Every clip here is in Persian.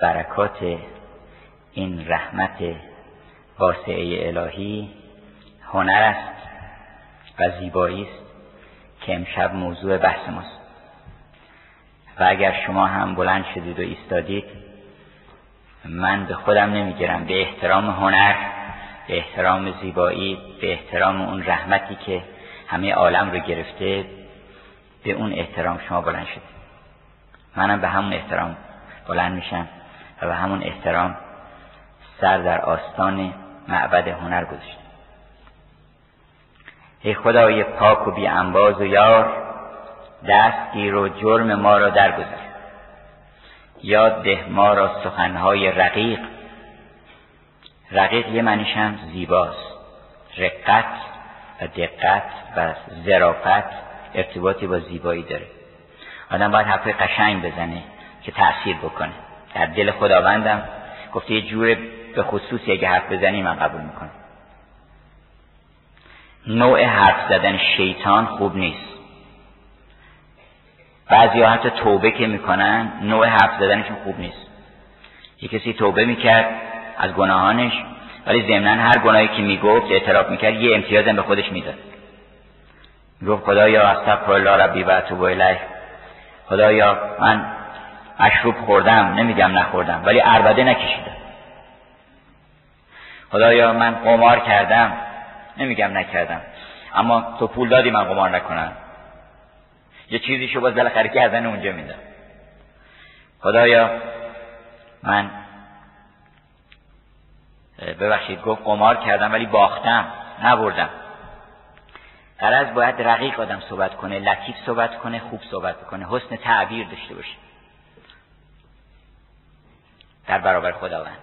برکات این رحمت واسعه الهی هنر است و زیبایی است که امشب موضوع بحث ماست. و اگر شما هم بلند شدید و ایستادید من به خودم نمی‌گیرم. به احترام هنر به احترام زیبایی به احترام اون رحمتی که همه عالم رو گرفته به اون احترام شما بلند شدید. منم به همون احترام بلند میشم. و به همون احترام سر در آستان معبد هنر گذاشتم ای خدای پاک و بی انباز و یار دستگیر و جرم ما را درگذر یاد ده ما را سخنهای رقیق. رقیق یه معنیش هم زیباست. رقت و دقت و ظرافت ارتباطی با زیبایی داره. آدم باید حرف قشنگ بزنه که تأثیر بکنه. در دل خداوندم. گفته یه جور به خصوصی اگه حرف بزنی من قبول می‌کنم. نوع حرف زدن شیطان خوب نیست. بعضی ها حتی توبه که می‌کنن نوع حرف زدنشون خوب نیست. یه کسی توبه می‌کرد از گناهانش ولی ضمنا هر گناهی که می‌گفت اعتراف می‌کرد یه امتیازم به خودش می‌داد. گفت خدایا استغفر الله ربی و اتوب الیه. خدایا من مشروب خوردم نمیگم نخوردم ولی عربده نکشیدم. خدایا من قمار کردم نمیگم نکردم اما تو پول دادی من قمار نکنم. یه چیزی شو باز بالاخره کردن اونجا میدم. خدایا من ببخشید گفت قمار کردم ولی باختم نبردم. قرض باید رقیق آدم صحبت کنه لطیف صحبت کنه خوب صحبت کنه حسن تعبیر داشته باشه. در برابر خداوند.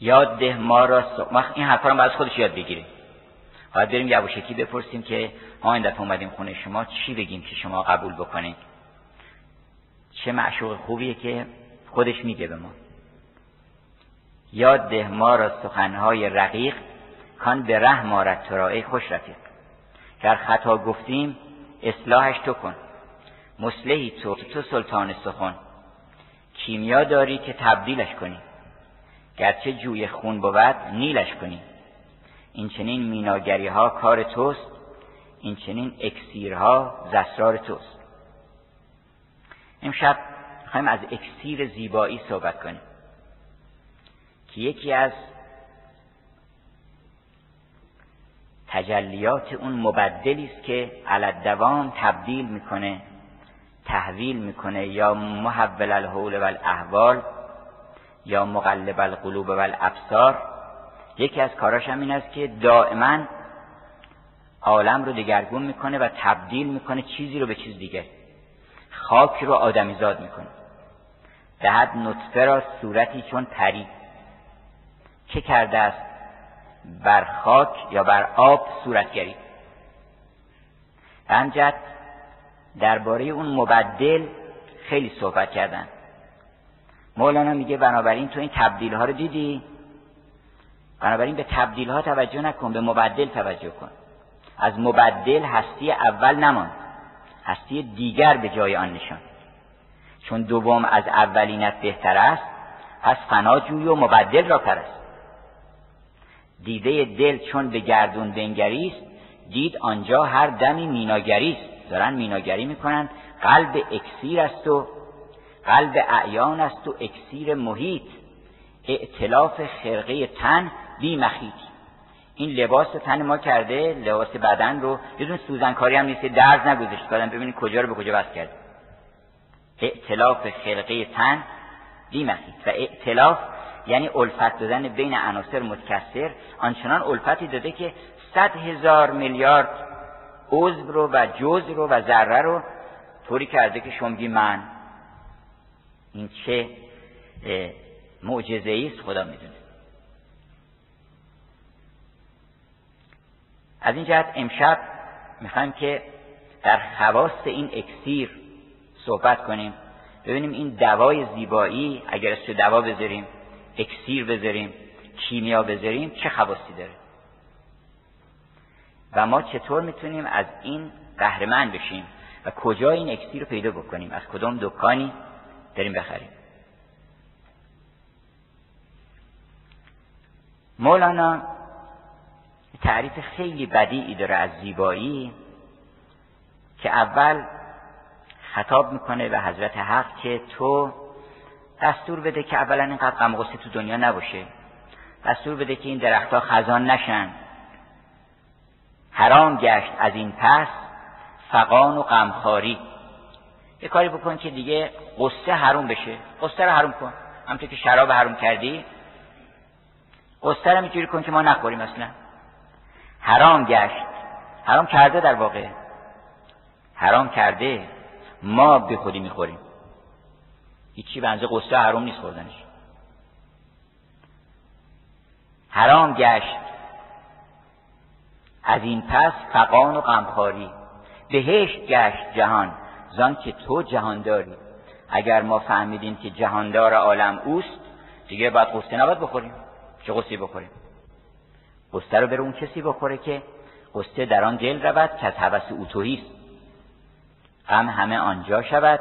یاد ده ما را س... این حرفا رو از خودش یاد بگیریم. باید بریم یواشکی بپرسیم که ما این دفعه اومدیم خونه شما چی بگیم که شما قبول بکنید چه معشوق خوبیه که خودش میگه به ما. یاد ده ما را سخنهای رقیق کان به ره مارد تو را ای خوش رفیق. گر خطا گفتیم اصلاحش تو کن. مسلحی تو تو سلطان سخن. کیمیا داری که تبدیلش کنی. گرچه جوی خون بود نیلش کنی. این چنین میناگری ها کار توست این چنین اکسیرها زسرار توست. امشب می‌خوایم از اکسیر زیبایی صحبت کنیم. که یکی از تجلیات اون مبدلی است که علت دوام تبدیل می‌کنه تحویل می‌کنه یا محول الحول و الاحوال یا مقلب القلوب و الابصار یکی از کاراش هم این است که دائما عالم رو دگرگون می‌کنه و تبدیل می‌کنه چیزی رو به چیز دیگه. خاک رو آدمیزاد می‌کنه. دهد نطفه را صورتی چون پری که کرده است بر خاک یا بر آب صورتگری. امجد درباره اون مبدل خیلی صحبت کردن. مولانا میگه بنابراین تو این تبدیل ها رو دیدی؟ بنابراین به تبدیل ها توجه نکن به مبدل توجه کن. از مبدل هستی اول نمان هستی دیگر به جای آن نشان. چون دوم از اولینت بهتر است پس فنا جوی و مبدل را پرست. دیده دل چون به گردون بنگریست دید آنجا هر دمی میناگریست. دارن میناگری می‌کنن. قلب اکسیر است و قلب اعیان است و اکسیر محیط. ائتلاف خرقه تن بی مخیط. این لباس تن ما کرده لباس بدن رو. یه دون سوزنکاری هم نیست درز نگذاشت. کردن ببینید کجا رو به کجا بس کرد. ائتلاف خرقه تن بی مخیط. و ائتلاف یعنی الفت دادن بین عناصر متکثر. آنچنان الفتی داده که صد هزار میلیارد عضو رو و جزء رو و ذره رو طوری کرده که شما من. این چه معجزه است خدا می‌دونه. از این جهت امشب می‌خوایم که در خواست این اکسیر صحبت کنیم. ببینیم این دوای زیبایی اگر از دوا بذاریم اکسیر بذاریم کیمیا بذاریم چه خواستی داره؟ و ما چطور می‌تونیم از این قهرمند بشیم و کجا این اکسیر رو پیدا بکنیم؟ از کدام دکانی بریم بخریم؟ مولانا تعریف خیلی بدیعی داره از زیبایی که اول خطاب می‌کنه به حضرت حق که تو دستور بده که اولا اینقدر غم تو دنیا نباشه. دستور بده که این درختها خزان نشن. حرام گشت از این پس فقان و غمخواری. یه کاری بکن که دیگه قصه حروم بشه. قصه رو حروم کن. همونطور که شراب حروم کردی قصه رو میجوری کن که ما نخوریم اصلا. حرام گشت. حرام کرده در واقع. حرام کرده ما به خودی می‌خوریم. هیچی بنزه قصه حرام نیست خوردنش. حرام گشت. از این پس فقان و غمخواری. بهشت گشت جهان زان که تو جهان داری اگر ما فهمیدیم که جهاندار عالم اوست دیگه باید قصه نباید بخوریم. چه قصه بخوریم؟ قصه رو بره اون کسی بخوره که قصه در آن دل رود که از حوث اوتوهی است. غم همه آنجا شود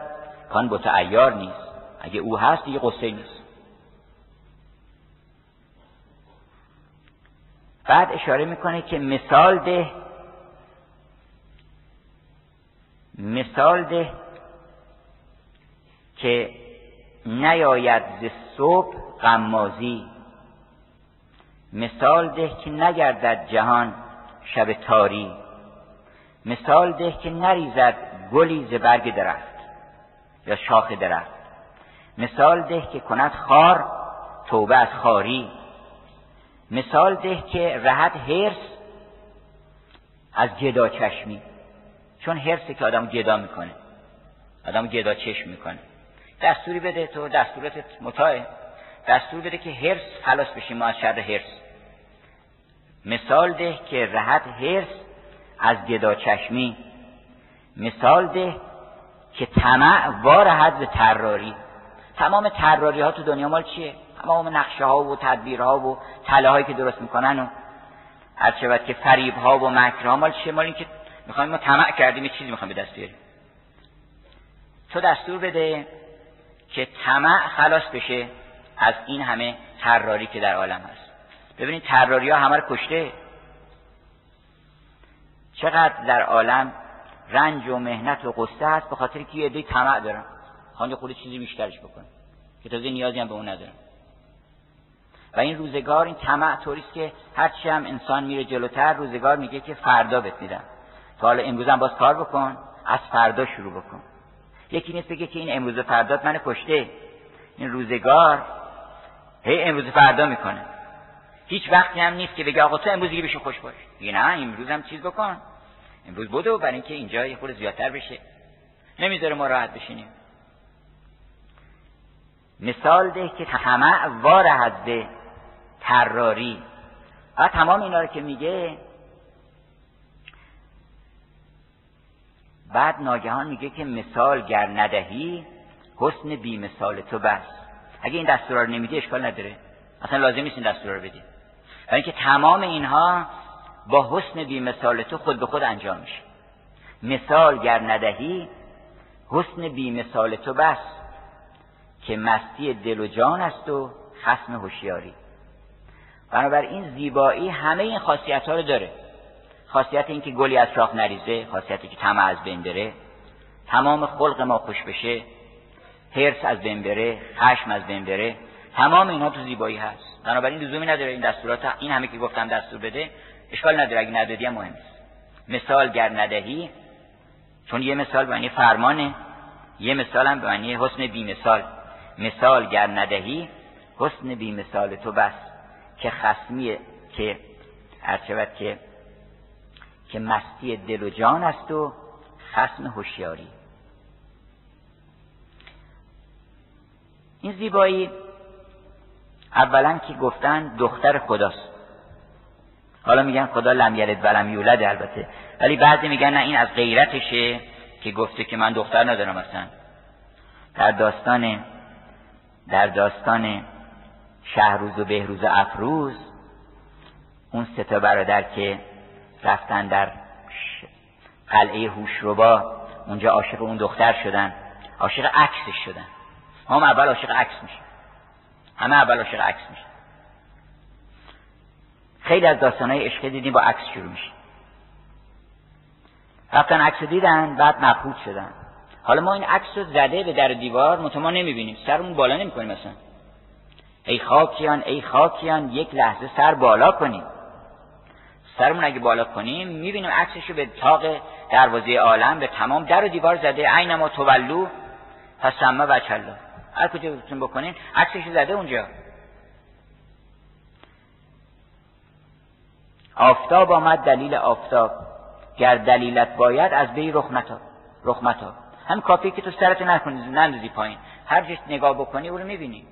کان بت ایار نیست. اگه او هست دیگه قصه نیست. بعد اشاره می‌کنه که مثال ده مثال ده که نیاید ز صبح غمازی مثال ده که نگردد جهان شب تاری. مثال ده که نریزد گلی ز برگ درخت یا شاخ درخت. مثال ده که کند خار توبه از خاری. مثال ده که رهد هرس از گدا چشمی. چون هرسه که آدم گدا می‌کنه. آدم گدا چشم می‌کنه. دستوری بده تو دستورت متاه دستور بده که هرس خلاص بشیم ما از شر هرس مثال ده که رهد هرس از گدا چشمی. مثال ده که طمع وارهد به تراری تمام تراری ها تو دنیا مال چیه؟ تمام نقشه ها و تدبیرها و تله هایی که درست می‌کنن و هر شود که فریب ها و مکر ها مال مال این که می‌خوایم ما طمع کردیم چیزی می‌خوایم به دست بیاریم. تو دستور بده که طمع خلاص بشه از این همه تراری که در عالم هست. ببینید تراری ها همه رو کشته. چقدر در عالم رنج و مهنت و قصه هست به خاطر که یه عده طمع دارن. خواهند خود چیزی بیشترش بکنه که تازه نیازی هم به اون ندارن. و این روزگار این طمع طوریست که هرچی هم انسان میره جلوتر روزگار میگه که فردا بهت میدم. تا حالا امروز هم باز کار بکن از فردا شروع بکن. یکی نیست بگه که این امروز فردات من کشته. این روزگار هی امروز فردا می‌کنه. هیچ وقتی هم نیست که بگه آقا تو امروز دیگه بشه خوش باش. دیگه نه امروز هم چیز بکن. امروز بودو برای اینکه اینجا یه خورده زیادتر بشه. نمی‌ذاره ما راحت بشینیم. مثال ده که طمع وار ده تراری. و تمام اینا رو که میگه بعد ناگهان میگه که مثال گر ندهی حسن بی مثال تو بس. اگه این دستورا رو نمیدی اشکال نداره. اصلا لازم نیست این دستورا رو بدی. برای اینکه تمام اینها با حسن بی مثال تو خود به خود انجام میشه. مثال گر ندهی حسن بی مثال تو بس که مستی دل و جان است و خسم هوشیاری. بنابراین زیبایی همه این خاصیت ها رو داره. خاصیت اینکه گلی از شاخ نریزه خاصیتی که طمع از بین بره تمام خلق ما خوش بشه حرس از بین بره خشم از بین بره تمام اینها تو زیبایی هست. بنابراین لزومی نداره این دستورات این همه که گفتم دستور بده اشکال نداره. اگه ندادی هم مهم نیست. مثال گر ندهی چون یه مثال به معنی فرمانه یه مثال هم به معنی حسن بی مثال مثال گر ندهی حسن بی مثال تو بس. که خسمی که هر که که مستی دل و جان است و خسم هوشیاری. این زیبایی اولا که گفتن دختر خداست. حالا میگن خدا لم یلد ولم یولد البته. ولی بعضی میگن نه این از غیرتشه که گفته که من دختر ندارم اصلا. در داستان در داستان شهروز و بهروز و افروز اون سه تا برادر که رفتن در قلعه هوشربا اونجا عاشق اون دختر شدن عاشق عکسش شدن. هم اول عاشق عکس میشه همه اول عاشق عکس میشه خیلی از داستانهای عشقی دیدیم با عکس شروع میشه رفتن عکس دیدن بعد مبهوت شدن. حالا ما این عکس رو زده به در دیوار ما نمی‌بینیم. سرمون بالا نمی‌کنیم مثلا ای خاکیان ای خاکیان یک لحظه سر بالا کنیم. سرمون اگه بالا کنیم می‌بینیم عکسش رو به تاق دروازه عالم به تمام در و دیوار زده. عین ما تولو. پس سمه و چلا هر کجا بتون بکنین عکسش زده اونجا. آفتاب آمد دلیل آفتاب. گر دلیلت باید از بی رخمتا رخمتا هم کافی که تو سرت نکنی نندازی پایین. هر جست نگاه بکنی او رو می‌بینی.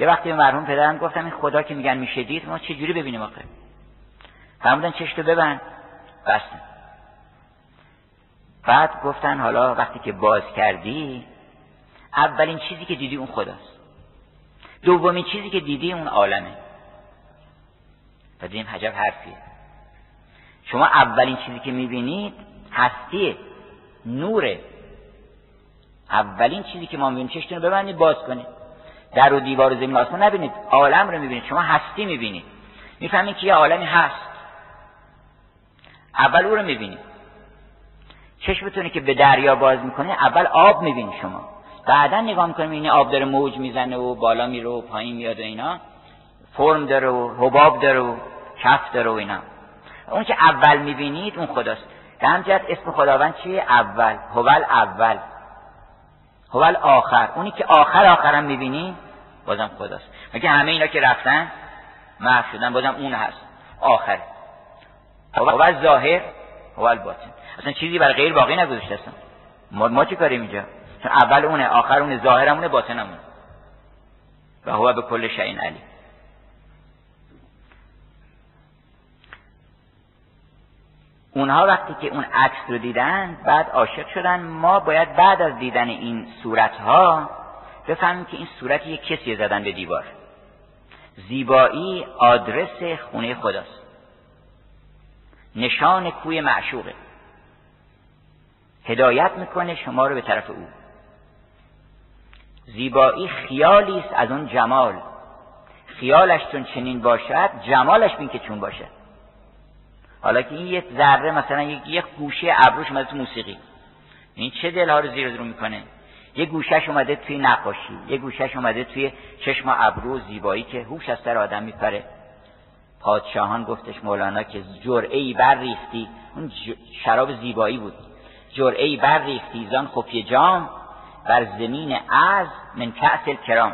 یه وقتی به مرحوم پدرم گفتم این خدا که میگن میشه دید ما چه جوری ببینیم آخه؟ فرمودن چشتو ببند. بستن بعد گفتن حالا وقتی که باز کردی اولین چیزی که دیدی اون خداست. دومین چیزی که دیدی اون عالمه. و دیدیم حجب حرفیه. شما اولین چیزی که می‌بینید هستیه نوره. اولین چیزی که ما می‌بینید چشتون رو ببندید باز کنید. در و دیوار زمین آسمان نبینید. عالم رو می‌بینید. شما هستی می‌بینید. می‌فهمید که یه عالمی هست. اول او رو می‌بینید. چشمتونه که به دریا باز می‌کنه اول آب می‌بینید شما. بعدا نگاه می‌کنیم این آب داره موج می‌زنه و بالا میره و پایین میاد و اینا. فرم داره و حباب داره و کف داره و اینا. اون که اول می‌بینید اون خداست. در اسم خداوند چیه؟ اول. هول اول. هول آخر. اونی که آخر آخرم می‌بینی بازم خداست. مگه همه اینا که رفتن محو شدن بازم اون هست. آخر. هول ظاهر هول باطن. اصلا چیزی برای غیر باقی نگذاشته اصلا. ما, ما چی کاریم اینجا؟ اول اونه آخر اونه ظاهرمونه باطنمونه. و هو به کل شین علی اونها وقتی که اون عکس رو دیدن بعد عاشق شدن. ما باید بعد از دیدن این صورت ها بفهمیم که این صورت یک کسی زدن به دیوار. زیبایی آدرس خونه خداست. نشان کوی معشوقه. هدایت می‌کنه شما رو به طرف او. زیبایی خیالی است از اون جمال. خیالش چون چنین باشد جمالش بین که چون باشد. حالا که این یک ذره مثلا یک گوشه ابروش اومده تو موسیقی. این چه دلها رو زیر رو می‌کنه؟ یه گوشش اومده توی نقاشی یه گوشش اومده توی چشم و ابرو زیبایی که هوش از سر آدم میپره. پادشاهان گفتش مولانا که جرعه ای ریختی اون شراب زیبایی بود. جرعه ای ریختی زان خفی جام بر زمین از من کأس کرام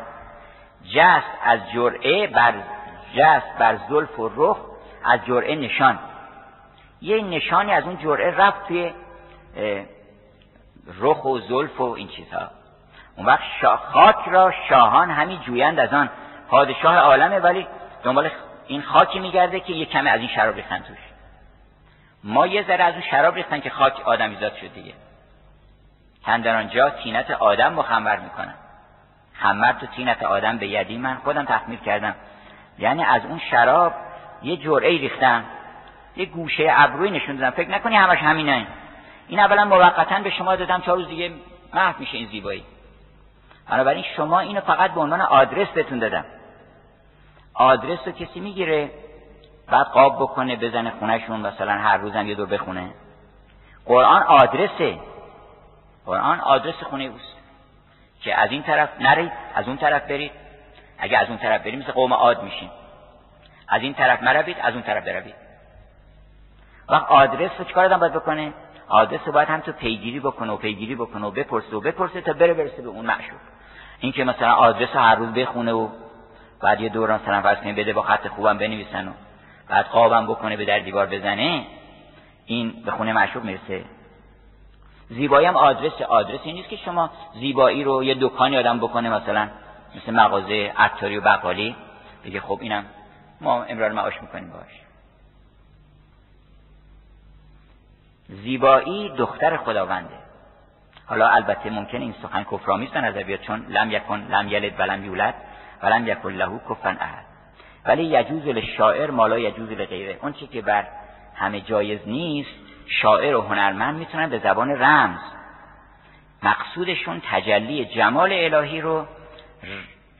جست از جرعه بر جست بر زلف و رخ از جرعه نشان. یه نشانی از اون جرعه رفت توی رخ و زلف و این چیزها. اون وقت خاک را شاهان همین جویند از آن پادشاه عالمه ولی دنبال این خاکی میگرده که یه کمی از این شراب ریختن توش. ما یه ذره از اون شراب ریختن که خاک آدمیزاد شد دیگه. در آنجا تینت آدم مخمر می‌کنن. خمر تو تینت آدم به یدی من خودم تخمیر کردم. یعنی از اون شراب یه جرعه ریختم یه گوشه ابروی نشون دادم. فکر نکنی همش همینه این اولا موقتا به شما دادم چهار روز دیگه محو میشه این زیبایی. بنابراین شما اینو فقط به عنوان آدرس بهتون دادم. آدرس رو کسی می‌گیره بعد قاب بکنه بزنه خونهشون مثلا هر روزم یه دور بخونه. قرآن آدرسه. قرآن آدرس خونه اوست. که از این طرف نرید از اون طرف برید. اگه از اون طرف برید مثل قوم عاد میشین. از این طرف مروید از اون طرف بروید. وقت آدرس رو چکار آدم باید بکنه؟ آدرس رو باید هم تو پیگیری بکنه و پیگیری بکنه و بپرسه و بپرسه تا بره برسه به اون معشوق این که مثلا آدرس رو هر روز بخونه و بعد یه دوران مثلا فرض بده با خط خوبم بنویسن و بعد قابم بکنه به در دیوار بزنه این به خونه معشوق می‌رسه. زیبایی هم آدرس آدرس این نیست که شما زیبایی رو یه دکانی آدم بکنه مثلا مثل مغازه عطاری و بقالی. بگه خب اینم ما امرار معاش می‌کنیم باش زیبایی دختر خداونده. حالا البته ممکن این سخن کفرامیست به نظر بیاد چون لم یکن لم یلد ولم یولد ولم یکن لهو کفن احد. ولی یجوز للشاعر مالا یجوز لغیره. اون چی که بر همه جایز نیست شاعر و هنرمند می‌تونن به زبان رمز. مقصودشون تجلی جمال الهی رو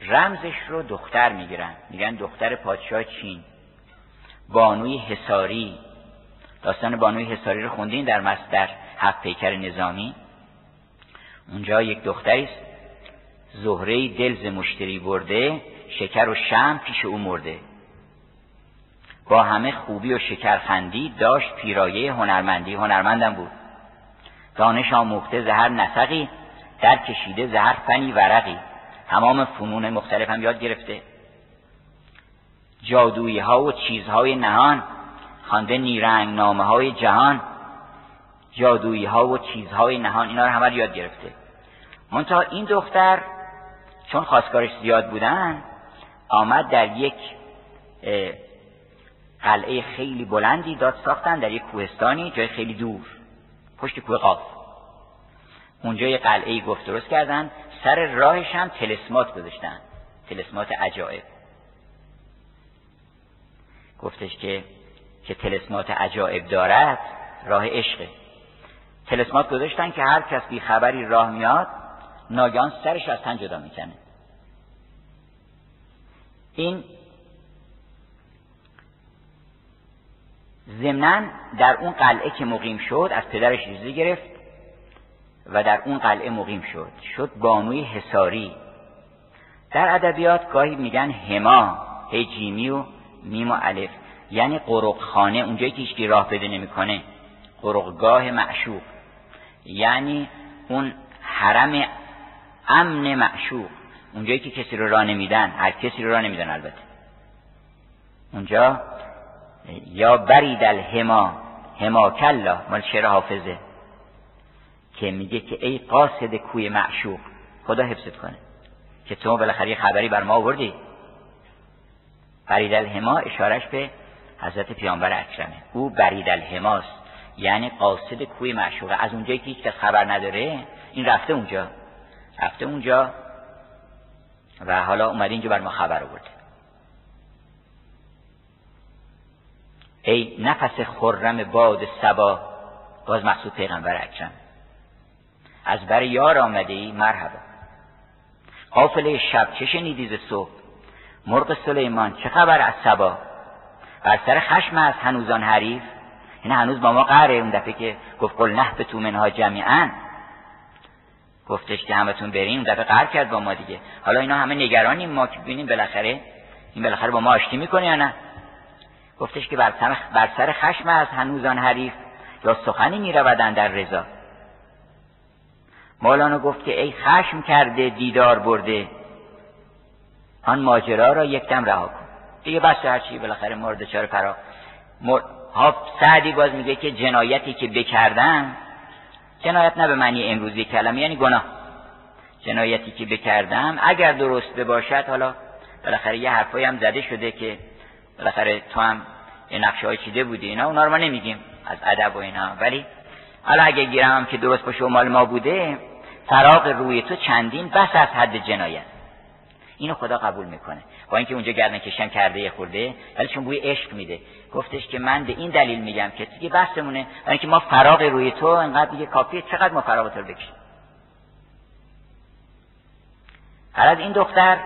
رمزش رو دختر می‌گیرن. میگن دختر پادشاه چین. بانوی حساری داستان بانوی حساری رو خوندین در مصدر هفت پیکر نظامی؟ اونجا یک دختری است. زهره دلز مشتری برده شکر و شم پیش او مرده. با همه خوبی و شکرخندی داشت پیرایه هنرمندی. هنرمندم بود. دانش آموخته زهر نسقی در کشیده زهر فنی ورقی. تمام فنون مختلف هم یاد گرفته. جادویی ها و چیزهای نهان خوانده نیرنگ نامه های جهان جادویی ها و چیزهای نهان اینا رو همه یاد گرفته. منتها این دختر چون خواستگارش زیاد بودن آمد در یک قلعه خیلی بلندی داد ساختن در یک کوهستانی جای خیلی دور پشت کوه قاف. اونجا یه قلعه گفت درست کردن سر راهش هم تلسمات گذاشتن تلسمات عجایب. گفتش که که تلسمات عجایب دارد راه عشقه. تلسمات گذاشتن که هر کس بی خبری راه میاد ناگان سرش از تن جدا می‌کنه. این ضمنا در اون قلعه که مقیم شد از پدرش اجازه گرفت و در اون قلعه مقیم شد. شد بانوی حساری در ادبیات گاهی میگن هما هی جیمی و میم و الف. یعنی قرق خانه اونجایی که هیچکی راه بده نمی‌کنه. قرقگاه معشوق. یعنی اون حرم امن معشوق. اونجایی که کسی رو راه نمیدن. هر کسی رو راه نمیدن البته. اونجا یا برید الهما هما کلا مال شعر حافظه که میگه که ای قاصد کوی معشوق خدا حفظت کنه. که تو بالاخره خبری بر ما آوردی. برید الهما اشارش به حضرت پیامبر اکرمه او برید الهماست یعنی قاصد کوی معشوقه از اونجایی که هیچ خبر نداره این رفته اونجا. رفته اونجا و حالا اومده اینجا بر ما خبر آورده. ای نفس خرم باد سبا باز مقصود پیغمبر اکرم. از بر یار آمده ای مرحبا. قافله شب چه شنیدی ز صبح؟ مرغ سلیمان چه خبر از سبا بر سر خشم از هنوزان حریف. این هنوز با ما قهره اون دفعه که گفت قل نه به تو منها جمیعا. گفتش که همتون بریم اون دفعه قهر کرد با ما دیگه. حالا اینا همه نگرانیم ما که ببینیم بالاخره این بالاخره با ما آشتی می‌کنه یا نه. گفتش که بر سر, بر سر خشم از هنوزان حریف. یا سخنی میرودن در رضا. مولانا گفت که ای خشم کرده دیدار برده. آن ماجرا را یک دم رها کن. دیگه بس هرچی بالاخره مورد چار فرا. مر... سعدی باز میگه که جنایتی که بکردم جنایت نه به معنی امروزی کلمه یعنی گناه. جنایتی که بکردم اگر درست باشد حالا بالاخره یه حرفایی هم زده شده که بالاخره تو هم یه نقشه های چیده بودی اینا اونا رو ما نمیگیم از ادب و اینا. ولی حالا اگه گیرم که درست باشه و مال ما بوده فراغ روی تو چندین بس از حد جنایت. اینو خدا قبول می‌کنه. با اینکه اونجا گردن کشن کرده یه خورده ولی چون بوی عشق میده. گفتش که من به این دلیل میگم که دیگه بحثمونه. اینکه ما فراغ روی تو انقدر دیگه کافیه چقدر ما فراغ تو بکشیم. هر از این دختر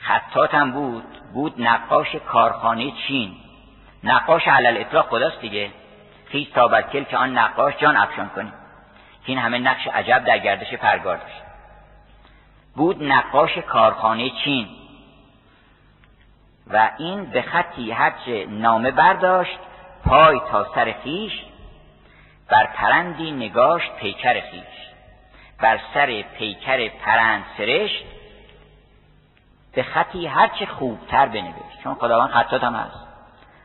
خطات هم بود بود نقاش کارخانه چین. نقاش علل اطلاق خداست دیگه. خیز تا که آن نقاش جان افشان کنیم که این همه نقش عجب در گردش پرگار داشت. بود نقاش کارخانه چین. و این به خطی هرچه نامه برداشت پای تا سر خیش بر پرندی نگاشت پیکر خیش بر سر پیکر پرند سرشت به خطی هرچه خوبتر بنوشت. چون خداوند خطات هم هست.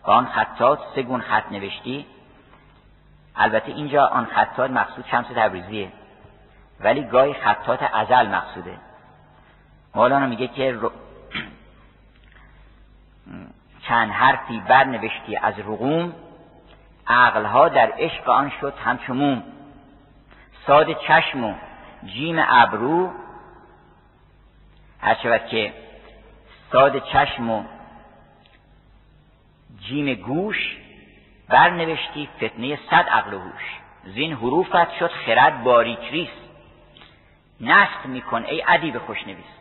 با آن خطات سه خط نوشتی. البته اینجا آن خطات مقصود شمس تبریزیه. ولی گاهی خطات ازل مقصوده. مولانا میگه که چند حرفی برنوشتی از رقوم عقلها در عشق آن شد همچو موم. ساد چشم و جیم ابرو هر شود که ساد چشم و جیم گوش برنوشتی فتنه صد عقل و هوش. زین حروفت شد خرد باریک ریست نسخ میکن ای ادیب خوشنویس.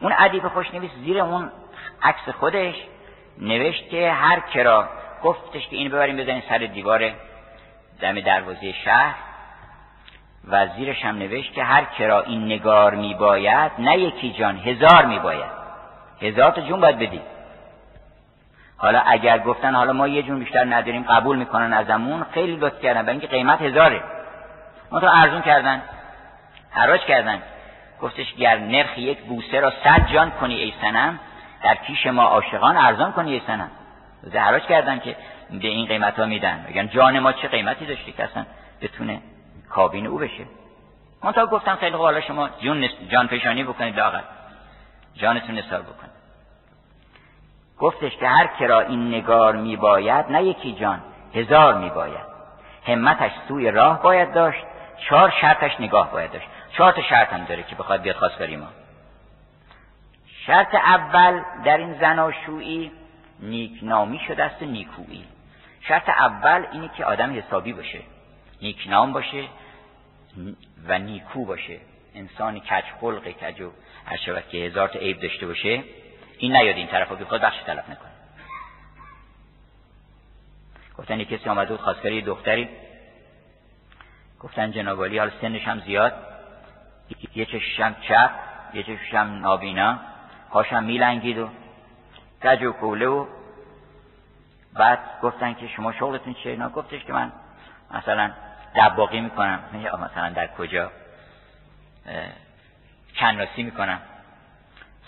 اون ادیب خوشنویس زیر اون عکس خودش نوشت که هر کرا گفتش که این ببریم بزنین سر دیوار دم دروازه شهر. و زیرش هم نوشت که هر کرا این نگار میباید نه یکی جان هزار میباید. هزار تا جون باید بدید حالا اگر گفتن حالا ما یه جون بیشتر نداریم قبول می‌کنن ازمون خیلی لطف کردن. برای اینکه قیمت هزاره. ما تو ارزون کردن. حراج کردن. گفتش گر نرخ یک بوسه را صد جان کنی ای سنم در پیش ما عاشقان ارزان کنی ای سنم حراج کردن که به این قیمت ها میدن. بگن جان ما چه قیمتی داشتی که اصلا بتونه کابین او بشه. تا گفتن خیلی حالا شما جون جان پیشانی بکنید لاغر جانتون نثار بکنید گفتش که هر کرا این نگار میباید نه یکی جان هزار میباید. همتش سوی راه باید داشت چهار شرطش نگاه باید داشت. چهار تا شرط هم داره که بخواد بیاد خواستگاری ما. شرط اول در این زناشویی نیکنامی شده است و نیکویی. شرط اول اینه که آدم حسابی باشه. نیکنام باشه و نیکو باشه. انسانی کج خلق کج و هر شود که هزار تا عیب داشته باشه این نیاد این طرف خود بخش تلف نکنه. گفتن یک کسی آمده بود خواستگاری دختری. گفتن جنابالی حال سنش هم زیاد. یه چشم چپ یه چشم نابینا. پاشم میلنگید و کج و کوله و بعد گفتن که شما شغلتون چیه؟ اینا گفتش که من مثلا دباقی می‌کنم. یا مثلا در کجا؟ کنراسی می‌کنم.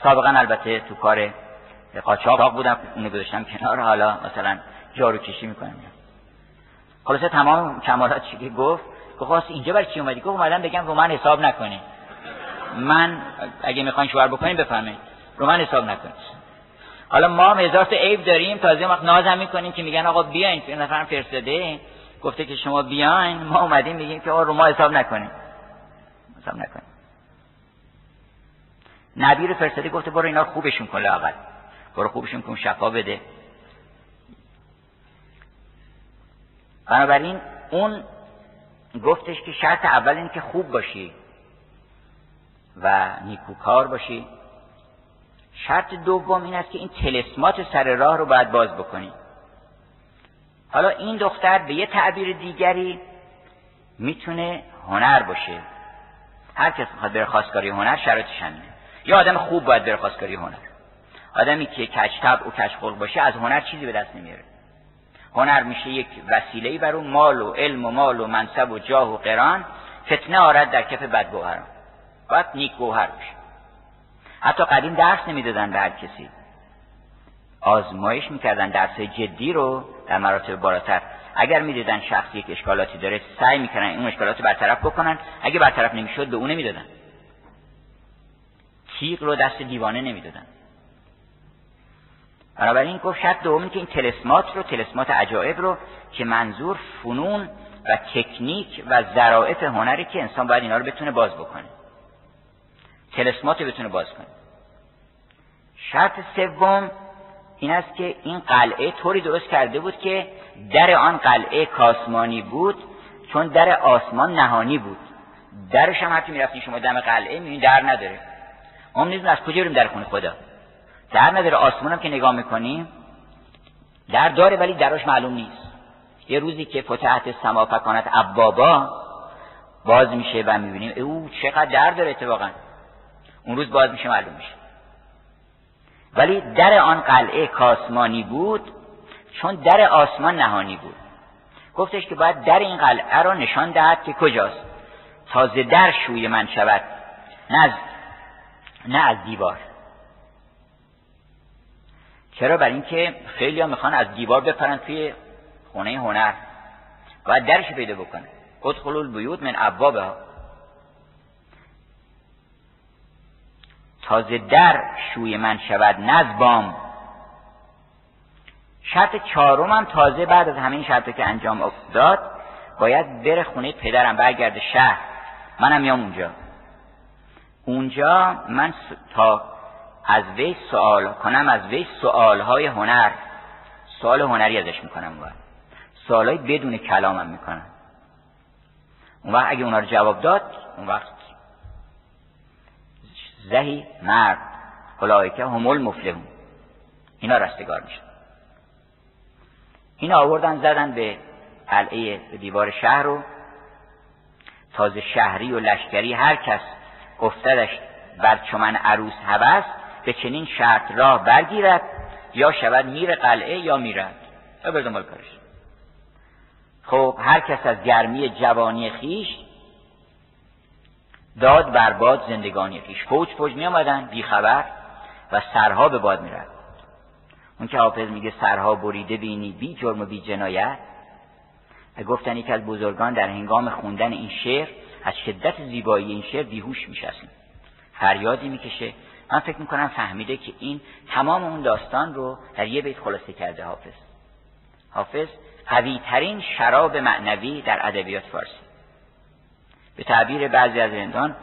سابقا البته تو کار قاچاق بودم. اونو گذاشتم کنار. حالا مثلا جارو کشی می‌کنم. خلاصه تمام کمالات چی گفت گفت اینجا برای چی اومدی؟ گفت اومدم بگم رو من حساب نکنی من اگه می‌خواین شوهر بکنیم بفهمید رو من حساب نکنید حالا ما هم هزار تا عیب داریم. تازه وقت نازم می‌کنیم که میگن آقا بیاین. این نفرم فرستاده. گفته که شما بیاین. ما اومدیم میگیم که آقا رو ما حساب نکنیم حساب نکنیم نبی رو فرستاده گفته برو اینا خوبشون کن لاقل برو خوبشون کن شفا بده. بنابراین اون گفتش که شرط اول این که خوب باشی و نیکوکار باشی. شرط دوم این است که این تلسمات سر راه رو باید باز بکنی. حالا این دختر به یه تعبیر دیگری می‌تونه هنر باشه. هر کس می‌خواد بره خواستگاری هنر شرطش همینه. یا آدم خوب باید بره خواستگاری هنر. آدمی که کچتب و کچخلق باشه از هنر چیزی به دست نمیاره. هنر میشه یک وسیله بر اون مال و علم و مال و منصب و جاه و قران. فتنه آرد در کف بدگوهران. باید نیک گوهر باشه حتی قدیم درس نمی‌دادن به هر کسی. آزمایش می‌کردن درس جدی رو در مراتب بالاتر. اگر می‌دیدن شخصی یک اشکالاتی داره سعی می‌کنن اون اشکالات برطرف بکنن. اگه برطرف نمی‌شد به اون نمی‌دادن. تیغ رو دست دیوانه نمی‌دادن. بنابراین گفت شرط دومی که این تلسمات رو تلسمات عجایب رو که منظور فنون و تکنیک و ظرافت هنری که انسان باید اینا رو بتونه باز بکنه. تلسمات بتونه باز کنه. شرط سوم این است که این قلعه طوری درست کرده بود که در آن قلعه کاسمانی بود چون در آسمان نهانی بود. درش هم حتی می‌رفتین شما دم قلعه می‌بینید در نداره. ما نیزم از کجا بریم در خونه خدا؟ در نداره آسمان هم که نگاه می‌کنیم در داره ولی دراش معلوم نیست. یه روزی که فتحت سما فکانت ابوابا باز میشه و می‌بینیم او چقدر در داره اتفاقا. اون روز باز میشه معلوم میشه. ولی در آن قلعه کاسمانی بود چون در آسمان نهانی بود. گفتش که باید در این قلعه را نشان دهد که کجاست. تازه در شوی من شود. نه از, نه از دیوار. چرا؟ بر اینکه خیلی هم می‌خوان از دیوار بپرن توی خونه هنر باید درش پیدا بکنه ادخلوا البیوت من ابوابها. تازه در شوی من شود نزبام شرط چهارم هم تازه بعد از همین شرط که انجام افتاد باید بره خونه پدرم برگرده شهر. منم میام اونجا. اونجا من تا از وی سوال کنم از وی سوال های هنر. سوال هنری ازش می‌کنم اون سوال های بدون کلامم می‌کنم. اون وقت اگه اونا رو جواب داد اون وقت زهی مرد. که همول مفلحون اینا رستگار میشن. این آوردن زدن به قلعه دیوار شهر رو. تازه شهری و لشکری هر کس افتدش بر چمن عروس هوست به چنین شرط راه برگیرد یا شود میر قلعه یا میرد. یا به دنبال کارش. خب هر کس از گرمی جوانی خیش داد بر باد زندگانی خیش. فوج فوج می آمدن بی خبر و سرها به باد می رد. اون که حافظ میگه سرها بریده بینی بی جرم و بی جنایت. و گفتن یک از بزرگان در هنگام خوندن این شعر از شدت زیبایی این شعر بیهوش میشستیم. فریادی می‌کشه. من فکر می‌کنم فهمیده که این تمام اون داستان رو در یه بیت خلاصه کرده حافظ. حافظ قوی ترین شراب معنوی در ادبیات فارسی. به تعبیر بعضی از رندان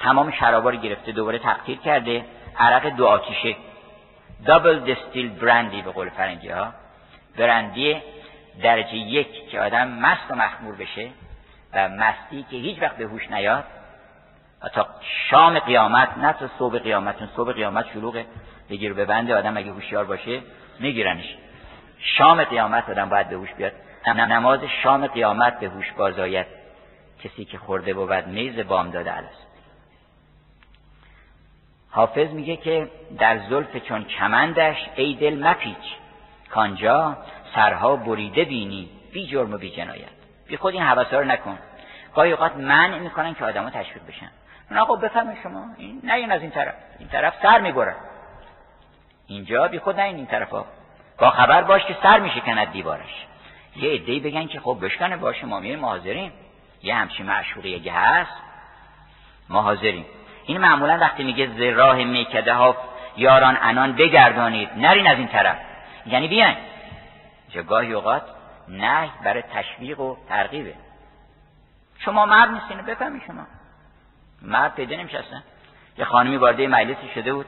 تمام شرابا رو گرفته دوباره تقطیر کرده عرق دو آتیشه. دابل دستیل برندی به قول فرنگی ها برندی درجه یک که آدم مست و مخمور بشه و مستی که هیچ وقت به هوش نیاد. تا شام قیامت نه تا صبح قیامت چون صبح قیامت شلوغه. بگیر به بنده آدم اگه هوشیار باشه میگیرنش. شام قیامت آدم باید به هوش بیاد. نماز شام قیامت به هوش بازاید کسی که خورده بود میز بام داده است حافظ میگه که در زلف چون کمندش ای دل مپیچ. کانجا سرها بریده بینی بی جرم و بی جنایت. بی خود این حوثا رو نکن. گاهی اوقات منع می‌کنن که آدما تشویق بشن. اون آقا بفهمه شما. این نه این از این طرف. این طرف سر می‌برن اینجا بی خود نه این, این طرف ها با خبر باش که سر میشکند دیوارش. یه عده‌ای بگن که خب بشکنه. باشه ما میریم حاضریم. یه همچین معشوقی اگه هست ما حاضریم. این معمولا وقتی میگه ز راه میکده ها یاران انان بگردانید نرین از این طرف. یعنی بیاین. چه گاهی اوقات نه برای تشویق و ترغیبه. شما مرد نیستین بفهمی شما. مرد پیدا نمیشه یه خانمی وارد مجلسی شده بود.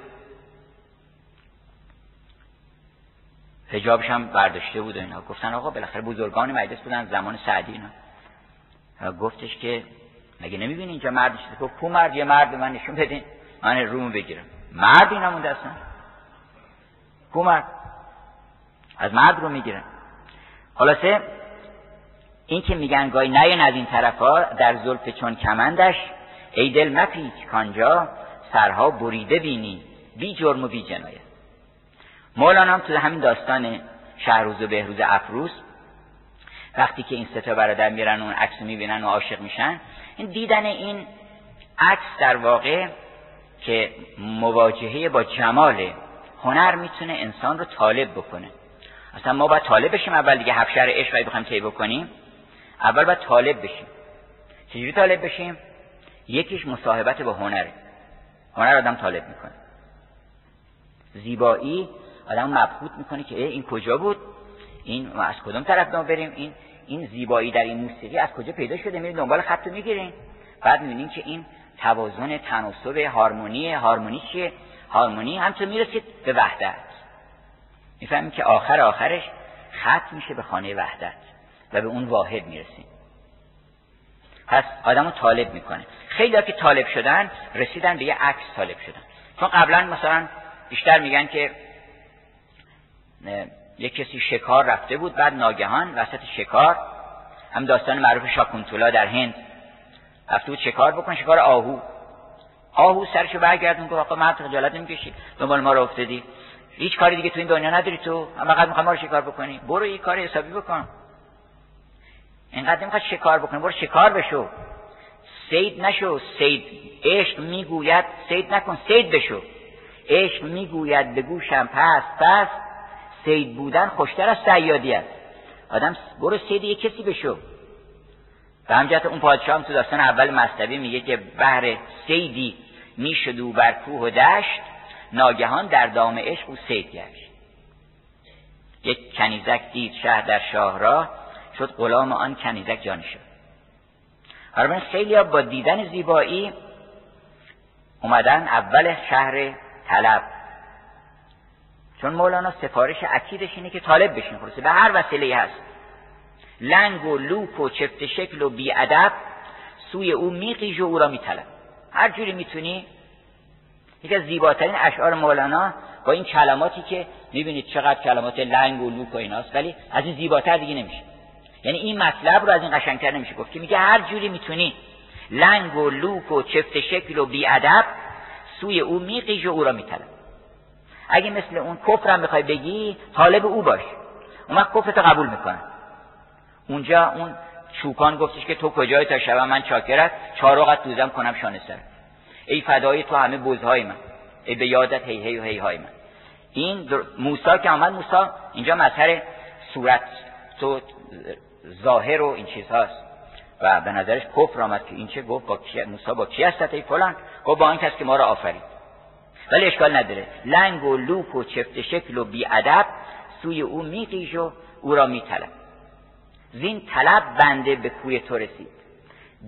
حجابش هم برداشته بود و اینا. گفتن آقا بالاخره بزرگان مجلس بودن زمان سعدی اینا. گفتش که مگه نمی‌بینی اینجا مرد شده گفت کو مرد یه مرد من نشون بدین. من رومو بگیرم. مرد اینا مونده اصلا. کو مرد. از مرد رو می‌گیرن. خلاصه این که میگن گاهی نیان از این طرفا در زلف چون کمندش ای دل مپیچ کانجا سرها بریده بینی بی جرم و بی جنایت. مولانا هم تو همین داستان شهروز و بهروز افروز وقتی که این ستا برادر میرن اون عکس می‌بینن و عاشق میشن این دیدن این عکس در واقع که مواجهه با جمال هنر می‌تونه انسان رو طالب بکنه. اصلا ما باید طالب بشیم اول دیگه هفشر عشق بخوایم طی بکنیم اول باید طالب بشیم. چجوری طالب بشیم؟ یکیش مصاحبت با هنره. هنر آدم طالب می‌کنه. زیبایی آدم مبهوت می‌کنه که این کجا بود؟ این ما از کدوم طرف ما بریم؟ این این زیبایی در این موسیقی از کجا پیدا شده؟ میریم دنبال خط می‌گیریم بعد می‌بینیم که این توازن تناسب هارمونی هارمونی چیه؟ هارمونی همچنین می‌رسید به وحدت. می‌فهمیم که آخر آخرش خط میشه به خانه وحدت و به اون واحد می‌رسیم. پس آدمو طالب می‌کنه. خیلی که طالب شدن رسیدن به یه عکس طالب شدن. چون قبلا مثلا بیشتر میگن که یک کسی شکار رفته بود بعد ناگهان وسط شکار هم داستان معروف شاکونتولا در هند رفته بود شکار بکن شکار آهو. آهو سرشو برگردون گفت آقا مرد خجالت نمی‌کشی. دنبال ما رو افتادی. هیچ کاری دیگه تو این دنیا نداری تو. اما فقط می‌خوای ما رو شکار بکنی. برو یه کار حسابی بکن. اینقدر نمی‌خواد شکار بکنی. برو شکار بشو. سید نشو سید. عشق می‌گوید سید نکن سید بشو. عشق می‌گوید به گوشم پس پس. سید بودن خوشتر از سیادی است. آدم برو سید یک کسی بشو. به همجهت اون پادشاه هم تو داستان اول مصطبی میگه که بهر سیدی می‌شد و بر کوه و دشت ناگهان در دام عشق او سید گشت. یک کنیزک دید شهر در شاهراه شد غلام آن کنیزک جان شد حالا خیلی با دیدن زیبایی اومدن اول شهر طلب. چون مولانا سفارش اکیدش اینه که طالب بشین خلاصه به هر وسیله هست. لنگ و لوک و چفت شکل و بیادب سوی او میقیج و او را میطلب هر جوری می‌تونی. یکی از زیباترین اشعار مولانا با این کلماتی که می‌بینید چقدر کلمات لنگ و لوک و ایناست ولی از این زیباتر دیگه نمیشه. یعنی این مطلب رو از این قشنگتر نمیشه گفت که میگه هر جوری می‌تونی لنگ و لوک و چفت شکل و بیادب سوی او میقیج و او را اگه مثل اون کفرم بخوای بگی طالب او باش. اون وقت کفرتو قبول می‌کنه. اونجا اون چوپان گفتش که تو کجای تا شب من چاکرت؟ چاروقت دوزم کنم شانه سر ای فدای تو همه بزهای من. ای به یادت هی هی و هی های من. این موسا که آمد موسا اینجا مظهر صورت تو ظاهر و این چیزهاست. و به نظرش کفر آمد که این چه گفت با کی با کی هست ای فلان؟ گفت با این کس که ما را آفرید. ولی اشکال نداره. لنگ و لوک و چفت شکل و بیادب سوی او میقیش و او را میطلب. زین طلب بنده به کوی تو رسید.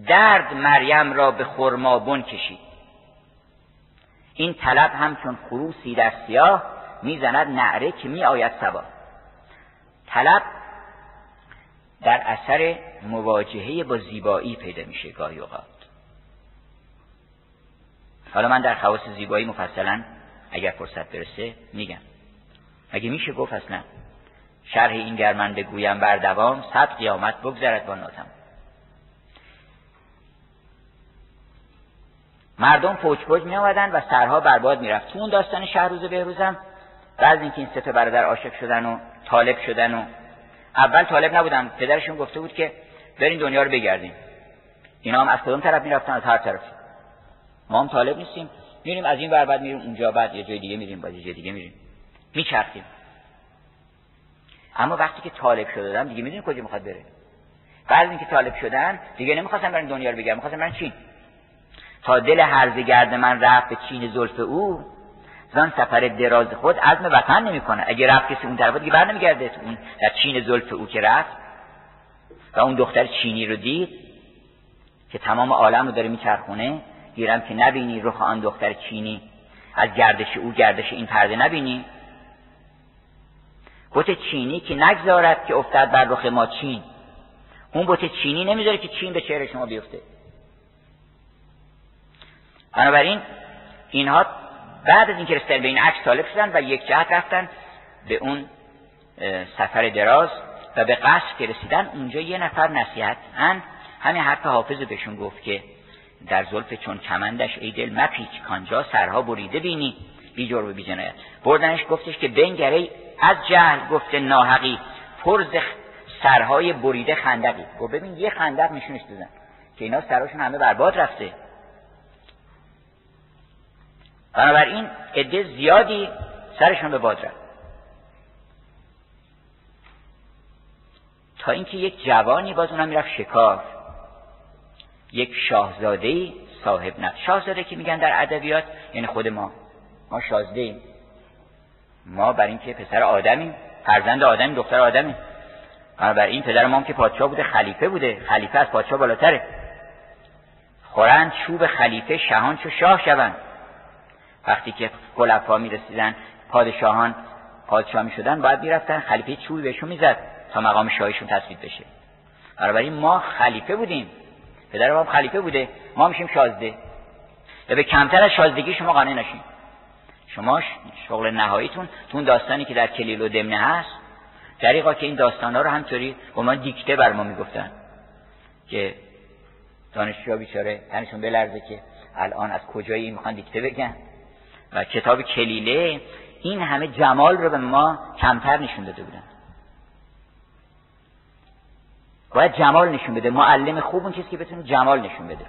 درد مریم را به خرمابون کشید. این طلب همچون خروسی در سیاه می‌زند نعره که می آید سبا طلب در اثر مواجهه با زیبایی پیدا میشه گاهی اوقات. حالا من در خواص زیبایی مفصلا اگر فرصت برسه میگم. اگه میشه گفت اصلا شرح این گرمن بگویم بر دوام صد قیامت بگذرد با ناتم مردم فوج فوج می آمدن و سرها برباد می‌رفت. تو اون داستان شهروز بهروزم بعد اینکه این سه برادر عاشق شدن و طالب شدن و اول طالب نبودن پدرشون گفته بود که برین دنیا رو بگردیم. اینا هم از کدوم طرف می‌رفتن؟ از هر طرف. ما هم طالب نیستیم. میریم از این ور بعد میریم اونجا بعد یه جای دیگه میریم بعد یه جای دیگه میریم. میچرخیم. اما وقتی که طالب شدن دیگه می‌دونی کجا می‌خواد بره. بعد اینکه طالب شدن دیگه نمی‌خواستن برن دنیا رو بگردن می‌خواستن برن چین. تا دل هرزه گرد من رفت به چین زلف او زن سفر دراز خود عزم وطن نمی‌کنه. اگه رفت کسی اون طرف دیگه بر نمیگرده اون در چین زلف او که رفت و اون دختر چینی رو دید که تمام عالم رو داره میچرخونه گیرم که نبینی رخ آن دختر چینی. از گردش او گردش این پرده نبینی. بوت چینی که نگذارد که افتد بر رخ ما چین. اون بوت چینی نمی‌ذاره که چین به چهره شما بیفته. بنابراین اینها بعد از اینکه رسیدن به این عکس طالب شدن و یک جهت رفتن به اون سفر دراز و به قصد که رسیدن اونجا یه نفر نصیحت ان همین حرف حافظ بهشون گفت که در زلف چون کمندش ای دل مپیچ کانجا سرها بریده بینی. بی جرم بی جنایت. بردنش گفتش که بنگره از جهل گفته ناحقی پرز سرهای بریده خندقی. گفت ببین یه خندق نشونش دادن که اینا سراشون همه برباد رفته. بنابراین عده زیادی سرشون به باد رفت. تا اینکه یک جوانی باز اونم می‌رفت شکار یک شاهزاده صاحب نفس شاهزاده که میگن در ادبیات یعنی خود ما. ما شازده ایم ما بر اینکه پسر آدمیم فرزند آدمی دختر آدمی بنابراین پدر ما هم که پادشاه بوده خلیفه بوده. خلیفه از پادشاه بالاتره. خورند چوب خلیفه شهان چو شاه شوند. وقتی که خلفا می رسیدن پادشاهان پادشاه می شدن باید می‌رفتن خلیفه چوبی بهشون می‌زد تا مقام شاهیشون تثبیت بشه. بنابراین ما خلیفه بودیم. پدر ما خلیفه بوده ما میشیم شازده. و به کمتر از شازدگی شما قانع نشین. شما شغل نهاییتون تو اون داستانی که در کلیل و دمنه هست دریقا که این داستان ها رو همطوری به دیکته بر ما می‌گفتن. که دانشجوها بیچاره تنشون بلرزه که الان از کجایی می‌خوان دیکته بگن. و کتاب کلیله این همه جمال رو به ما کمتر نشون داده بودن. باید جمال نشون بده. معلم خوب اون چیزی که بتونه جمال نشون بده.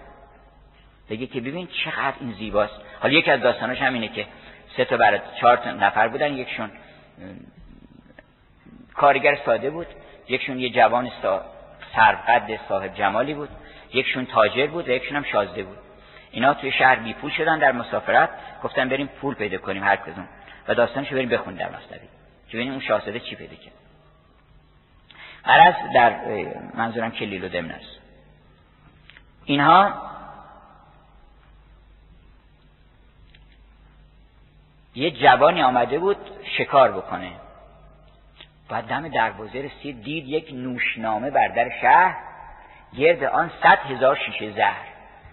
بگه که ببین چقدر این زیباست. حالا یکی از داستاناش همینه که سه تا برای چهار نفر بودن. یکشون کارگر ساده بود. یکشون یه جوان. سرقد صاحب جمالی بود. یکشون تاجر بود و یکشون هم شازده بود. اینا توی شهر بی پول شدن در مسافرت گفتن بریم پول پیدا کنیم هر کدوم. و داستانشو بریم بخون در مصنوی که ببینیم اون شاهزاده چی پیدا کرد. عرض در منظورم کلیل و دمن است. اینها یه جوانی آمده بود شکار بکنه. بعد دم دروازه رسید دید یک نوشنامه بر در شهر گرد آن صد هزار شیشه زهر.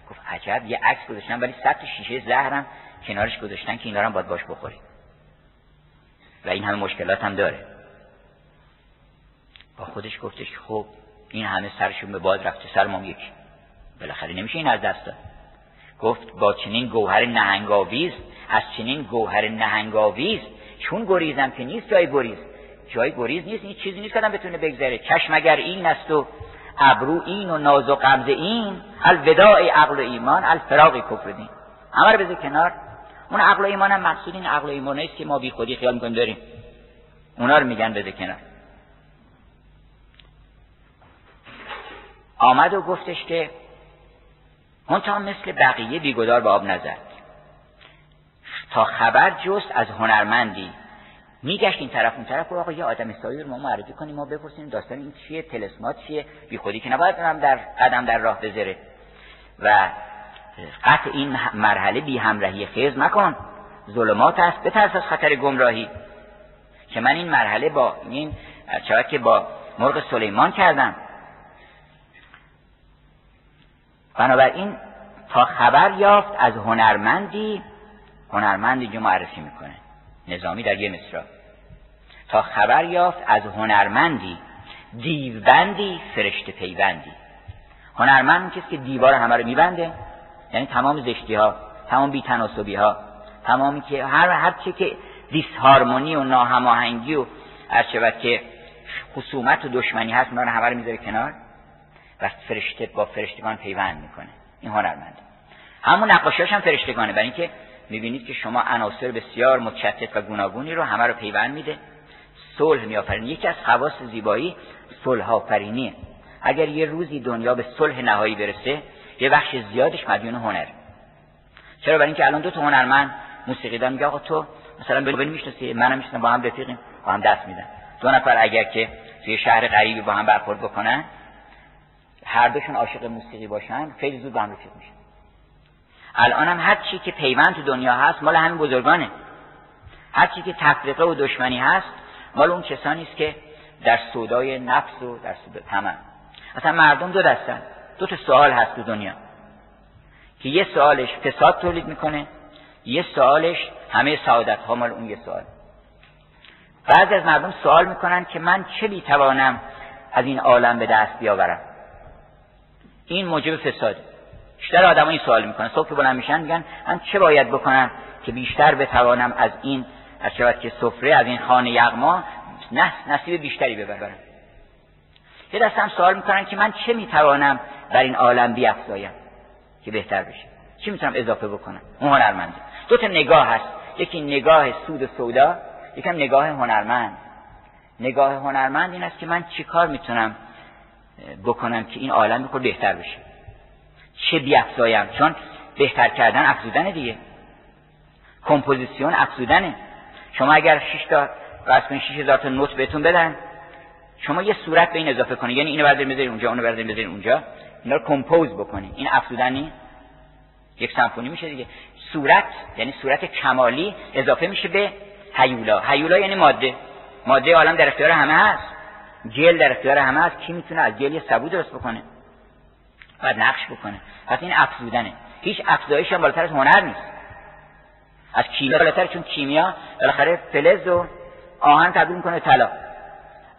گفت عجب یه عکس گذاشتن ولی صد شیشه زهرم کنارش گذاشتن که اینا هم باید باش بخوریم. و این همه مشکلات هم داره. با خودش گفتش که خب این همه سرشون به باد رفته سر ما یکی. بالاخره نمیشه این از دست داد. گفت با چنین گوهر نهنگاویز از چنین گوهر نهنگاویز چون گریزم که نیست جای گریز. جای گریز نیست این چیزی نیست که بتونه بگذره. چشم اگر این است و ابرو این و ناز و قبض این الوداع عقل و ایمان الفراق کفر دین. همه رو بذار کنار. اون عقل و ایمان هم مقصود این عقل و ایمان است که ما بی خودی خیال می‌کنیم داریم. اونا رو میگن بذار کنار. آمد و گفتش که منتها مثل بقیه بیگدار به آب نزد. تا خبر جست از هنرمندی. میگشت این طرف اون طرف آقا یه آدم سایی رو ما معرفی کنیم ما بپرسیم داستان این چیه تلسمات چیه؟ بی خودی که نباید هم در قدم در راه بذاره. و قطع این مرحله بی همراهی خیز مکن. ظلمات است بترس از خطر گمراهی. که من این مرحله با این چرا که با مرغ سلیمان کردم. بنابراین تا خبر یافت از هنرمندی هنرمندی جو معرفی می‌کنه. نظامی در یه مصرا تا خبر یافت از هنرمندی دیوبندی فرشته پیوندی. هنرمند کسی که دیوار همه رو میبنده یعنی تمام زشتی ها تمام بیتناسبی ها تمامی که هر هر چی که دیسهارمونی و ناهماهنگی و هر که خصومت و دشمنی هست اونا رو همه رو می‌ذاره کنار و فرشته با فرشتگان پیوند می‌کنه. این هنرمنده. همون نقاشیاش هم فرشتگانه. برای اینکه می‌بینید که شما عناصر بسیار متشتت و گوناگونی رو همه رو پیوند میده. صلح میآفرینه یکی از خواص زیبایی صلح آفرینیه اگر یه روزی دنیا به صلح نهایی برسه یه بخش زیادش مدیون هنر. چرا؟ برای اینکه الان دو تا هنرمند موسیقیدان میگه آقا تو مثلا بلی می‌شناسی منم می‌شناسم با هم رفیقیم با هم دست میدن. دو نفر اگر که توی شهر غریبی با هم برخورد بکنن هر دوشون عاشق موسیقی باشن خیلی زود با هم رفیق میشن. الان هم هر چی که پیوند تو دنیا هست مال همین بزرگانه. هر چی که تفریقه و دشمنی هست مال اون کسانی است که در سودای نفس و در سود تمام اصلا مردم دو دستن. دو تا سوال هست تو دنیا. که یه سوالش فساد تولید می‌کنه یه سوالش همه سعادت ها مال اون یه سوال. بعضی از مردم سوال می‌کنن که من چه بیتوانم از این عالم به دست بیاورم؟ این موجب فساده بیشتر آدم این سوال می‌کنن. صبح که بلند میشن میگن من چه باید بکنم که بیشتر بتوانم از این از شود که سفره از این خانه یغما نصیب بیشتری ببرم یه دست هم سوال می‌کنن که من چه می‌توانم در این عالم بیافزایم که بهتر بشه؟ چی می‌تونم اضافه بکنم؟ اون هنرمنده. دو تا نگاه هست. یکی نگاه سود و سودا یکم نگاه هنرمند. نگاه هنرمند این است که من چیکار می‌تونم بکنم که این عالم بخور بهتر بشه؟ چه بیافزایم چون بهتر کردن افزودن دیگه. کمپوزیسیون افزودنه. شما اگر 6 تا واسه کنید 6000 تا نوت بهتون بدن شما یه صورت به این اضافه کنید یعنی اینو بردارید بذارید اونجا اونو بردارید بذارید اونجا. اینا رو compose بکنید این افزودن یک سمفونی میشه دیگه. صورت یعنی صورت کمالی اضافه میشه به هیولا. هیولا یعنی ماده. ماده عالم در اختیار همه هست. گل در اختیار همه هست. کی می‌تونه از گل یه سبو درست بکنه؟ باید نقش بکنه. پس این افزودنه. هیچ افزایش هم بالاتر از هنر نیست. از کیمیا بالاتر چون کیمیا بالاخره فلز و آهن تبدیل می‌کنه طلا.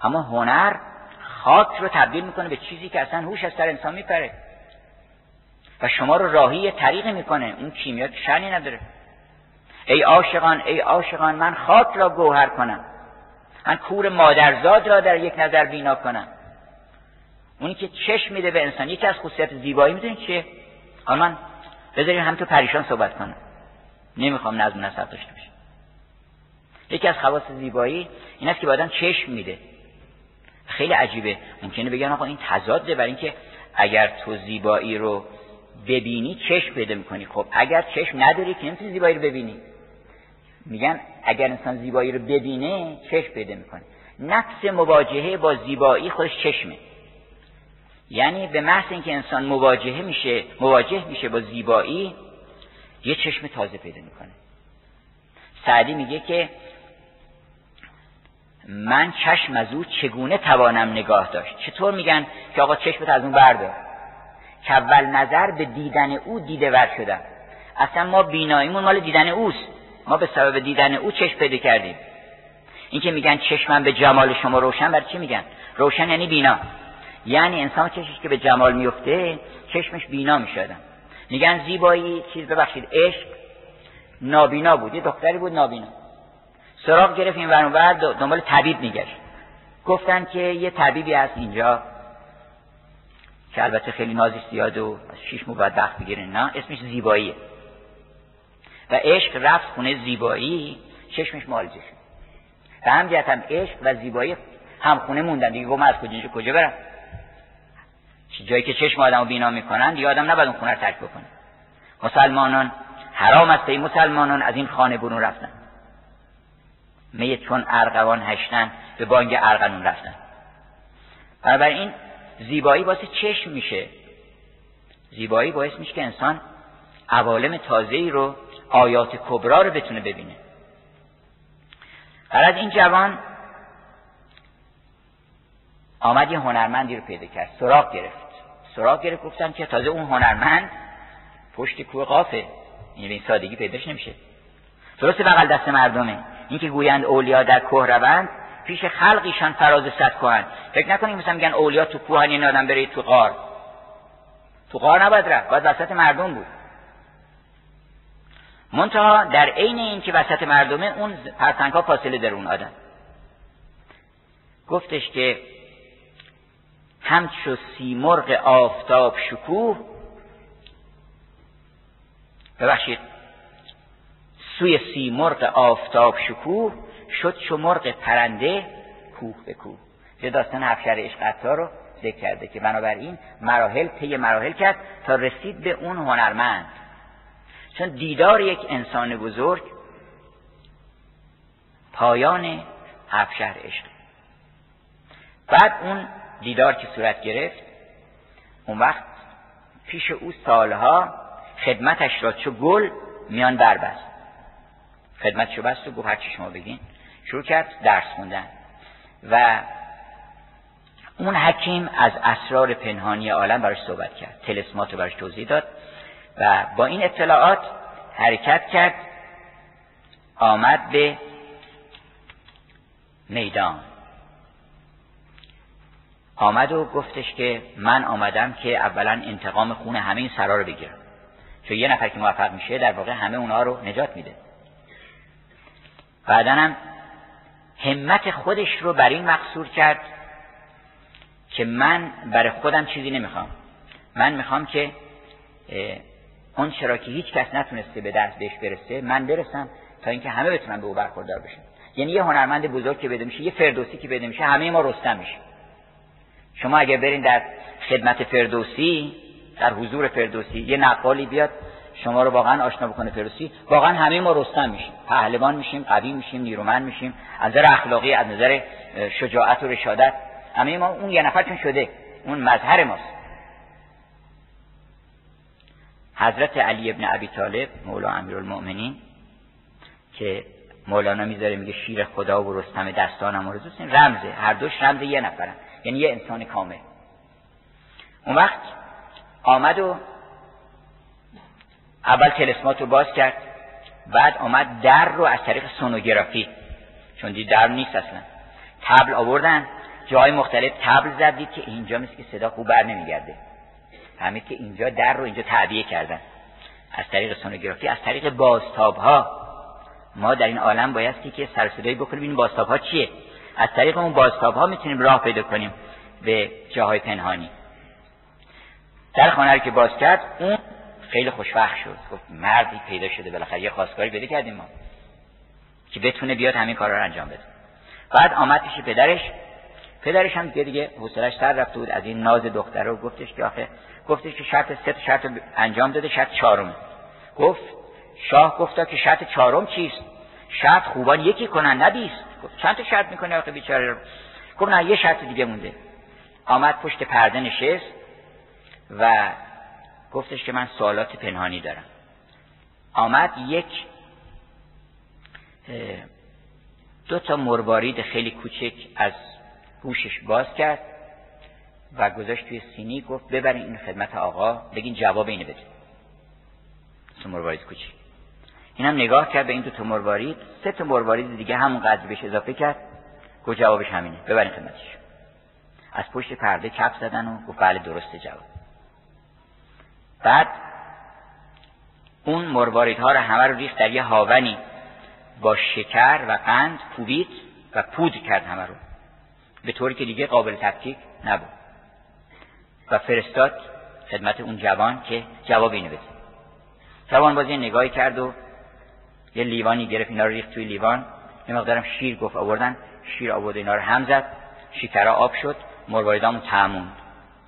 اما هنر خاک رو تبدیل می‌کنه به چیزی که اصلا هوش از سر انسان میپره. و شما رو راهی طریقی می‌کنه. اون کیمیا شنی نداره. ای عاشقان ای عاشقان من خاک را گوهر کنم. من کور مادرزاد را در یک نظر بینا کنم. اونی که چشم میده به انسان یکی از خصوصیت زیبایی می‌دونید چیه؟ حالا من بذاریم هم تو پریشان صحبت کنم. نمی‌خوام نظم نصب داشته باشم. یکی از خواص زیبایی این است که بعدا چشم میده. خیلی عجیبه. ممکنه بگن آقا این تضاده برای اینکه اگر تو زیبایی رو ببینی چشم پیدا می‌کنی. خب اگر چشم نداری که نمی‌تونی زیبایی رو ببینی. میگن اگر انسان زیبایی رو ببینه چشم پیدا می‌کنه. نفس مواجهه با زیبایی خودش چشمه. یعنی به محض اینکه انسان مواجهه میشه مواجه میشه با زیبایی یه چشم تازه پیدا می‌کنه. سعدی میگه که من چشم از او چگونه توانم نگاه داشت؟ چطور میگن که آقا چشمت از اون بردار؟ که اول نظر به دیدن او دیده ور شدم. اصلا ما بیناییمون مال دیدن اوست. ما به سبب دیدن او چشم پیدا کردیم. این که میگن چشمم به جمال شما روشن برای چی میگن؟ روشن یعنی بینا. یعنی انسان چشمش که به جمال میفته چشمش بینا می‌شدن میگن زیبایی چیز ببخشید عشق نابینا بود. یه دختری بود نابینا. سراغ گرفت این ورانور دنبال طبیب میگشت. گفتن که یه طبیبی هست اینجا که البته خیلی نازی زیاد و شیش مو باید وقت بگیره نه اسمش زیباییه. و عشق رفت خونه زیبایی چشمش مالجه شد. و هم عشق و زیبایی هم خونه موندن. دیگه گفت از کجا کجا برم؟ جایی که چشم آدم بینا می‌کنن دیگه آدم نباید اون خونه رو ترک بکنه. مسلمانان حرام است ای مسلمانان از این خانه برون رفتن. می چون ارغوان هشتن به بانگ ارغنون رفتن. بنابراین زیبایی واسه چشم میشه. زیبایی باعث میشه که انسان عوالم تازه ای رو آیات کبرا رو بتونه ببینه. از این جوان آمد یه هنرمندی رو پیدا کرد. سراغ گرفت. سراغ گرفت گفتن که تازه اون هنرمند پشت کوه قافه. این به سادگی پیداش نمیشه. درسته بغل دست مردمه. این که گویند اولیا در کوه روند پیش خلقیشان فراز صد کوهن فکر نکنیم مثلا میگن اولیا تو کوهن این آدم بره تو غار. تو غار نباید رفت باید وسط مردم بود. منتها در عین این که وسط مردمه اون پرسنگ ها فاصله در اون آدم. گفتش که همچو سیمرغ آفتاب شکوه. ببخشید. سوی سیمرغ آفتاب شکوه شد چو مرغ پرنده کوه به کوه. یه داستان افشار عشق رو ذکر کرده که بنابراین مراحل طی مراحل کرد تا رسید به اون هنرمند. چون دیدار یک انسان بزرگ پایان افشار عشق. بعد اون دیدار که صورت گرفت اون وقت پیش او سالها خدمتش را چو گل میان خدمت شو بست و گفت هرچی شما بگین. شروع کرد درس خوندن. و اون حکیم از اسرار پنهانی عالم براش صحبت کرد. تلسمات رو براش توضیح داد. و با این اطلاعات حرکت کرد آمد به میدان. آمد و گفتش که من آمدم که اولا انتقام خون همه این سرا رو بگیرم. چون یه نفر که موفق میشه در واقع همه اونا رو نجات میده. بعدا هم همت خودش رو بر این مقصور کرد که من برای خودم چیزی نمی‌خوام. من می‌خوام که اون چرا که هیچ کس نتونسته به دست بهش برسه من برسم تا اینکه همه بتونن به او برخوردار بشن. یعنی یه هنرمند بزرگ که بده میشه یه فردوسی که بده میشه همه ما رستم میشه شما اگر برین در خدمت فردوسی در حضور فردوسی یه نقالی بیاد شما رو واقعا آشنا بکنه فردوسی. واقعا همه ما رستم میشیم. پهلوان میشیم قوی میشیم نیرومند میشیم. از نظر اخلاقی از نظر شجاعت و رشادت همه ما اون یه نفر چون شده اون مظهر ماست. حضرت علی ابن ابی طالب مولا امیرالمؤمنین که مولانا می‌ذاره میگه شیر خدا و رستم دستانم و این رمزه. هر دوش رمز یه نفرن. یعنی یه انسان کامل. اون وقت آمد و اول تلسمات رو باز کرد بعد آمد در رو از طریق سونوگرافی. چون دید در نیست اصلا. تبل آوردن جای مختلف تبل زد که اینجا مثل که صدا خوب بر نمیگرده. همه که اینجا در رو اینجا تعبیه کردن. از طریق سونوگرافی از طریق بازتاب ها ما در این عالم بایستی که سر صدایی بکنیم این بازتاب ها چیه؟ از طریق اون بازتاب ها می‌تونیم راه پیدا کنیم به جاهای پنهانی. در خانه که باز کرد اون خیلی خوشبخت شد. گفت مردی پیدا شده بالاخره یه خواستگاری پیدا کردیم ما. که بتونه بیاد همین کارا رو انجام بده. بعد آمد پیش پدرش. پدرش هم دیگه دیگه حوصلش سر رفته بود. از این ناز دختره رو گفتش که آخه گفتش که شرط سه شرط انجام داده شرط چهارم گفت شاه گفتا که شرط چهارم چیست؟ شرط خوبان یکی کنن نه گفت. چند تا شرط می‌کنه آخه بیچاره گفت نه یه شرط دیگه مونده. آمد پشت پرده نشست و گفتش که من سوالات پنهانی دارم. آمد یک دو تا مروارید خیلی کوچک از گوشش باز کرد و گذاشت توی سینی گفت ببرین این خدمت آقا بگین جواب اینو بده. تو مروارید کوچیک اینم نگاه کرد به این دو تا مروارید سه تا مروارید دیگه همون قدر بهش اضافه کرد. گفت جوابش همینه. ببرین خدمتش از پشت پرده کپ زدن و گفت بله درسته جواب. بعد اون مرواریدها رو همه رو ریخت در یه هاونی با شکر و قند کوبید و پود کرد همه رو. به طوری که دیگه قابل تفکیک نبود. و فرستاد خدمت اون جوان که جواب اینو بده. جوان بازی نگاهی کرد و یه لیوانی گرفت اینا رو ریخت توی لیوان. یه مقدارم شیر گفت آوردن شیر آورد اینا رو هم زد. شکرها آب شد مرواریدامون تعموند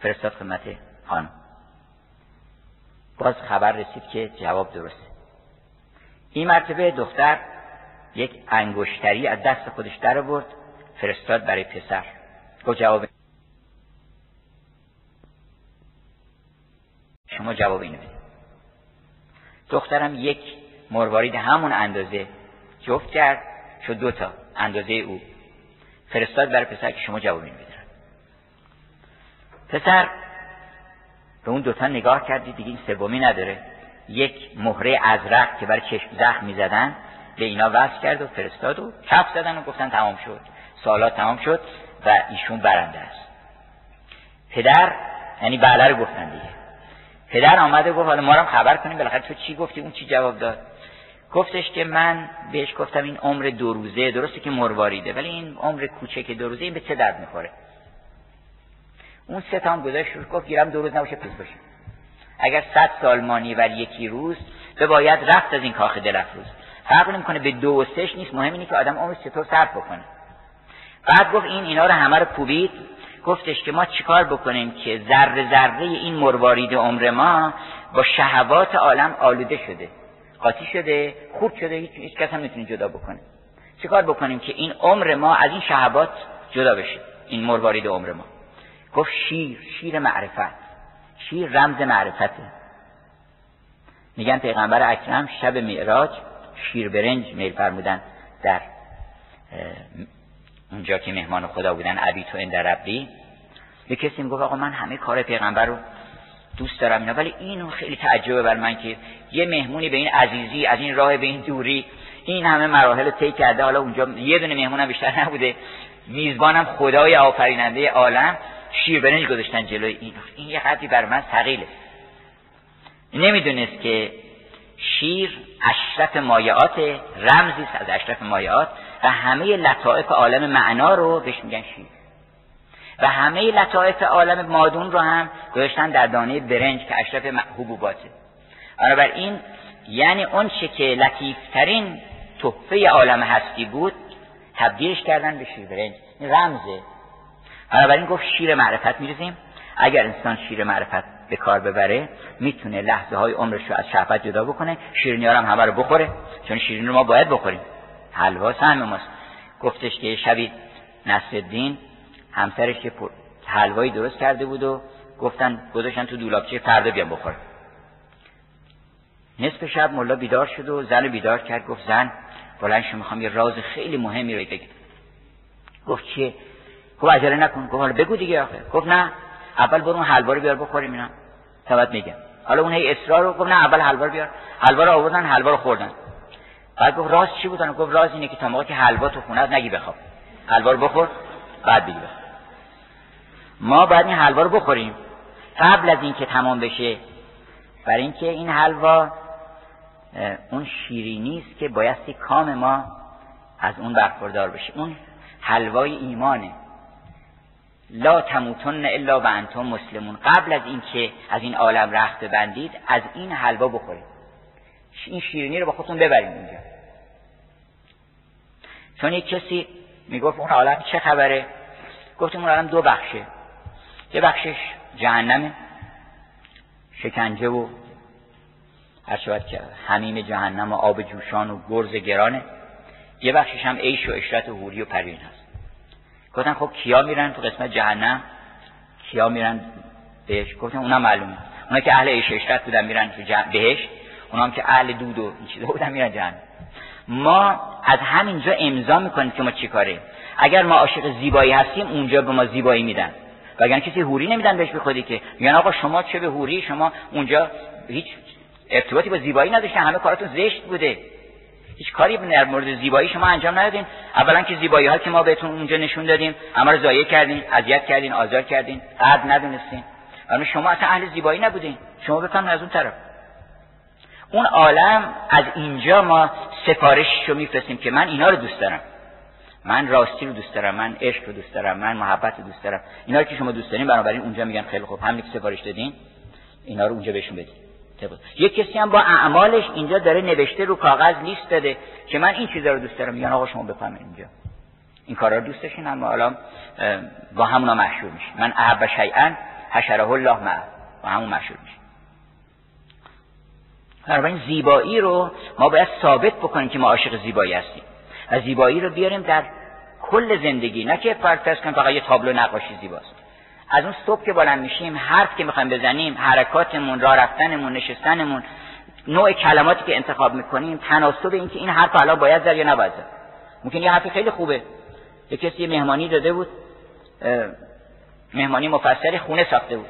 فرستاد خدمت خانم. باز خبر رسید که جواب درسته. این مرتبه دختر یک انگشتری از دست خودش در آورد فرستاد برای پسر. گفت جواب شما جواب اینو دخترم یک مروارید همون اندازه جفت کرد شد دوتا اندازه او. فرستاد برای پسر که شما جواب بدید پسر به اون دوتا نگاه کردی دیگه این سومی نداره. یک مهره ازرق که برای چشم زخم می‌زدن به اینا وصل کرد و فرستاد و کف زدن و گفتن تمام شد. سالات تمام شد و ایشون برنده است. پدر یعنی بله رو گفتن دیگه. پدر آمده گفت حالا ما رو خبر کنیم بالاخره تو چی گفتی؟ اون چی جواب داد؟ گفتش که من بهش گفتم این عمر دو روزه درسته که مرواریده ولی این عمر کوچک دو روزه این به چه درد می‌خوره؟ اون سه تا هم گذاشت گفت گیرم دو روز نباشه پیش باشه. اگر صد سال مانی بر یکی روز به باید رفت از این کاخ دل افروز. فرق نمی‌کنه به دو و سهش نیست مهم اینه که آدم عمرش چطور صرف بکنه. بعد گفت این اینا رو همه رو کوبید. گفتش که ما چیکار بکنیم که ذره ذره این مروارید عمر ما با شهوات عالم آلوده شده. قاطی شده خورد شده هیچ, هیچ کس هم نمی‌تونه جدا بکنه. چیکار بکنیم که این عمر ما از این شهوات جدا بشه؟ این مروارید عمر ما. گفت شیر شیر معرفت. شیر رمز معرفته. میگن پیغمبر اکرم شب معراج شیر برنج میل فرمودن در اونجا که مهمان خدا بودن عبی تو اندر ربی به کسی می‌گفت آقا من همه کار پیغمبر رو دوست دارم اینا. ولی اینو خیلی تعجبه بر من که یه مهمونی به این عزیزی از این راه به این دوری این همه مراحل طی کرده. حالا اونجا یه دونه مهمونم بیشتر نبوده. میزبانم خدای آفریننده عالم شیر برنج گذاشتن جلوی این. این یه قدری بر من ثقیله. نمی‌دونست که شیر اشرف مایعات رمزی از اشرف مایعات و همه لطائف عالم معنا رو بهش میگن شیر. و همه لطائف عالم مادون رو هم گذاشتن در دانه برنج که اشرف حبوباته. این یعنی اون چه که لطیفترین تحفه عالم هستی بود تبدیلش کردن به شیر برنج. این رمزه. بنابراین گفت شیر معرفت میریزیم. اگر انسان شیر معرفت به کار ببره می‌تونه لحظه های عمرش رو از شهوت جدا بکنه شیرینی هم همه رو بخوره چون شیرینی رو ما باید بخوریم. حلوا سهم ماست. گفتش که شبی نصرالدین همسرش که حلوایی درست کرده بود و گفتن گذاشتن تو دولابچه فردا بیان بخور نصف شب ملا بیدار شد و زن بیدار کرد گفت زن بلند شو می‌خوام یه راز خیلی مهمی رو بگم. گفت چیه؟ گفت عجله نکن. گفت حالا بگو دیگه آخه. گفت نه اول برو حلوا رو بیار بخوریم اینا. ثبت میگم. حالا اون هی اصرار رو گفت نه اول حلوا رو بیار. حلوا رو آوردن حلوا رو خوردن. بعد گفت راز چی بود؟ گفت راز اینه که تا موقعی که حلوا تو خونه نگی بخواب. حلوا رو بخور بعد بگی ما باید این حلوا رو بخوریم. قبل از اینکه تمام بشه برای اینکه این حلوا اون شیرینی است که بایستی کام ما از اون برخوردار بشه. اون حلوای ایمانه. لا تموتن الا و انتم مسلمون. قبل از اینکه از این عالم رخت بندید از این حلوا بخورید. این شیرینی رو با خودتون ببرید اینجا. چون یک کسی می‌گفت اون عالم چه خبره؟ گفتیم اون عالم دو بخشه. یه بخشش جهنمه شکنجه و هر که همیم جهنم و آب جوشان و گرز گرانه. یه بخشش هم عیش و اشرت و حوری و پروین هست. گفتن خب کیا میرن تو قسمت جهنم؟ کیا میرن بهش؟ گفتن اونا معلومه. اونا که اهل عیش اشرت بودن میرن تو بهش. اونا هم که اهل دود و این چیزا بودن میرن جهنم. ما از همینجا امضا می‌کنیم که ما چی کاره اگر ما عاشق زیبایی هستیم اونجا به ما زیبایی میدن. و اگر کسی هوری نمیدن بهش به خودی که میگن آقا شما چه به هوری شما اونجا هیچ ارتباطی با زیبایی نداشتن همه کاراتون زشت بوده. هیچ کاری در مورد زیبایی شما انجام ندادین. اولا که زیبایی ها که ما بهتون اونجا نشون دادیم همه رو ضایع کردین اذیت کردین آزار کردین قدر ندونستین. اما شما اصلا اهل زیبایی نبودین. شما بفهمین از اون طرف. اون عالم از اینجا ما سفارشش رو میفرستیم که من اینا رو دوست دارم. من راستی رو دوست دارم من عشق رو دوست دارم من محبت رو دوست دارم. اینا که شما دوست دارین بنابراین اونجا میگن خیلی خوب. همین که سفارش دادین اینا رو اونجا بهشون بدین. یک کسی هم با اعمالش اینجا داره نوشته رو کاغذ لیست داده که من این چیزا رو دوست دارم. میگن آقا شما بفهمید اینجا. این کارا رو دوست داشتین اما حالا با همونا مشهور میشه من احب شیئا حشره الله معه. با همون مشهور میشه بنابراین زیبایی رو ما باید ثابت بکنیم که ما عاشق زیبایی هستیم. و زیبایی رو بیاریم در کل زندگی. نه که فرض کنیم فقط یه تابلو نقاشی زیباست. از اون صبح که بلند میشیم حرف که می‌خوایم بزنیم حرکاتمون راه رفتنمون نشستنمون نوع کلماتی که انتخاب می‌کنیم تناسب این که این حرف الان باید زد یا نباید زد. ممکن یه حرف خیلی خوبه. یه کسی مهمانی داده بود مهمانی مفصلی خونه ساخته بود.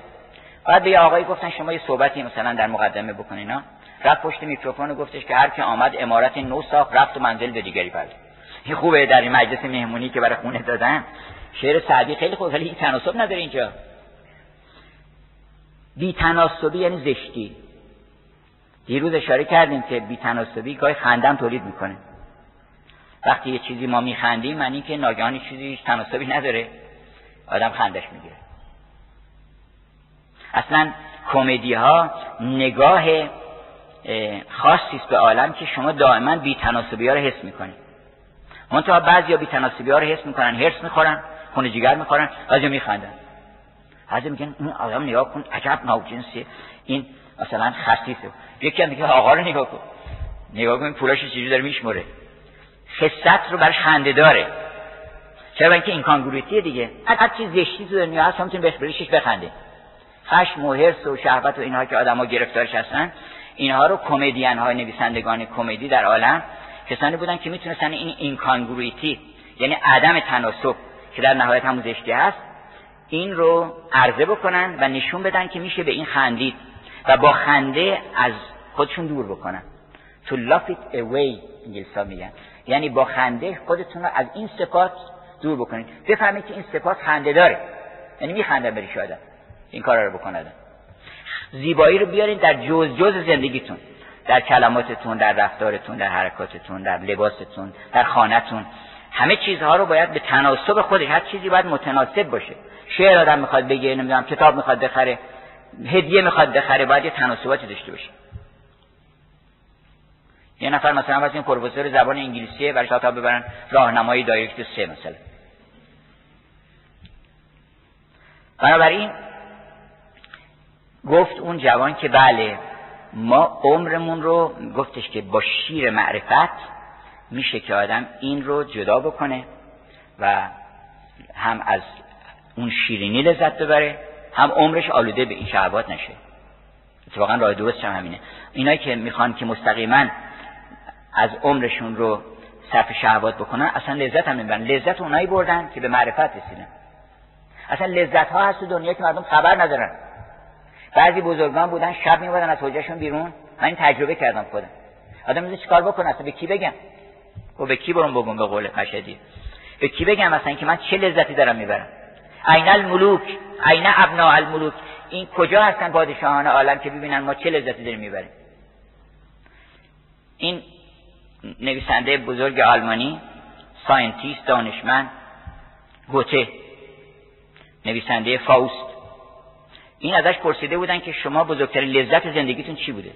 بعد به آقایی گفتن شما یه صحبتی مثلا در مقدمه بکنین ها رفت پشت میکروفون و گفتش که هر که آمد امارت نو ساخت رفت و منزل به دیگری پرد این خوبه در این مجلس مهمونی که برای خونه دادن. شعر سعدی خیلی خوبه ولی تناسب نداره اینجا. بی تناسبی یعنی زشتی. دیروز اشاره کردیم که بی تناسبی گاهی خندم تولید می‌کنه. وقتی یه چیزی ما میخندیم معنی که ناگهانی چیزی تناسبی نداره. آدم خندش می‌گیره. اصلا کمدی ها نگاه خاصی است به عالم که شما دائما بی تناسبی ها رو حس می‌کنید. منتها بعضی ها بی تناسبی ها رو حس می‌کنن هرس می‌خورن خون جگر می‌خورن بعضی میخندن. بعضی میگن این آدم نگاه کن عجب نوجنسیه این مثلا خسیسه. یکی هم میگه آقا رو نگاه کن. نگاه کن پولاش چجوری داره میشمره خصت رو برش خنده داره. چرا اینکه این کانگرویتی دیگه. هر چیز زشتی تو دنیا هست می‌تونه بهش بریشش بخنده. خشم و حرس و شهوت و اینها که آدما گرفتارش هستن اینها رو کمدین های نویسندگان کمدی در عالم کسانی بودن که می‌تونستن این اینکانگرویتی یعنی عدم تناسب که در نهایت همون زشتی هست این رو عرضه بکنن و نشون بدن که میشه به این خندید و با خنده از خودشون دور بکنن. To laugh it away انگلیسا میگن. یعنی با خنده خودتون رو از این صفات دور بکنید. بفهمید که این صفات خنده داره. یعنی میخنده بری شاید. این کار رو بکنه. زیبایی رو بیارین در جز جز زندگیتون. در کلماتتون در رفتارتون در حرکاتتون در لباستون در خانهتون. همه چیزها رو باید به تناسب خودش هر چیزی باید متناسب باشه. شعر آدم می‌خواد بگه نمی‌دونم کتاب می‌خواد بخره هدیه می‌خواد بخره باید یه تناسباتی داشته باشه. یه نفر مثلا واسه این پروفسور زبان انگلیسیه برای تا ببرن راهنمای دایرکت سه مثلا. بنابراین گفت اون جوان که بله ما عمرمون رو گفتش که با شیر معرفت میشه که آدم این رو جدا بکنه و هم از اون شیرینی لذت ببره هم عمرش آلوده به این شهوات نشه. اتفاقا راه درست هم همینه. اینایی که می‌خوان که مستقیما از عمرشون رو صرف شهوات بکنن اصلا لذت هم نمی‌برن. لذت اونایی بردن که به معرفت رسیدن. اصلا لذت ها هست دنیا که مردم خبر ندارن. بعضی بزرگان بودن شب میبودن از حجرشون بیرون. من این تجربه کردم خودم. آدم میگه چیکار بکنه؟ اصلا به کی بگم؟ و به کی برم بگم به قول قشدی به کی بگم مثلا که من چه لذتی دارم می‌برم؟ أین الملوک أین ابناء الملوک. این کجا هستن پادشاهان عالم که ببینن ما چه لذتی داریم می‌بریم؟ این نویسنده بزرگ آلمانی scientist دانشمند گوته نویسنده فاوست. این ازش پرسیده بودن که شما بزرگترین لذت زندگیتون چی بوده؟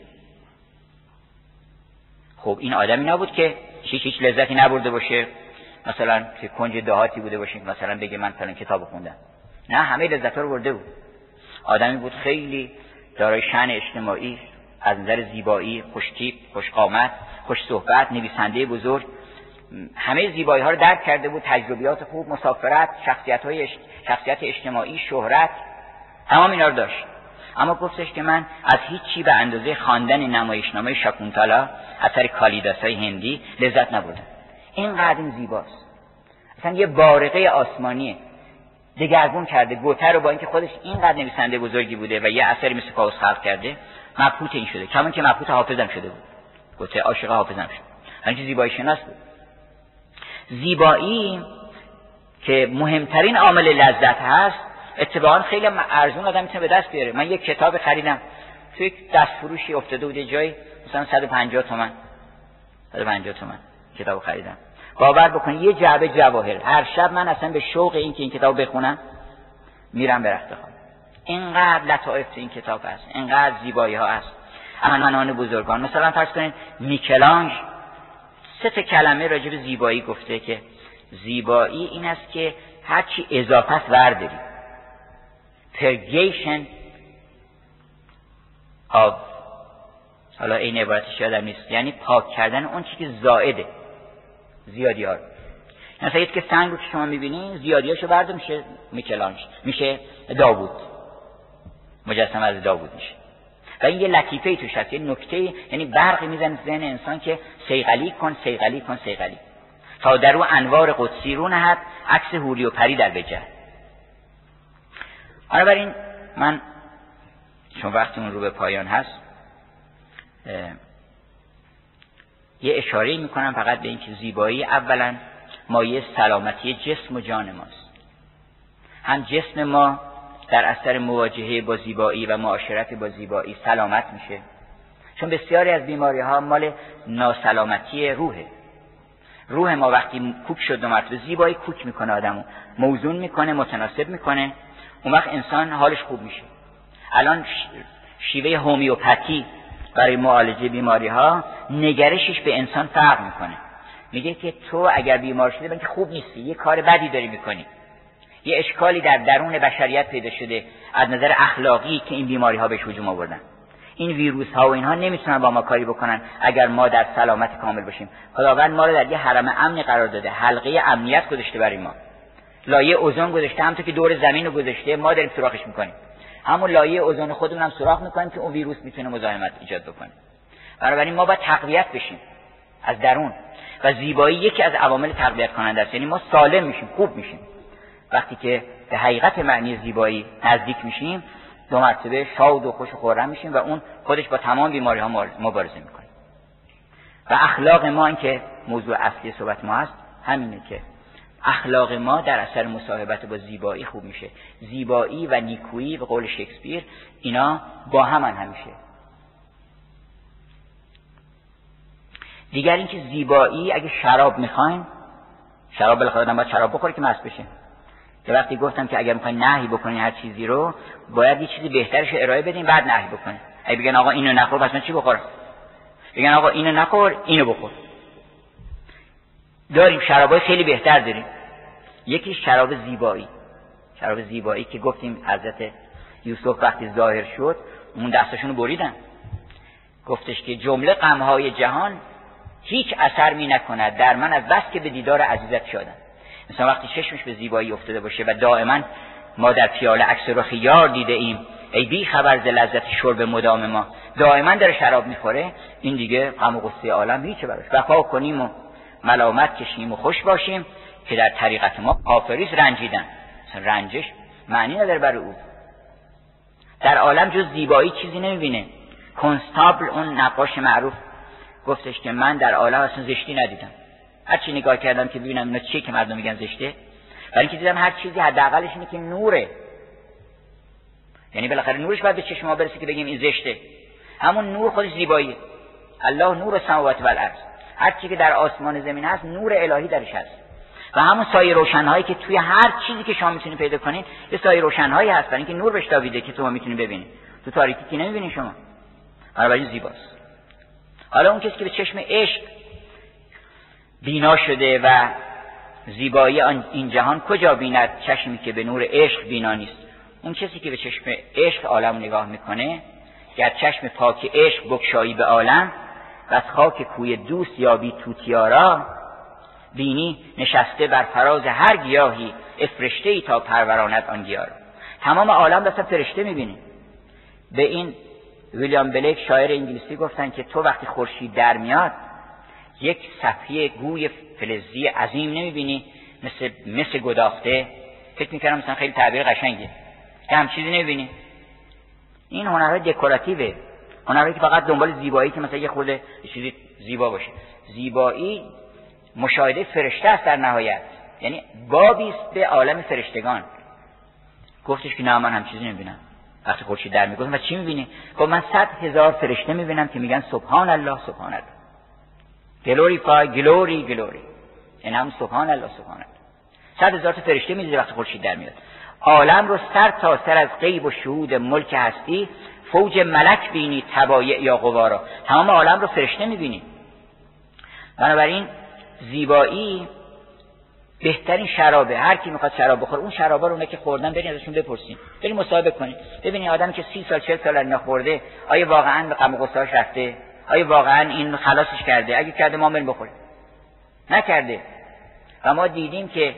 خب این آدمی نبود که هیچ هیچ لذتی نبرده باشه. مثلا که کنج دهاتی بوده باشه. مثلا بگه من فلان کتاب خوندم. نه همه لذت رو برده بود. آدمی بود خیلی دارای شن اجتماعی از نظر زیبایی خوشتیپ خوشقامت خوش صحبت نویسنده بزرگ. همه زیبایی ها رو درک کرده بود. تجربیات خوب مسافرت شخصیت های شخصیت اجتماعی شهرت. تمام اینا رو داشت. اما گفتش که من از هیچی به اندازه خواندن نمایشنامه شاکونتالا اثر کالیداسای هندی لذت نبردم. اینقدر این زیباست. اصلا یه بارقه آسمانیه. دگرگون کرده گوته رو با اینکه خودش اینقدر نویسنده بزرگی بوده و یه اثری مثل فاوست خلق کرده مبهوت این شده. کمون که مبهوت حافظم شده بود. گفته عاشق حافظم شد. همین زیبایی شناس بود. زیبایی که مهمترین عامل لذت هست اتفاقا خیلی ارزون آدم می‌تونه به دست بیاره. من یک کتاب خریدم. توی دست فروشی افتاده بود جای مثلا 150 تومن. 150 تومن کتاب خریدم. باور بکنید یه جعبه جواهر. هر شب من اصلا به شوق این که این کتاب بخونم میرم به رخت خواب. اینقدر لطایف این کتاب هست. اینقدر زیبایی ها هست. امنان بزرگان. مثلا فرض کنید میکلانج سه تا کلمه راجع به زیبایی گفته که زیبایی این است که هرچی اضافه است ورداری پرگیشن of حالا این عبارتش یادم نیست. یعنی پاک کردن اون چی که زائده. زیادی ها مثلا یعنی که سنگ رو که شما می‌بینین زیادیاشو برده میشه میکلانج میشه داوود. مجسم از داوود میشه. و این یه لطیفه توش هست یه نکته یعنی برقی میزن ذهن انسان که سیغلی کن سیغلی کن سیغلی تا در او انوار قدسی رو نهد عکس هولی و پری در بجه بنابراین من چون وقتمون رو به پایان هست یه اشاره می‌کنم فقط به اینکه زیبایی اولا مایه سلامتی جسم و جان ماست. هم جسم ما در اثر مواجهه با زیبایی و معاشرت با زیبایی سلامت میشه. چون بسیاری از بیماری ها مال ناسلامتی روحه. روح ما وقتی کوک شد دو مرتبه زیبایی کوک می‌کنه آدمو. موزون می‌کنه متناسب می‌کنه. اون وقت انسان حالش خوب میشه. الان شیوه هومیوپاتی برای معالجه بیماری ها نگرشش به انسان فرق می‌کنه. میگه که تو اگر بیمار شده که خوب نیستی یه کار بدی داری می‌کنی. یه اشکالی در درون بشریت پیدا شده از نظر اخلاقی که این بیماری ها بهش هجوم آوردن. این ویروس ها و اینها نمی‌تونن با ما کاری بکنن اگر ما در سلامت کامل باشیم. خداوند ما رو در یه حرم امنی قرار داده. حلقه امنیت گذاشته برای ما. لایه اوزون گذاشته همونطور که دور زمین رو گذاشته ما داریم سوراخش می‌کنیم. همون لایه اوزون خودمون هم سوراخ می‌کنیم که اون ویروس می‌تونه مزاحمت ایجاد بکنه. بنابراین ما باید تقویت بشیم از درون. و زیبایی یکی از عوامل تقویت کننده است. یعنی ما سالم میشیم خوب میشیم. وقتی که به حقیقت معنی زیبایی نزدیک میشیم دو مرتبه شاد و خوش و خورم میشیم و اون خودش با تمام بیماری ها مبارزه می‌کنه. و اخلاق ما این که موضوع اصلی صحبت ما هست همینه که اخلاق ما در اثر مصاحبت با زیبایی خوب میشه. زیبایی و نیکویی به قول شکسپیر اینا با همان همیشه. دیگر اینکه زیبایی اگه شراب می‌خواین شراب بالاخره آدم باید شراب بخوره که مست بشه. که وقتی گفتم که اگر می‌خواین نهی بکنین هر چیزی رو باید یه چیزی بهترش ارائه بدین بعد نهی بکنین. اگه بگن آقا اینو نخور پس من چی بخورم؟ بگن آقا اینو نخور اینو بخور. داریم شرابای خیلی بهتر داریم. یکی شراب زیبایی. شراب زیبایی که گفتیم حضرت یوسف وقتی ظاهر شد اون دستشون رو بریدن. گفتش که جمله غمهای جهان هیچ اثر می نکند. در من از بس که به دیدار عزیزت شدم. مثلا وقتی چشمش به زیبایی افتاده باشه و دائما ما در پیاله عکس رخ یار دیده ایم ای بی خبر ز لذت شرب مدام ما. دائما داره شراب می‌خوره. این دیگه غم و غصه عالم هیچ براش. وفا کنیم و ملامت کشیم و خوش باشیم که در طریقت ما کافریس رنجیدن. رنجش معنی نداره برای او. در عالم جز زیبایی چیزی نمی‌بینه. کنستابل اون نقاش معروف گفتش که من در عالم اصلا زشتی ندیدم. هر چی نگاه کردم که ببینم اینا چیه که مردم میگن زشته برای اینکه دیدم هر چیزی حداقلش اینه که نوره. یعنی بالاخره نورش باید به چشم ما برسه که بگیم این زشته. همون نور خودش زیباییه الله نور سماوات و الارض هر چی که در آسمان زمین هست نور الهی درش هست. و همون سایه روشنهایی که توی هر چیزی که شما می‌تونید پیدا کنید یه سایه روشنهایی هست برای اینکه نور بهش تابیده که تو می‌تونید ببینید. تو تاریکی که نمی‌بینید شما؟ بنابراین زیباست. حالا اون کسی که به چشم عشق بینا شده و زیبایی این جهان کجا بیند؟ چشمی که به نور عشق بینا نیست. اون کسی که به چشم عشق عالم نگاه می‌کنه گر چشم پاک عشق بکشایی به عالم و از خاک کوی دوست یابی توتیارا. بینی نشسته بر فراز هر گیاهی افرشته ای تا پروراند آن گیاه تمام عالم بس فرشته می‌بینی به این ویلیام بلیک شاعر انگلیسی گفتن که تو وقتی خورشید در میاد یک صفحه گوی فلزی عظیم نمی‌بینی مثل مثل گداخته. فکر می‌کردم مثلا خیلی تعبیر قشنگه. که هم چیزی نمی‌بینی. این هنرهای دکوراتیوه. هنری که فقط دنبال زیبایی که مثلا یه خورده چیزی زیبا باشه. زیبایی مشاهده فرشته است در نهایت. یعنی بابی است به عالم فرشتگان. گفتش که نه من هم چیزی نمی‌بینم. وقتی خورشید در می‌گفت و چی می‌بینی؟ خب من صد هزار فرشته می‌بینم که میگن سبحان الله سبحان الله. گلوری فای گلوری گلوری این هم سبحان الله سبحان الله. صد هزار فرشته می‌دید وقتی خورشید در میاد. عالم رو سر تا سر از غیب و شهود ملک هستی فوج ملک بینی تبایع یا قوارا تمام عالم رو فرشته می‌بینی. بنابراین زیبایی بهترین شرابه. هر کی می‌خواد شراب بخوره اون شرابا رو که خوردن برین ازشون بپرسین. برین مصاحبه کنین. ببینید آدمی که سی سال چه سال اینا خورده آیا واقعا به غم و رفته؟ آیا واقعا این خلاصش کرده؟ اگه کرده ما بریم بخوریم. نکرده. و ما دیدیم که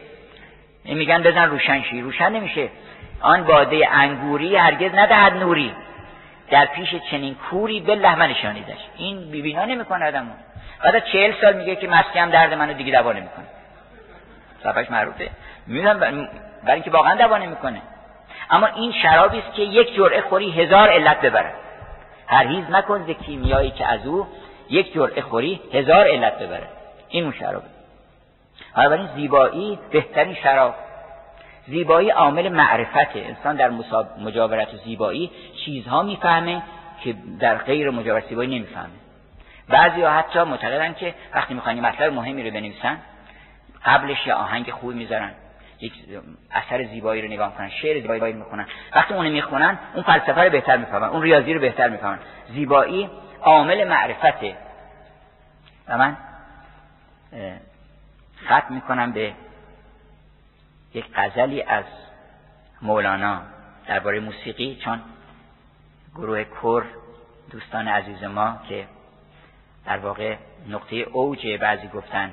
میگن بزن روشن شی. روشن نمیشه. آن باده انگوری هرگز ندهد نوری. در پیش چنین کوری به لحمه نشانیدش. این بیبینا نمی‌کنه آدمو. بعد چهل سال میگه که مسکم درد منو دیگه دوا نمی‌کنه. صفحش معروفه. می‌دونم برای اینکه واقعا دوا نمی‌کنه. اما این شرابی است که یک جرعه خوری هزار علت ببره پرهیز نکن ز کیمیایی که از او یک جرعه خوری هزار علت ببره این اون شرابه. بنابراین زیبایی بهترین شراب زیبایی عامل معرفته. انسان در مجاورت زیبایی چیزها می‌فهمه که در غیر مجاورت زیبایی نمی‌فهمه. بعضی ها حتی معتقدن که وقتی می‌خوان مطلب مهمی رو بنویسن قبلش یه آهنگ خوبی می‌ذارن. یک اثر زیبایی رو نگاه کنن شعر زیبایی می‌خونن. وقتی اونو می‌خونن اون فلسفه رو بهتر می‌فهمن اون ریاضی رو بهتر می‌فهمن. زیبایی عامل معرفته. و من ختم می‌کنم به یک غزلی از مولانا درباره موسیقی چون گروه کور دوستان عزیز ما که در واقع نقطه اوج بعضی گفتن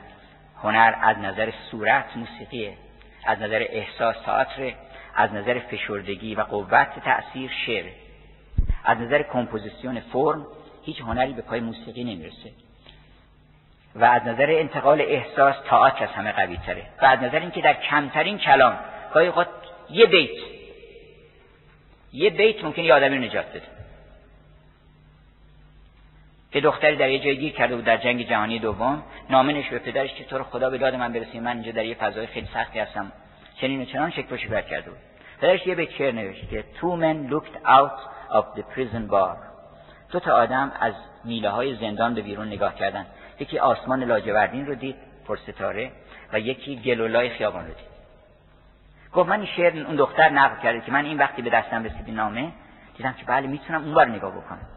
هنر از نظر صورت موسیقیه از نظر احساس تئاتر از نظر فشردگی و قوت تأثیر شعر از نظر کمپوزیسیون فرم هیچ هنری به پای موسیقی نمی‌رسه. و از نظر انتقال احساس تئاتر از همه قوی تره. و از نظر اینکه در کمترین کلام گاهی اوقات یه بیت یه بیت ممکن یه آدمی نجات بده. که دختری در یه جای گیر کرده بود در جنگ جهانی دوم نامه نش به پدرش که تو رو خدا به داد من برسی من اینجا در یه فضای خیلی سختی هستم. چنین و چنان شکل شکر کرده بود. پدرش یه بیت شعر نوشت که two men looked out of the prison bar. دو تا آدم از میله های زندان به بیرون نگاه کردن یکی آسمان لاجوردین رو دید پر ستاره و یکی گلولای خیابان رو دید. گفت من این شعر اون دختر نقل کرده که من این وقتی به دستم رسید نامه دیدم که بله می‌تونم اون بار نگاه بکنم.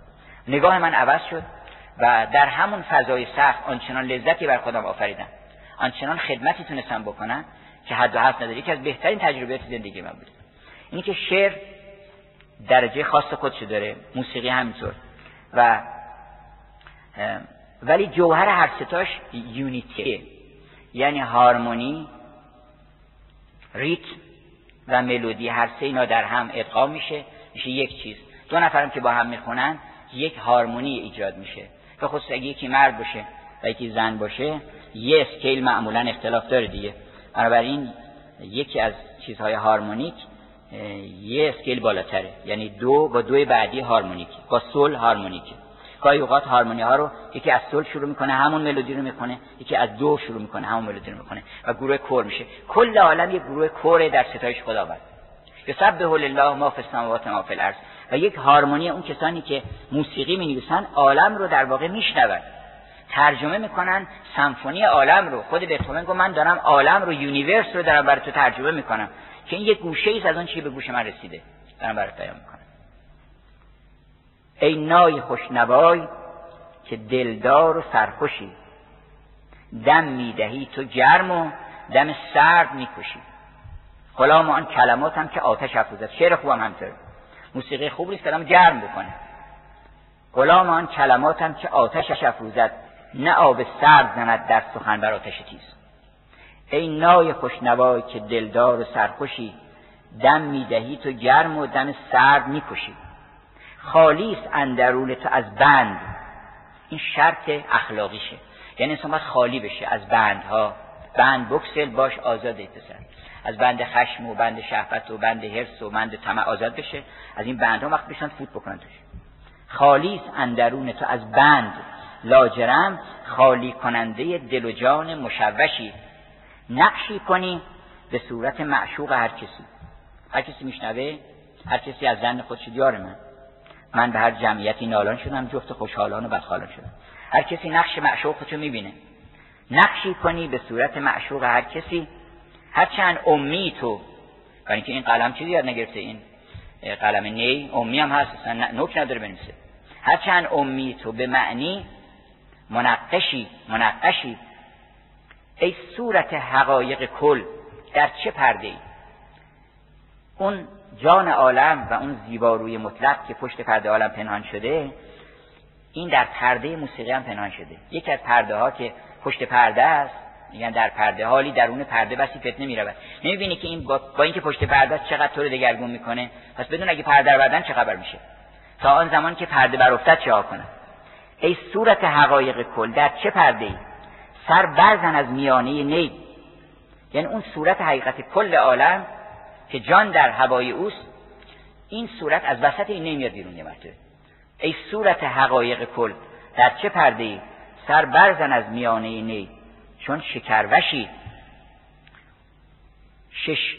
نگاه من عوض شد و در همون فضای سخت آنچنان لذتی بر خودم آفریدم. آنچنان خدمتی تونستم بکنم که حد و حد نداری که از بهترین تجربیات زندگی من بود. اینی که شعر درجه خاص خودشو داره موسیقی همینطور و ولی جوهر هر ستاش یونیتیه. یعنی هارمونی ریتم و ملودی. هر سه اینا در هم ادغام میشه. میشه یک چیز. دو نفرم که با هم می‌خونن یک هارمونی ایجاد میشه. به خصوص اگه یکی مرد باشه و یکی زن باشه یه scale معمولا اختلاف داره دیگه. بنابراین یکی از چیزهای هارمونیک یه scale بالاتره. یعنی دو با دوی بعدی هارمونیک. با سول هارمونیکه. گاهی اوقات هارمونی ها رو یکی از سول شروع می‌کنه همون ملودی رو می‌کنه یکی از دو شروع می‌کنه همون ملودی رو می‌کنه و گروه کر میشه. کل عالم یک گروه کره در ستایش خداوند. یسبح لله ما فی السماوات ما فی الارض. و یک هارمونی اون کسانی که موسیقی می نویسن عالم رو در واقع میشنون. ترجمه می‌کنن سمفونی عالم رو. خود بتهوون گفت من دارم عالم رو universe رو دارم برای تو ترجمه می‌کنم. که این یک گوشه ای از اون چی به گوش من رسیده. دارم برات ای نای خوشنوای که دلدار و سرخوشی. دم می‌دهی تو گرم و دم سرد می‌کشی غلام آن کلمات هم که آتش افروزد. شعر خوبم همطور موسیقی خوب نیست کلام گرم بکنه. غلام آن کلمات هم که آتش افروزد نه آب سرد زند در سخن بر آتش تیز. ای نای خوشنوای که دلدار و سرخوشی دم می‌دهی تو گرم و دم سرد می‌کشی خالیست اندرون تو از بند. این شرط اخلاقیشه. یعنی انسان باید خالی بشه از بندها. بند بکسل باش آزاد پسر. از بند خشم و بند شهوت و بند حرس و بند طمع آزاد بشه. از این بندها وقت بشن فوت بکنن توش. خالیس اندرون تو از بند. لاجرم خالی کننده دل و جان مشوشی. نقشی کنی به صورت معشوق هر کسی. هر کسی میشنوه هر کسی از زن خودش دیار من. من به هر جمعیتی نالان شدم جفت خوشحالان و بدخالان شدم. هر کسی نقش معشوق خودشو می‌بینه. نقشی کنی به صورت معشوق هر کسی. هرچند امی تو برای اینکه این قلم چیزی یاد نگرفته این قلم نی امی هم هست نوک نداره بنویسه. هرچند امی تو به معنی منقشی منقشی ای صورت حقایق کل در چه پرده ای اون جان عالم و اون زیباروی مطلق که پشت پرده عالم پنهان شده این در پرده موسیقی هم پنهان شده. یکی از پرده ها که پشت پرده است میگن در پرده حالی درون پرده بسی فتنه می‌رود نمی‌بینی که این با, با اینکه پشت پرده است چقدر تو رو دگرگون می‌کنه؟ پس بدون اگه پرده رو بردن چه خبر میشه؟ تا آن زمان که پرده بر افتد چه کنه ای صورت حقایق کل در چه پرده ای سر برزن از میانه نی. یعنی اون صورت حقیقت کل عالم که جان در هوای اوست این صورت از وسط این نمیاد بیرون یه ای صورت حقایق کل در چه پرده ای سر برزن از میانه نی چون شکروشی. شش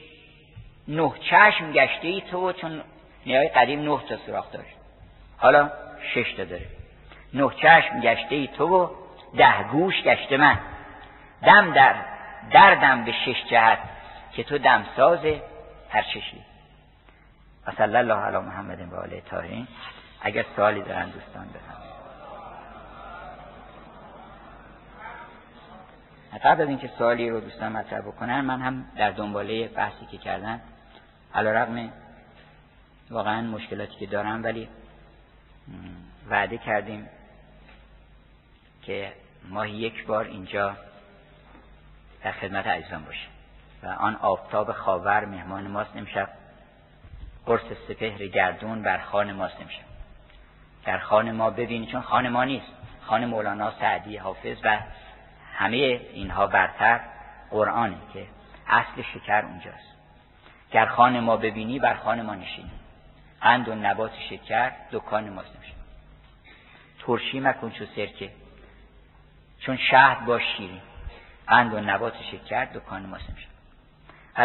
نه چشم گشته ای تو چون نیای قدیم نه تا سراخ داشت. حالا شش تا داره. نه چشم گشته ای تو و ده گوش گشته من. دم در دردم به شش جهت که تو دمساز هر چشی و صلی الله علی محمد و آله طاهرین. اگر سوالی دارن دوستان بفرمایید. قبل از اینکه سوالی رو دوستان مطرح بکنن من هم در دنباله بحثی که کردن علا رقم واقعا مشکلاتی که دارم ولی وعده کردیم که ماهی یک بار اینجا در خدمت عزیزان باشیم. و آن آفتاب خاور مهمان ماست امشب. قرص سپهر گردون بر خان ماست امشب. در خان ما ببینید چون خان ما نیست. خان مولانا سعدی حافظ و همه اینها برتر قرآنه که اصل شکر اونجاست. گر خان ما ببینی بر خان ما نشینی. قند و نبات شکر دکان ماست نمیشه ترشی مکن چو سرکه. چون شهد با شیرین. قند و نبات شکر دکان ماست نمیشه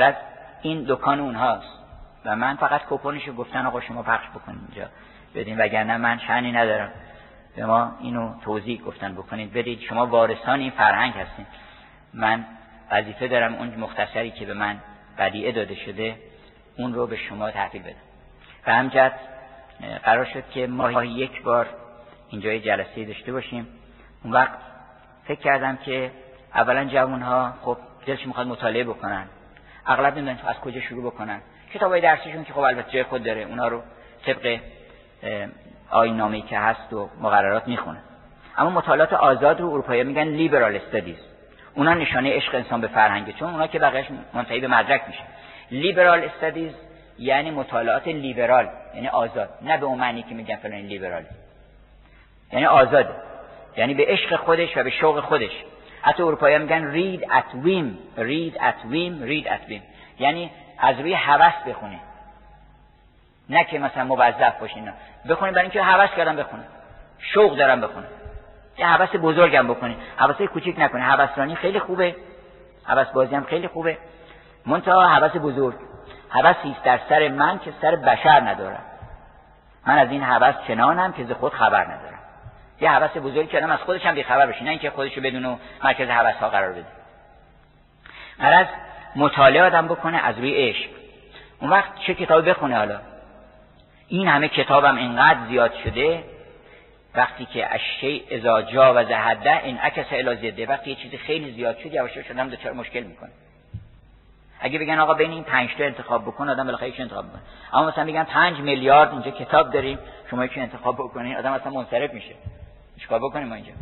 از این دکان اونهاست. و من فقط کوپونشو گفتن آقا شما پخش بکنید اینجا. بدین وگرنه من شعنی ندارم. به ما اینو توضیح گفتن بکنید. برید شما وارثان این فرهنگ هستین. من وظیفه دارم اون مختصری که به من بدیعه داده شده اون رو به شما تحویل بدم. و همجد قرار شد که ما یک بار اینجا جلسه داشته باشیم. اون وقت فکر کردم که اولا جوان ها خب دلش می‌خواد مطالعه بکنن. اغلب نمی‌دونن از کجا شروع بکنن. کتابای درسیشون که خب البته جای خود داره اونا رو طبق آینامه که هست و مقررات می‌خونه. اما مطالعات آزاد رو اروپایی میگن لیبرال استادیز اونا نشانه عشق انسان به فرهنگه چون اونا که بقیش منتهی به مدرک میشه. لیبرال استادیز یعنی مطالعات لیبرال یعنی آزاد. نه به اون معنی که میگن فلان لیبرال یعنی آزاد. یعنی به عشق خودش و به شوق خودش. حتی اروپایی میگن رید ات ویم رید ات ویم رید ات ویم یعنی از روی هوس بخونه نه که مثلا موظف باشین بخونید برای اینکه هوس کردم بخونه. شوق دارم بخونه. یه هوس بزرگم بکنید هوس کوچیک نکنید هوسرانی خیلی خوبه. هوس بازی هم خیلی خوبه. منتها هوس بزرگ. هوسی در سر من که سر بشر ندارم. من از این هوس چنانم که ز خود خبر ندارم. یه هوس بزرگی کردم از خودش هم بیخبر بشه نه اینکه خودشو بدون و مرکز هوس ها قرار بده. از مطالعه آدم بکنه از روی عشق. اون وقت چه کتابی بخونه حالا؟ این همه کتابم اینقدر زیاد شده وقتی که اشی ازا جا و زهده این عکس الازیده وقتی یه چیزی خیلی زیاد شد یواش شدم دچار مشکل می‌کنه. اگه بگن آقا بین این پنج تا انتخاب بکن آدم بالاخره یک انتخاب بکنه اما مثلا میگن پنج میلیارد اینجا کتاب داریم شما یکی انتخاب بکنین آدم اصلا منصرف میشه. چیکار بکنیم ما اینجا؟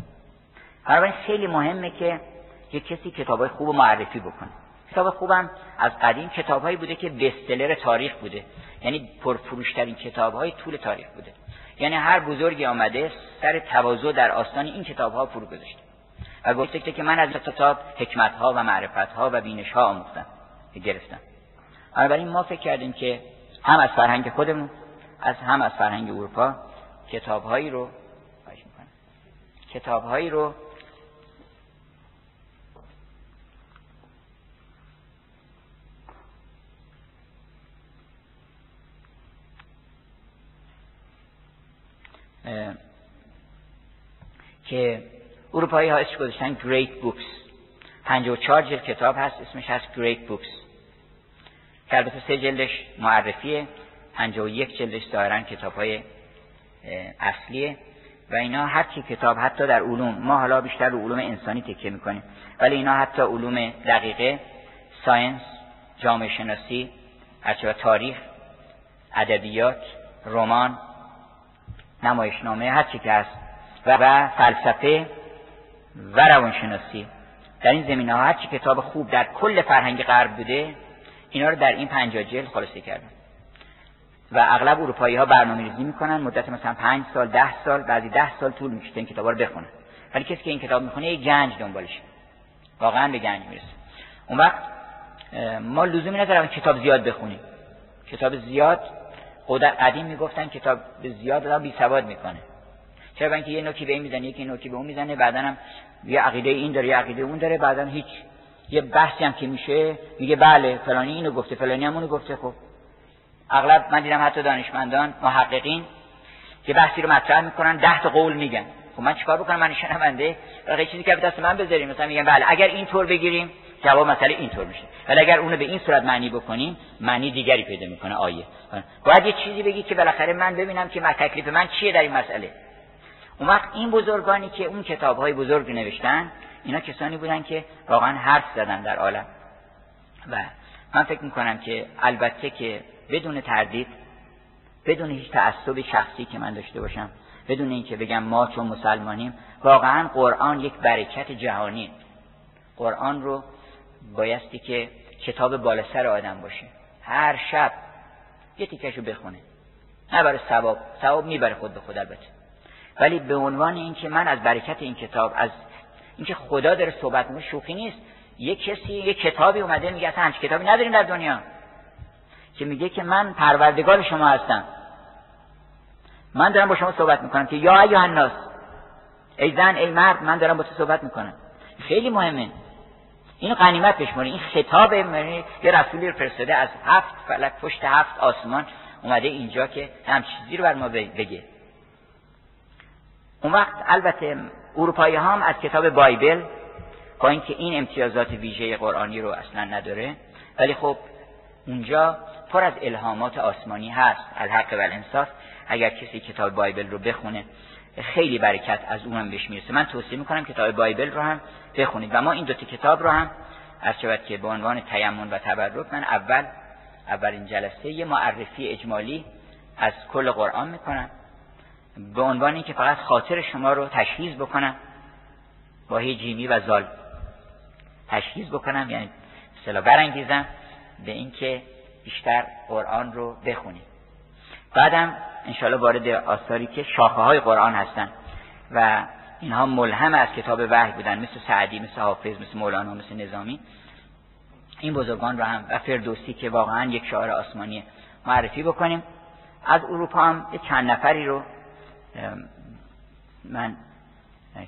بنابراین خیلی مهمه که یه کسی کتابای خوب معرفی بکنه. کتاب خوبم از قدیم کتابهایی بوده که بستلر تاریخ بوده. یعنی پرفروشترین کتابهای طول تاریخ بوده. یعنی هر بزرگی آمده سر تواضع در آستان این کتاب ها فرو گذاشته. و گفته که من از کتاب حکمت ها و معرفت ها و بینش ها آموختم. گرفتم. بنابراین ما فکر کردیم که هم از فرهنگ خودمون از هم از فرهنگ اروپا کتابهایی رو کتابهایی رو که اروپایی ها اسمش گذاشتن Great Books. 54 جلد کتاب هست اسمش هست Great Books. که البته سه جلدش معرفیه 51 جلدش ظاهرا کتاب های اصلیه. و اینا هر کی کتاب حتی در علوم. ما حالا بیشتر رو علوم انسانی تکیه می‌کنیم. ولی اینا حتی علوم دقیقه ساینس جامعه شناسی هرچه تاریخ ادبیات رمان نمایشنامه هر چی که هست. و, و فلسفه و روانشناسی. در این زمینه ها هر چی کتاب خوب در کل فرهنگ غرب بوده اینا رو در این پنجاه جلد خلاصه کردن. و اغلب اروپایی ها برنامه ریزی می‌کنن. مدت مثلا پنج سال ده سال بعضی ده سال طول می‌کشه این کتاب رو بخونن. ولی کسی که این کتاب می‌خونه یک گنج دنبالش. واقعا به گنج می‌رسه. اون وقت ما لزومی نداره کتاب زیاد بخونیم. کتاب زیاد قدیم می‌گفتن کتاب زیاد آدم بی سواد می‌کنه. چرا؟ اینکه یه نوکی به این می‌زنه یکی نوکی به اون می‌زنه بعدا هم یه عقیده این داره یه عقیده اون داره بعدا هیچ یه بحثی هم که میشه میگه بله فلانی اینو گفته فلانی هم اونو گفته خب. اغلب من دیدم حتی دانشمندان محققین که بحثی رو مطرح می‌کنن ده تا قول میگن. خب من چیکار بکنم؟ من شنونده بقیه چیزی که به دست من بذاریم مثلا میگن بله اگر این طور بگیریم جواب مسئله اینطور میشه. ولی اگر اونو به این صورت معنی بکنیم معنی دیگری پیدا می‌کنه آیه. باید یه چیزی بگی که بالاخره من ببینم که من تکلیف من چیه در این مسئله. اون وقت این بزرگانی که اون کتاب های بزرگ نوشتن اینا کسانی بودن که واقعا حرف زدن در عالم. و من فکر می‌کنم که البته که بدون تردید بدون هیچ تعصب شخصی که من داشته باشم بدون اینکه بگم ما چون مسلمانیم واقعا قرآن یک برکت جهانی. قرآن رو بایستی که کتاب بالا سر آدم باشه. هر شب یه تیکش بخونه. نه برای ثواب. ثواب می‌بره خود به خود البته. ولی به عنوان اینکه من از برکت این کتاب از اینکه خدا داره صحبت می‌کنه شوخی نیست. یه کسی یه کتابی اومده میگه اصلا کتابی نداریم در دنیا. که میگه که من پروردگار شما هستم. من دارم با شما صحبت می‌کنم که یا ایها الناس ای زن ای مرد من دارم با تو صحبت می‌کنم. خیلی مهمه. اینو غنیمت بشماری این خطاب یه رسولی فرستاده از هفت فلک پشت هفت آسمان اومده اینجا که هم چیزی رو بر ما بگه. اون وقت البته اروپایی هم از کتاب بایبل با اینکه این امتیازات ویژه قرآنی رو اصلا نداره ولی خب اونجا پر از الهامات آسمانی هست. الحق و الانصاف. اگر کسی کتاب بایبل رو بخونه خیلی برکت از اونم بهش می‌رسه. من توصیه می‌کنم کتاب بایبل رو هم بخونید. و ما این دوتا کتاب رو هم از شود که به عنوان تیمون و تبرک من اول اولین جلسه یه معرفی اجمالی از کل قرآن می‌کنم. به عنوان اینکه فقط خاطر شما رو تشخیص بکنم با هی جیمی و زال تشخیص بکنم یعنی مثلا برانگیزم به اینکه بیشتر قرآن رو بخونید بعدم انشاءالله وارد آثاری که شاخه های قرآن هستن و اینها ملهم از کتاب وحی بودن مثل سعدی مثل حافظ مثل مولانا مثل نظامی. این بزرگان رو هم و فردوسی که واقعا یک شعار آسمانی معرفی بکنیم. از اروپا هم چند نفری رو من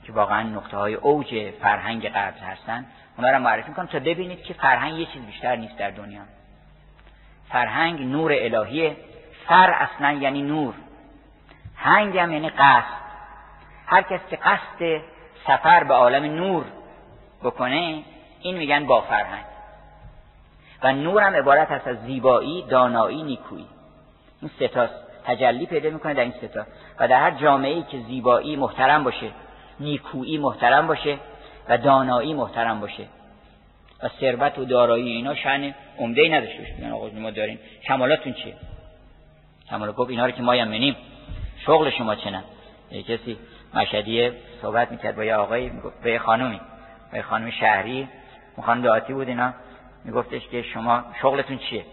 که واقعا نقطه های اوج فرهنگ غرب هستن اونا رو معرفی می‌کنم تا ببینید که فرهنگ یه چیز بیشتر نیست در دنیا. فرهنگ نور الهیه فر اصلا یعنی نور. هنگ هم یعنی قصد. هر کس که قصد سفر به عالم نور بکنه این میگن با فرهنگ. و نور هم عبارت هست از زیبایی دانایی نیکویی. این ستاست تجلی پیدا می‌کنه در این ستا و در هر جامعه ای که زیبایی محترم باشه نیکویی محترم باشه و دانایی محترم باشه. و ثروت و دارایی اینا شأن عمده ای باشه آقا ما دارین کمالاتون چیه؟ کمالات گفت اینا رو که ما یمنیم. شغل شما چنه کسی مشهدیه صحبت می‌کرد با یه آقایی به یه خانومی. با یه خانم شهری. خانم دعاتی بود اینا. میگفتش که شما شغلتون چیه؟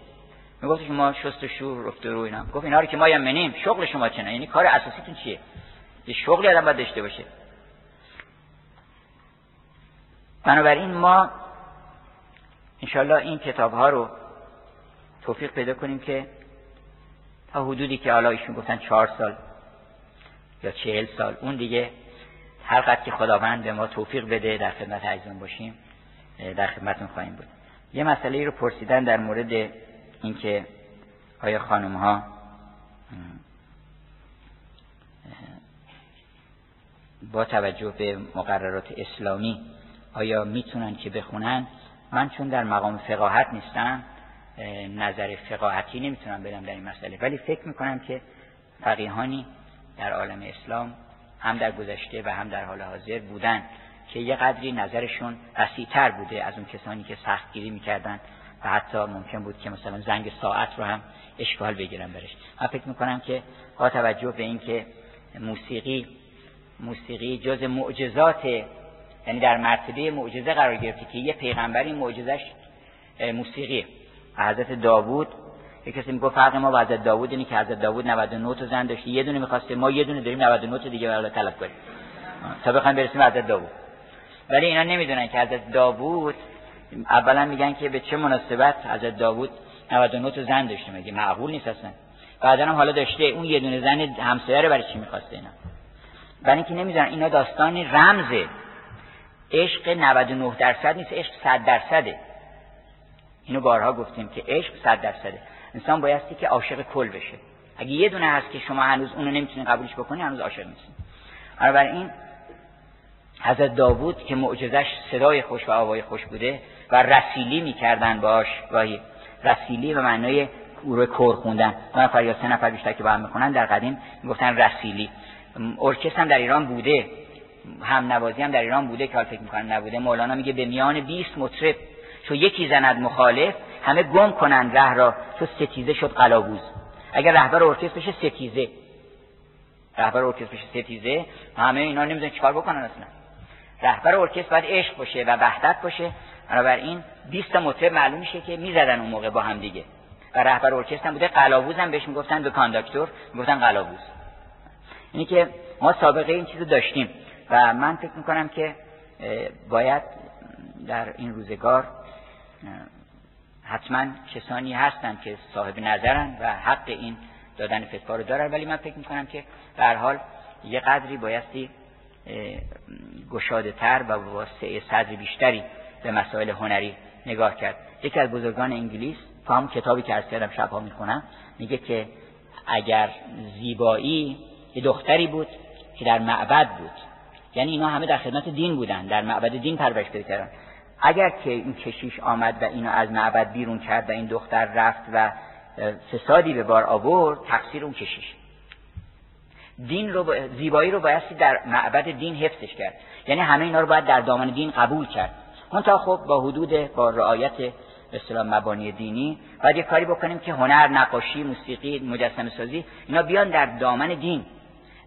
می‌گفت شما شست و شور رفت رو اینا. گفت اینا رو که ما یمنیم. شغل شما چنه یعنی کار اساسیتون چیه؟ یه شغلی آدم باید داشته باشه. بنابراین ما انشالله این کتاب ها رو توفیق پیدا کنیم که تا حدودی که حالا ایشون گفتن چهار سال یا چهل سال اون دیگه هر قد که خداوند به ما توفیق بده در خدمت عزیزان باشیم در خدمتون خواهیم بود. یه مسئله رو پرسیدن در مورد اینکه آیا خانم ها با توجه به مقررات اسلامی آیا می‌تونن که بخونن؟ من چون در مقام فقاهت نیستم نظر فقاهتی نمی‌تونم بدم در این مسئله. ولی فکر می‌کنم که فقیهانی در عالم اسلام هم در گذشته و هم در حال حاضر بودن که یه قدری نظرشون وسیعتر بوده از اون کسانی که سختگیری می‌کردن و حتی ممکن بود که مثلا زنگ ساعت رو هم اشکال بگیرن برش. من فکر می‌کنم که با توجه به اینکه موسیقی موسیقی جز معجزات یعنی در مرتبه معجزه قرار گرفته که یه پیغمبری معجزش موسیقی. حضرت داوود یه کسی میگه فرق ما با حضرت داوود اینه که حضرت داوود 99 تا زن داشته یه دونه می‌خواسته ما یه دونه داریم 99 تا دیگه برای طلب کنیم. تا بخوایم برسیم حضرت داوود. ولی اینا نمی‌دونن که حضرت داوود اولا میگن که به چه مناسبت حضرت داوود 99 تا زن داشته. مگه معقول نیست اصلا؟ بعدا هم حالا داشته اون یه دونه زن همسایه برای چی می‌خواسته اینا؟ برای اینکه نمی‌دونن اینا داستانی رمزه. عشق 99 درصد نیست عشق 100 درصده. اینو بارها گفتیم که عشق 100 درصده. انسان بایستی که عاشق کل بشه. اگه یه دونه هست که شما هنوز اونو نمی‌تونین قبولش بکنی هنوز عاشق نیستین این حضرت داوود که معجزش صدای خوش و آوای خوش بوده و رسیلی می‌کردن باش گاهی رسیلی به معنای رو کور خوندن. دو نفر یا سه نفر بیشتر که با هم می‌خونن در قدیم می‌گفتن رسیلی. ارکستر هم در ایران بوده. هم نوازی هم در ایران بوده که حال فکر می‌کنم نبوده. مولانا میگه به میان 20 مطرب چو یکی زند مخالف همه گم کنند ره را چو ستیزه شد قلاووز. اگر رهبر ارکستر بشه ستیزه. رهبر ارکستر بشه ستیزه همه اینا نمی‌دونن چیکار بکنن اصلا. رهبر ارکستر باید عشق باشه و وحدت باشه. بنابراین 20 مطرب معلوم میشه که می‌زدن اون موقع با هم دیگه. و رهبر ارکستر هم بوده. قلاووز هم بهش می‌گفتن به کانداکتور می‌گفتن قلاووز. اینی که ما سابقه این چیزو داشتیم. و من فکر می‌کنم که باید در این روزگار حتما کسانی هستن که صاحب نظرن و حق این دادن فتوا رو دارن. ولی من فکر می‌کنم که در حال یه قدری بایستی گشاده تر و واسه صدر بیشتری به مسائل هنری نگاه کرد. یکی از بزرگان انگلیس تو هم کتابی که از کردم شبها می‌خونم میگه که اگر زیبایی یه دختری بود که در معبد بود. یعنی اینا همه در خدمت دین بودن در معبد دین پرورش پیدا کردن. اگر که این کشیش آمد و اینو از معبد بیرون کرد و این دختر رفت و فسادی به بار آورد تقصیر اون کشیش. دین رو زیبایی رو بایستی در معبد دین حفظش کرد. یعنی همه اینا رو باید در دامن دین قبول کرد. تا خب با حدود با رعایت به مبانی دینی باید یه کاری بکنیم که هنر نقاشی موسیقی مجسمه سازی اینا بیان در دامن دین.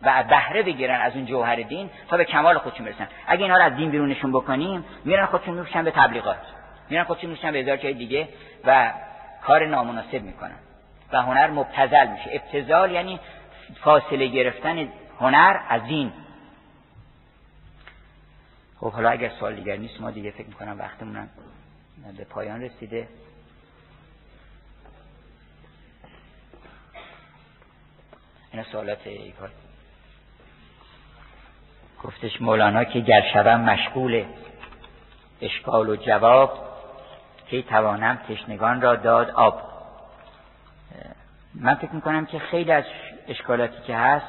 و بهره بگیرن از اون جوهر دین تا به کمال خودشون برسن. اگه اینا رو از دین بیرونشون بکنیم میرن خودشون میفشن به تبلیغات. میرن خودشون میفشن به هزار جای دیگه و کار نامناسب می‌کنن. و هنر مبتذل میشه. ابتذال یعنی فاصله گرفتن هنر از دین. خب حالا اگر سوال دیگر نیست ما دیگه فکر می‌کنم وقتمون به پایان رسیده. اینا سوالات ایکار گفتش مولانا که گر شوم مشغول اشکال و جواب که توانم تشنگان را داد آب. من فکر می‌کنم که خیلی از اشکالاتی که هست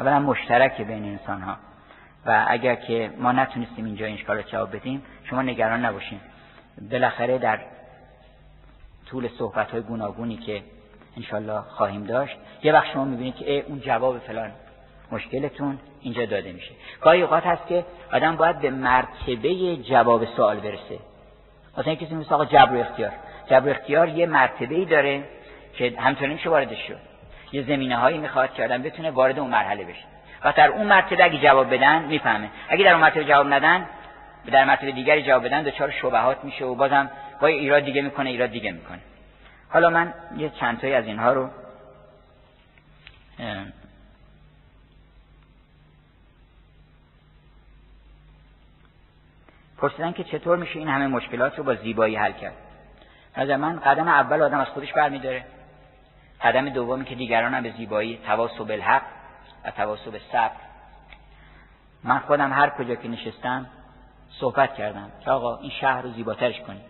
اولا مشترک بین انسان ها و اگر که ما نتونستیم اینجا این اشکالات جواب بدیم شما نگران نباشین. بالاخره در طول صحبت های گوناگونی که انشالله خواهیم داشت یه وقت شما می‌بینید که اون جواب فلان مشکلتون اینجا داده میشه. گاهی اوقات هست که آدم باید به مرتبه جواب سوال برسه. مثلا کسی مثل آقا جبر اختیار. جبر اختیار یه مرتبه ای داره که همطور نمیشه واردش شد. یه زمینه هایی می‌خواد که آدم بتونه وارد اون مرحله بشه. و در اون مرتبه اگه جواب بدن می‌فهمه. اگه در اون مرتبه جواب ندن در مرتبه دیگری جواب بدن دچار شبهات میشه و بازم با ایراد دیگه می‌کنه ایراد دیگه می‌کنه. حالا من یه چند تایی از اینها رو پرسیدن که چطور میشه این همه مشکلات رو با زیبایی حل کرد. از من قدم اول آدم از خودش برمیداره. قدم دومی که دیگران هم به زیبایی تواصل بالحق و تواسب صبر. من خودم هر کجا که نشستم صحبت کردم که آقا این شهر رو زیباترش کنیم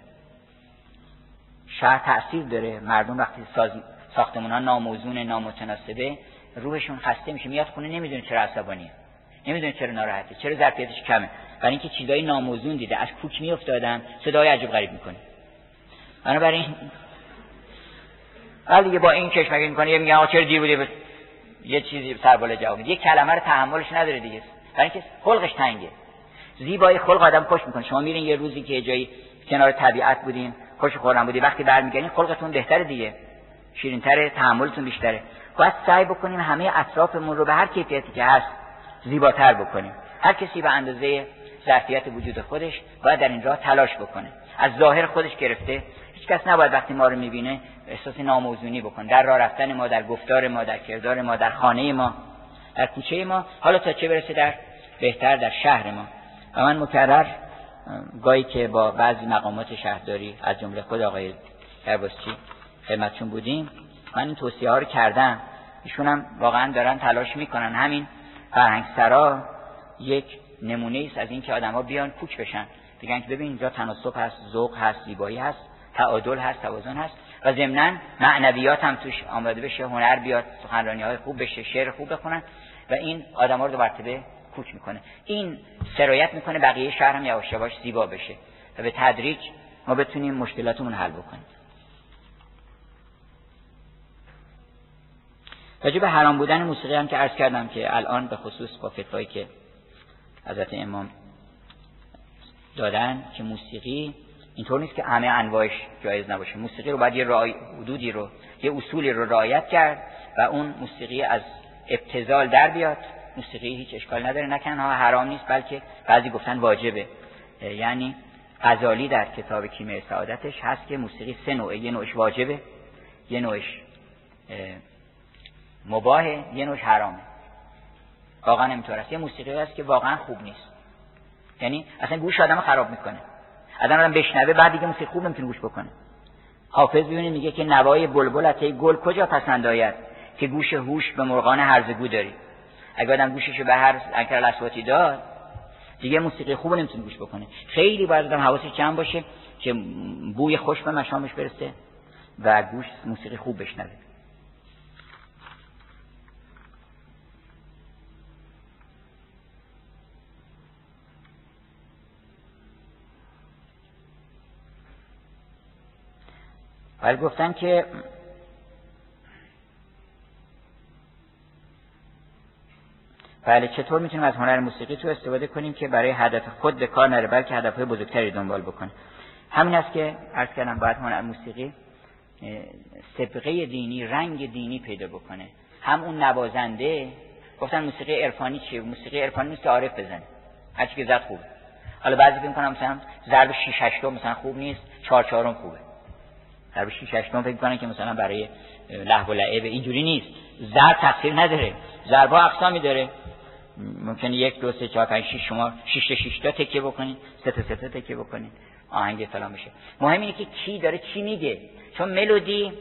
شهر تاثیر داره. مردم وقتی. ساختمون ها ناموزون نامتناسبه روحشون خسته میشه میاد خونه نمی‌دونه چرا عصبانیه. نمی‌دونه چرا ناراحته چرا ظرفیتش کمه. برای اینکه چیزای ناموزون دیده از کوک میافتادن صدای عجب غریب می‌کنه. بنابراین ولی دیگه با این کشمکش می‌کنه یه آقا چرا دیر بودی یه چیزی سرباله جواب میده. یه کلمه رو تحملش نداره دیگه. برای اینکه خلقش تنگه. زیبایی خلق آدم خوش می‌کنه. شما میرین یه روزی که جایی کنار طبیعت بودین خوش خورم بودی وقتی برمیگردین خلقتون بهتره دیگه. شیرینتره تحملتون بیشتره. باید سعی بکنیم همه اطرافمون رو به هر کیفیتی که هست زیباتر بکنیم. هر کسی به اندازه ظرفیت وجود خودش باید در این راه تلاش بکنه. از ظاهر خودش گرفته. هیچ کس نباید وقتی ما رو می‌بینه احساس ناموزونی بکنه. در راه رفتن ما در گفتار ما در کردار ما در خانه ما در کوچه ما حالا تا چه برسه در بهتر در شهر ما. و من مکرر گاهی که با بعضی مقامات شهرداری از جمله خود آقای کرباسچی خدمتشون بودیم من این توصیه ها رو کردم. ایشون هم واقعا دارن تلاش می‌کنن. همین فرهنگ سرا یک نمونه است از اینکه آدما بیان کوچ بشن. بگن که ببین اینجا تناسب هست ذوق هست زیبایی هست تعادل هست توازن هست. و ضمنا معنویات هم توش آماده بشه هنر بیاد سخنرانی های خوب بشه شعر خوب بخونن و این آدما رو دو مرتبه کوچ می‌کنه. این سرایت می‌کنه بقیه شهر هم یواش یواش زیبا بشه و به تدریج ما بتونیم مشکلاتمون حل بکنیم. راجع به حرام بودن موسیقی هم که عرض کردم که الان به خصوص با فتوایی که حضرت امام دادن که موسیقی اینطور نیست که همه انواعش جایز نباشه. موسیقی رو باید یه رای... حدودی رو یه اصولی رو رعایت کرد و اون موسیقی از ابتزال در بیاد. موسیقی هیچ اشکال نداره. نه تنها حرام نیست بلکه بعضی گفتن واجبه. یعنی غزالی در کتاب کیمه سعادتش هست که موسیقی سه نوعه. یه نوعش واجبه یه نوعش مباهه یه نوعش حرامه. واقعا نمیطور است یه موسیقی هست که واقعا خوب نیست. یعنی اصلا گوش آدم خراب می‌کنه. آدم آدم بشنوه بعد دیگه موسیقی خوب نمی‌تونه گوش بکنه. حافظ ببینید میگه که نوای بلبل اته گل کجا پسند آید که گوش هوش به مرغان هرزگو داری؟ اگه آدم گوششو به هر انکر الاسواتی داد دیگه موسیقی خوب نمی‌تونه گوش بکنه. خیلی باید آدم حواسش جمع باشه که بوی خوش به مشامش برسه و گوش موسیقی خوب بشنوه. ولی گفتن که بله چطور می‌تونیم از هنر موسیقی تو استفاده کنیم که برای هدف خود به کار نره بلکه هدفهای بزرگتری دنبال بکنه؟ همین است که عرض کردم باید هنر موسیقی سبقه دینی رنگ دینی پیدا بکنه. هم اون نوازنده گفتن موسیقی عرفانی چیه؟ موسیقی عرفانی نیست که عارف بزنه. هرچی که زد خوبه. حالا بعضی فکر مثلا ضرب 6 8 مثلا خوب نیست 4 4 خوبه. 6 8 فکر کنن که مثلا برای لهو و لعب اینجوری نیست. ضرب تاثیر نداره. ضرب ها اقسامی داره ممکنه یک دو سه چهار پنج شیش شما شش شش تا تکیه بکنید. سه تا سه تا تکیه بکنید. آهنگ فلان بشه. مهم اینه که کی داره چی میگه. چون ملودی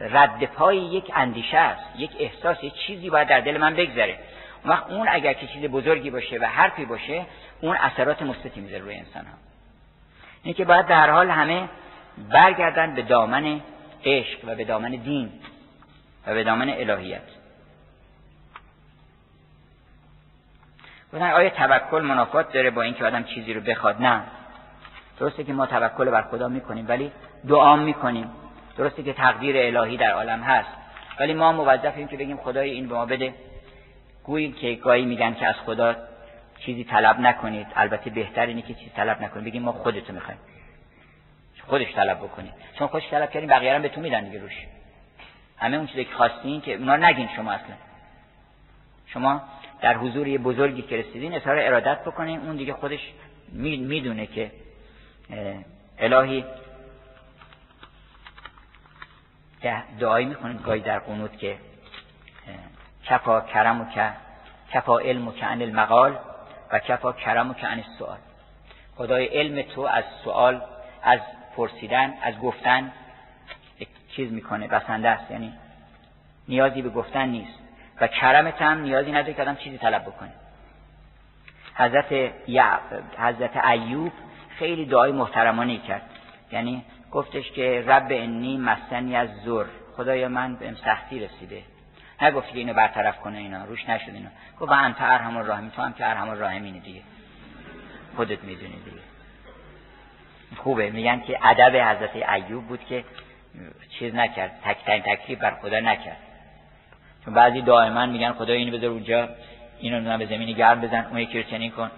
رد پای یک اندیشه است. یک احساس یک چیزی باید در دل من بگذره. وقت اون اگر که چیز بزرگی باشه و حرفی باشه اون اثرات مثبتی می‌ذاره روی انسان ها اینه باید در حال همه برگردن به دامن عشق و به دامن دین و به دامن الهیت. گفتن آیا توکل منافات داره با اینکه آدم چیزی رو بخواد؟ نه. درسته که ما توکل بر خدا می‌کنیم ولی دعا می‌کنیم. درسته که تقدیر الهی در عالم هست. ولی ما موظفیم که بگیم خدای این به ما بده. گویی که گاهی میگن که از خدا چیزی طلب نکنید. البته بهتر اینه که چیزی طلب نکنید. بگیم ما خودتو می‌خوایم. خودش طلب بکنید چون خودش طلب کردیم بقیه به تو میدن دیگه روش. همه اون چیزی که خواستین که اونا نگین شما اصلا. شما در حضور یه بزرگی که رسیدین اظهار ارادت بکنین. اون دیگه خودش می‌دونه که الهی دعایی می‌کنید گاهی در قنوت که کفا کرم و که کفا علم و که عن المقال و کفا کرم و که عن السؤال. خدای علم تو از سوال از پرسیدن از گفتن چیز می‌کنه بسنده است. یعنی نیازی به گفتن نیست. و کرمت هم نیازی نداره که آدم چیزی طلب بکنه. حضرت, حضرت ایوب خیلی دعای محترمانه کرد. یعنی گفتش که رب انی مسنی از زور خدایا من بهم سختی رسیده. نگفتی که اینو برطرف کنه اینا. روش نشد اینا. گفت و انت ارحم الراحمین. تو هم که ارحم الراحمینی دیگه. خودت می‌دونی دیگه. خوبه. میگن که ادب حضرت ایوب بود که چیز نکرد. تک تکلیف بر خدا نکرد. چون بعضی دائما میگن خدا اینو بذار اونجا اینو به زمین گرم بزن اون یکی رو چنین کن.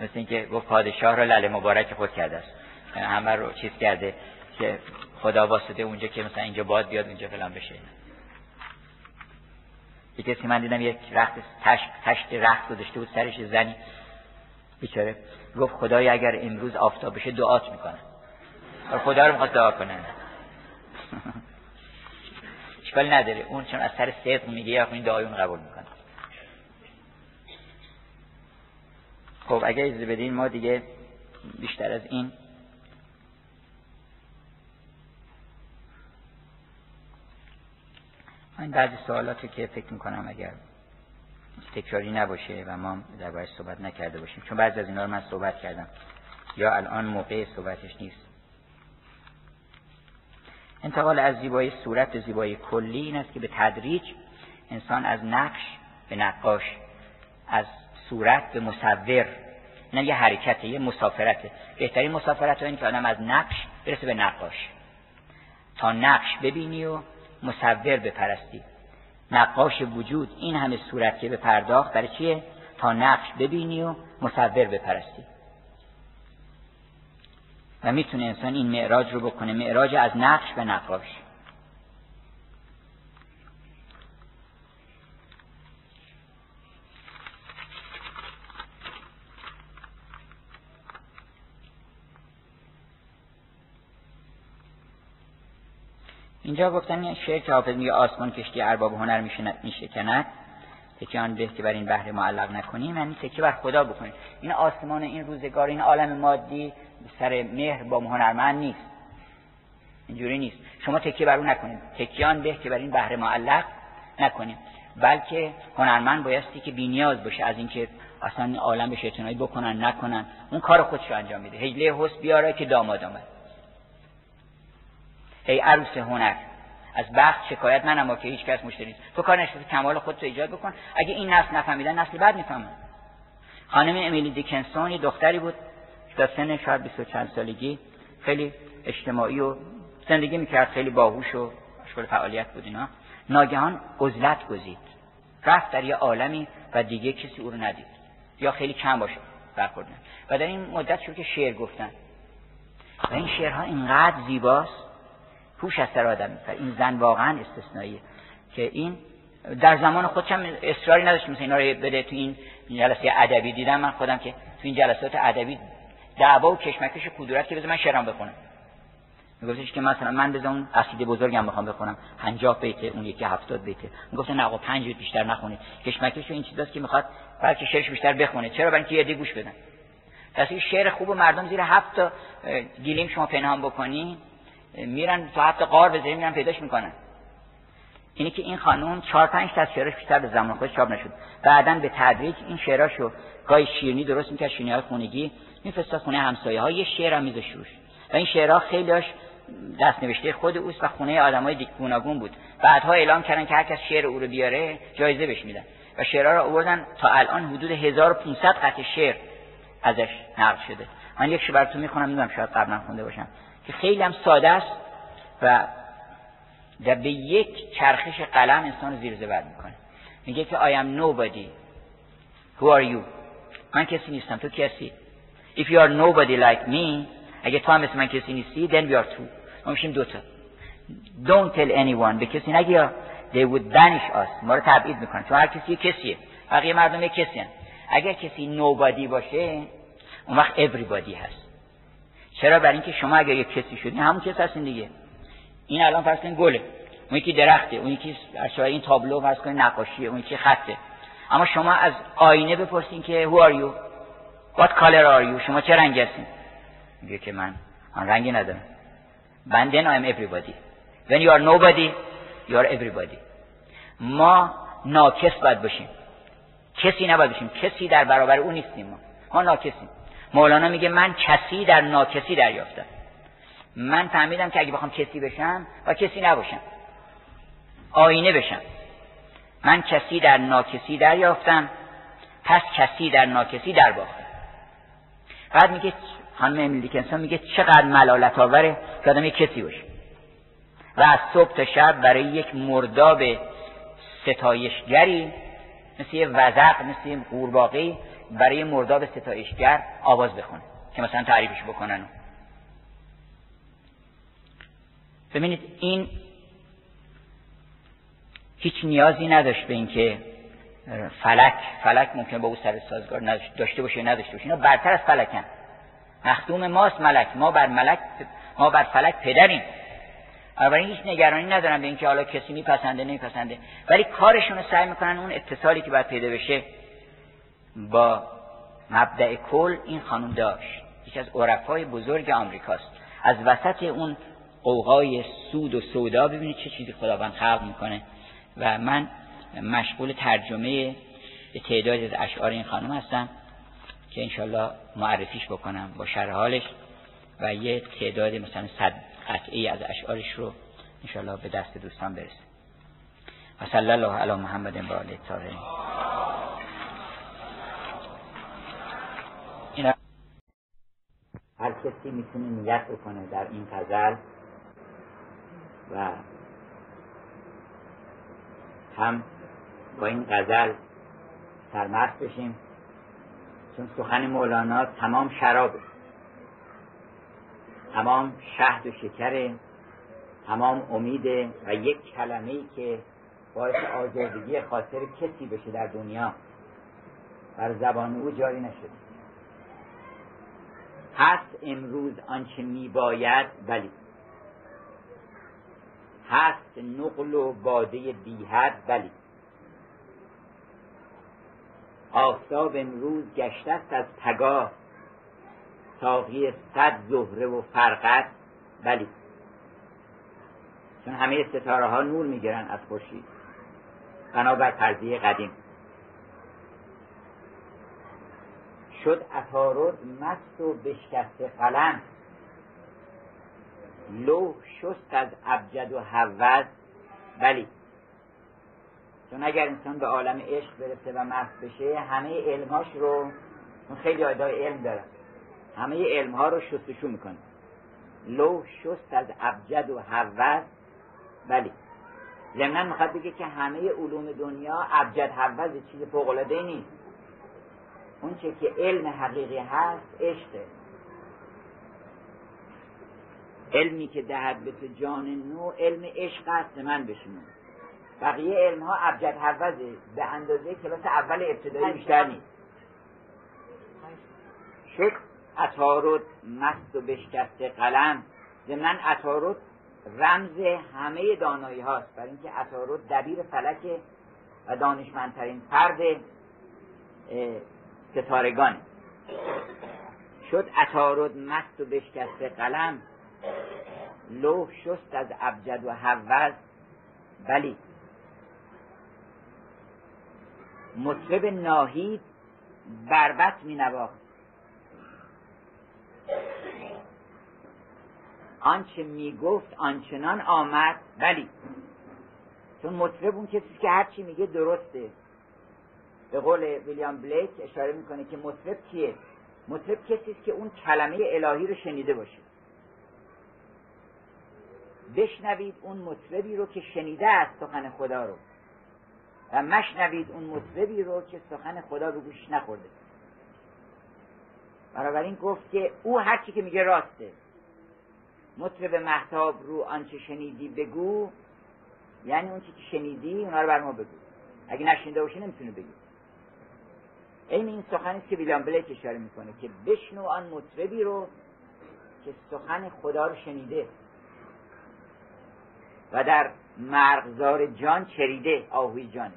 مثل اینکه گفت پادشاه رو لله مبارک خود کرده است. همه رو چیز کرده که خدا واسطه اونجا که مثلا اینجا باد بیاد اونجا فلان بشه. یه کسی من دیدم یک رخت تشت, تشت رخت گذاشته بود سرش زنی. بیچاره گفت خدای اگر امروز آفتاب بشه دعات می‌کنه. خدا رو می‌خواد دعا کنه. اشکال نداره. اون چون از سر صدق میگه یا این دعای اون قبول می‌کنه. خب اگر اجازه بدین ما دیگه بیشتر از این این بعضی سوالاتی که فکر می‌کنم اگر تکراری نباشه و ما در باید صحبت نکرده باشیم. چون بعضی از اینا رو من صحبت کردم. یا الان موقع صحبتش نیست. انتقال از زیبایی صورت به زیبایی کلی این است که به تدریج انسان از نقش به نقاش از صورت به مصور نه یه حرکته یه مسافرته بهترین مسافرت این که آدم از نقش برسه به نقاش. تا نقش ببینی و مصور بپرستی. نقاش وجود این همه صورت که به پرداخت برای چیه؟ تا نقش ببینی و مصور بپرستی. و می‌تونه انسان این معراج رو بکنه معراج از نقش به نقاش. اینجا گفتن شعر که حافظ میگه آسمان کشتی ارباب هنر میشه کند تکیه آن به که بر این بحر معلق نکنیم یعنی تکیه بر خدا بکنیم این آسمان این روزگار این عالم مادی سر مهر با هنرمند نیست. اینجوری نیست. شما تکیه بر اون نکنید. تکیان به که بر این بحر معلق نکنیم بلکه هنرمند بایستی که بینیاز باشه از اینکه اصلا عالم به شیطنایی بکنن نکنن. اون کار خودش رو انجام میده. هجله حس بیاره که داماد آمد. ای عروس هنر از بخت شکایت من اما که هیچ کس مشتری نیست. تو کار نشده کمال خودت رو ایجاد بکن. اگه این نسل نفهمیدن نسل بعد می‌فهمن. خانم امیلی دیکنسون یه دختری بود در سن شاید 20 چند سالگی خیلی اجتماعی و زندگی می‌کرد خیلی باهوش و مشغول فعالیت بود اینا. ناگهان عزلت گزید. رفت در یه عالمی و دیگه کسی او رو ندید. یا خیلی کم باشه برخوردن. و در این مدت شد که شعر گفتن. و این شعرها اینقدر زیباست پوش از سر آدم. میپره این زن واقعا استثنائیه که این در زمان خودش هم اصراری نداشت مثل اینا رو بده تو این جلسه ادبی. دیدم من خودم که تو این جلسات ادبی دعوا و کشمکش و کدورت که بذار من شعرام بخونم. میگفتش که مثلا من بذار اون قصیده بزرگم بخوام بخونم. 50 بیت اون یکی 70 بیت می‌گفت نه آقا 5 بیت بیشتر نخونید. کشمکش این چیزاست که می‌خواد بلکه شعرش بیشتر بخونه. چرا؟ برای اینکه یه گوش بدن. پس این شعر خوب مردم زیر هفت تا گیلیم شما پنهان بکنی میرن حتی قار بذاریم میرن پیداش می‌کنن. اینی که این خانوم چهار پنج تا شعرش بیشتر به زمان خودش چاپ نشد. بعدا به تدریج این شعراشو گاهی شیرنی درست می‌کرد شیرنی های خونگی میفرستاد خونه همسایه ها یه شعر هم و این شعرها خیلیش دست نوشته خود اوست و خونه آدمای گوناگون بود. بعدها اعلام کردن که هر کس شعر او رو بیاره جایزه بهش میدن. و شعرها رو آوردن تا الان حدود 1500 قطعه شعر ازش نقل شده. من یک شعر براتون می‌خونم می‌دونم شاید قبلا خونده باشم. که خیلی هم ساده است و در به یک چرخش قلم انسان رو زیر زبر می‌کنه. میگه که I am nobody. Who are you? من کسی نیستم. تو کسی؟ If you are nobody like me اگه تو هم مثل من کسی نیستی then we are two. ما میشیم دوتا don't tell anyone. به کسی نگی they would banish us. ما رو تبعید می‌کنن. چون هر کسی یه کسیه. بقیه مردم یه کسی هن. اگر کسی nobody باشه اون وقت everybody هست. چرا برای اینکه شما اگر یک کسی شدین همون کس هستین دیگه. این الان فرض کنید گله. اون یکی درخته اون یکی این تابلو فرض کنید نقاشیه اون یکی خطه. اما شما از آینه بپرسین که who are you? What color are you? شما چه رنگی هستین؟ میگه که من آن رنگی ندارم. من then am everybody. When you are nobody you are everybody. ما ناکس باید باشیم. کسی نباید باشیم. کسی در برابر او نیستیم ما. ما ناکسیم. مولانا میگه من کسی در ناکسی دریافتم. من فهمیدم که اگه بخوام کسی بشم و کسی نباشم. آینه بشم. من کسی در ناکسی دریافتم پس کسی در ناکسی در باختم بعد میگه خانم امیلی کنسان میگه چقدر ملالت آوره که آدم کسی باشه. و از صبح تا شب برای یک مرداب ستایشگری مثل یه وزق مثل یه برای مرداب ستایشگر آواز بخونه که مثلا تعریفش بکنن. ببینید این هیچ نیازی نداشت به اینکه فلک فلک ممکن با او سر سازگار داشته باشه نداشته باشه. اینا برتر از فلکن. مخدوم ماست ملک ما بر ملک ما بر فلک پدریم. بنابراین هیچ نگرانی ندارم به اینکه حالا کسی میپسنده نمیپسنده. ولی کارشون رو سعی می‌کنن اون اتصالی که باید پیدا بشه با مبدع کل این خانم داشت. یکی از عرفای بزرگ آمریکاست. از وسط اون قوقای سود و سودا ببینید چه چیزی خداوند خلق می‌کنه. و من مشغول ترجمه تعدادی از اشعار این خانم هستم که انشالله معرفیش بکنم با شرح حالش و یه تعداد مثلا صد قطعی از اشعارش رو انشالله به دست دوستان برسه. و صلی الله علی محمد و آله هر کسی می‌تونه نیت بکنه در این غزل و هم با این غزل سرمست بشیم چون سخن مولانا تمام شرابه. تمام شهد و شکره تمام امیده و یک کلمه ای که باعث آزادگی خاطر کسی بشه در دنیا. بر زبان او جاری نشده. هست امروز آنچه میباید ولی هست نقل و باده بیحد ولی آفتاب امروز گشته از پگاه ساقی صد زهره و فرقت ولی چون همه ستاره ها نور می‌گیرن از خورشید بنابر فرضیه قدیم. شد اتارد مست و بشکست قلم. لوح شست از ابجد و حوض ولی چون اگر انسان به عالم عشق برسه و مست بشه همه علمهاش رو چون خیلی آیدای علم دارن همه علمها رو شستشو می‌کنه. لوح شست از ابجد و حوض ولی ضمنا می‌خواد بگه که همه علوم دنیا ابجد حوض چیز فوقلاده نیست. اون چه که علم حقیقی هست عشقه. علمی که دهد به تو جان نو علم عشق است من بشنو. بقیه علم ها ابجد حوضه به اندازه کلاس اول ابتدایی بیشتر نیست. شد اتارد مست و بشکست قلم. من اتارد رمز همه دانایی هاست. برای اینکه اتارد دبیر فلک و دانشمندترین فرد ستارگان. شد اتارد مست و بشکست قلم لوح شست از ابجد و حوض بلی. مطرب ناهید بربت می نواخت آنچه می گفت آنچنان آمد. ولی چون مطرب اون کسی که هرچی میگه درسته. به قول ویلیام بلیک اشاره می‌کنه که مطرب کیه؟ مطرب کسی است که اون کلمه الهی رو شنیده باشه. بشنوید اون مطربی رو که شنیده است سخن خدا رو. و مشنوید اون مطربی رو که سخن خدا رو گوش نخورده. این گفت که او هرچی که میگه راسته. مطرب محتاب رو آنچه شنیدی بگو یعنی اون که شنیدی اونا رو بر ما بگو. اگه نشنیده باشی نمی‌تونه بگی. این این سخنی که ویلیام بلیک اشاره می‌کنه که بشنو آن مطربی رو که سخن خدا رو شنیده و در مرغزار جان چریده آهوی جانش.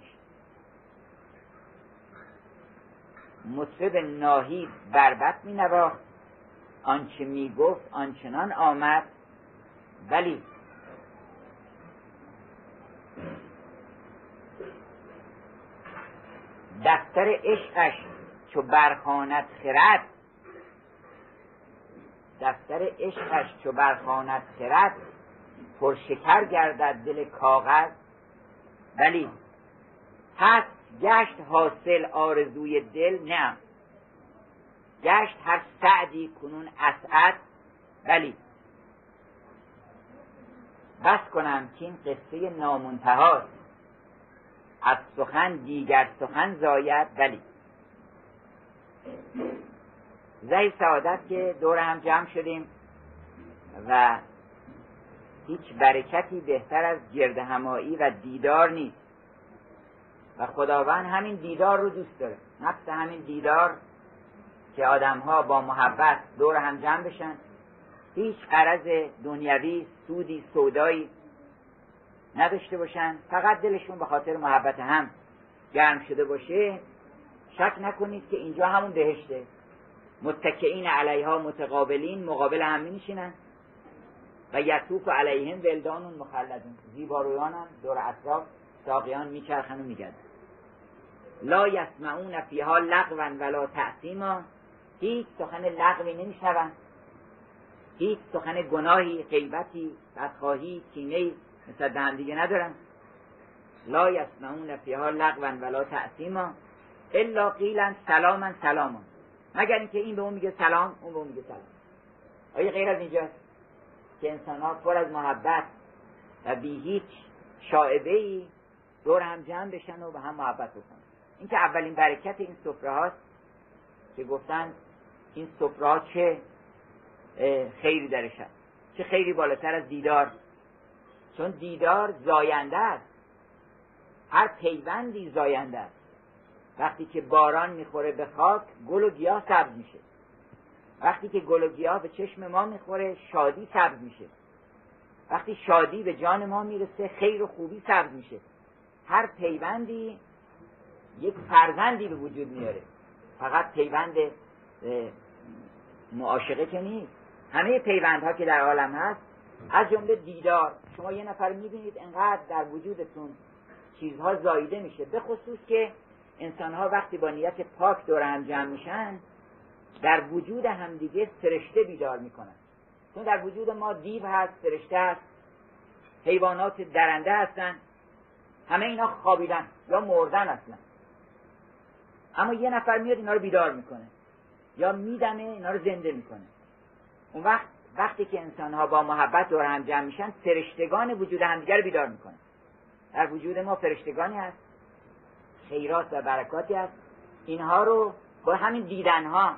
مطرب ناهی بربت می نواخت آنچه می گفت آنچنان آمد. ولی دفتر عشقش چو برخاند خرد دفتر عشقش چو برخاند خرد پرشکر گردد دل کاغذ. ولی پس گشت حاصل آرزوی دل نه. گشت هر سعدی کنون اسعد. ولی بس کنم که این قصه نامنتهاست. از سخن دیگر سخن زاید ولی. زی سعادت که دور هم جمع شدیم و هیچ برکتی بهتر از گرد همایی و دیدار نیست. و خداوند همین دیدار رو دوست داره. نفس همین دیدار که آدم ها با محبت دور هم جمع بشن. هیچ قرض دنیوی سودی سودایی نداشته باشن فقط دلشون به خاطر محبت هم گرم شده باشه. شک نکنید که اینجا همون بهشته. متکئین علیها متقابلین مقابل هم می نشینن و یطوف علیهم ولدان مخلدون. زیبارویان هم دور اطراف ساقیان میچرخن و میگردن. لا یسمعون فیها لغوا ولا تعصیما هیچ سخن لغوی نمیشنوند هیچ سخن گناهی غیبتی بدخواهی مثل هم دیگه ندارن لا یسمعون فیها لغوا ولا تعصیما الا قیلا سلاما سلاما مگر اینکه این به اون میگه سلام اون به اون میگه سلام. آیا غیر از اینجاست که انسان ها پر از محبت و بی هیچ شاعبه ای دور هم جمع بشن و به هم محبت بکنن؟ این که اولین برکت این سفره هاست که گفتن این سفره ها چه خیری درش هست. چه خیری بالاتر از دیدار. چون دیدار زاینده است. هر پیوندی زاینده است. وقتی که باران می‌خوره به خاک گل و گیاه سبز میشه. وقتی که گل و گیاه به چشم ما می‌خوره شادی سبز میشه. وقتی شادی به جان ما می‌رسه خیر و خوبی سبز میشه. هر پیوندی یک فرزندی به وجود میاره. فقط پیوند معاشقه که نیست. همه پیوندها که در عالم هست از جمله دیدار. شما یه نفر می‌بینید انقدر در وجودتون چیزها زاییده میشه. به خصوص که انسانها وقتی با نیت پاک دور هم جمع میشن در وجود همدیگه فرشته بیدار می‌کنن. چون در وجود ما دیو هست فرشته هست حیوانات درنده هستن همه اینا خوابیدن یا مردن اصلا اما یه نفر میاد اینا رو بیدار می‌کنه یا میدمه اینا رو زنده می‌کنه. اون وقت وقتی که انسان ها با محبت دور هم جمع میشن فرشتگان وجود همدیگر بیدار می‌کنه در وجود ما فرشتگانی هست. خیرات و برکاتی هست. اینها رو با همین دیدن ها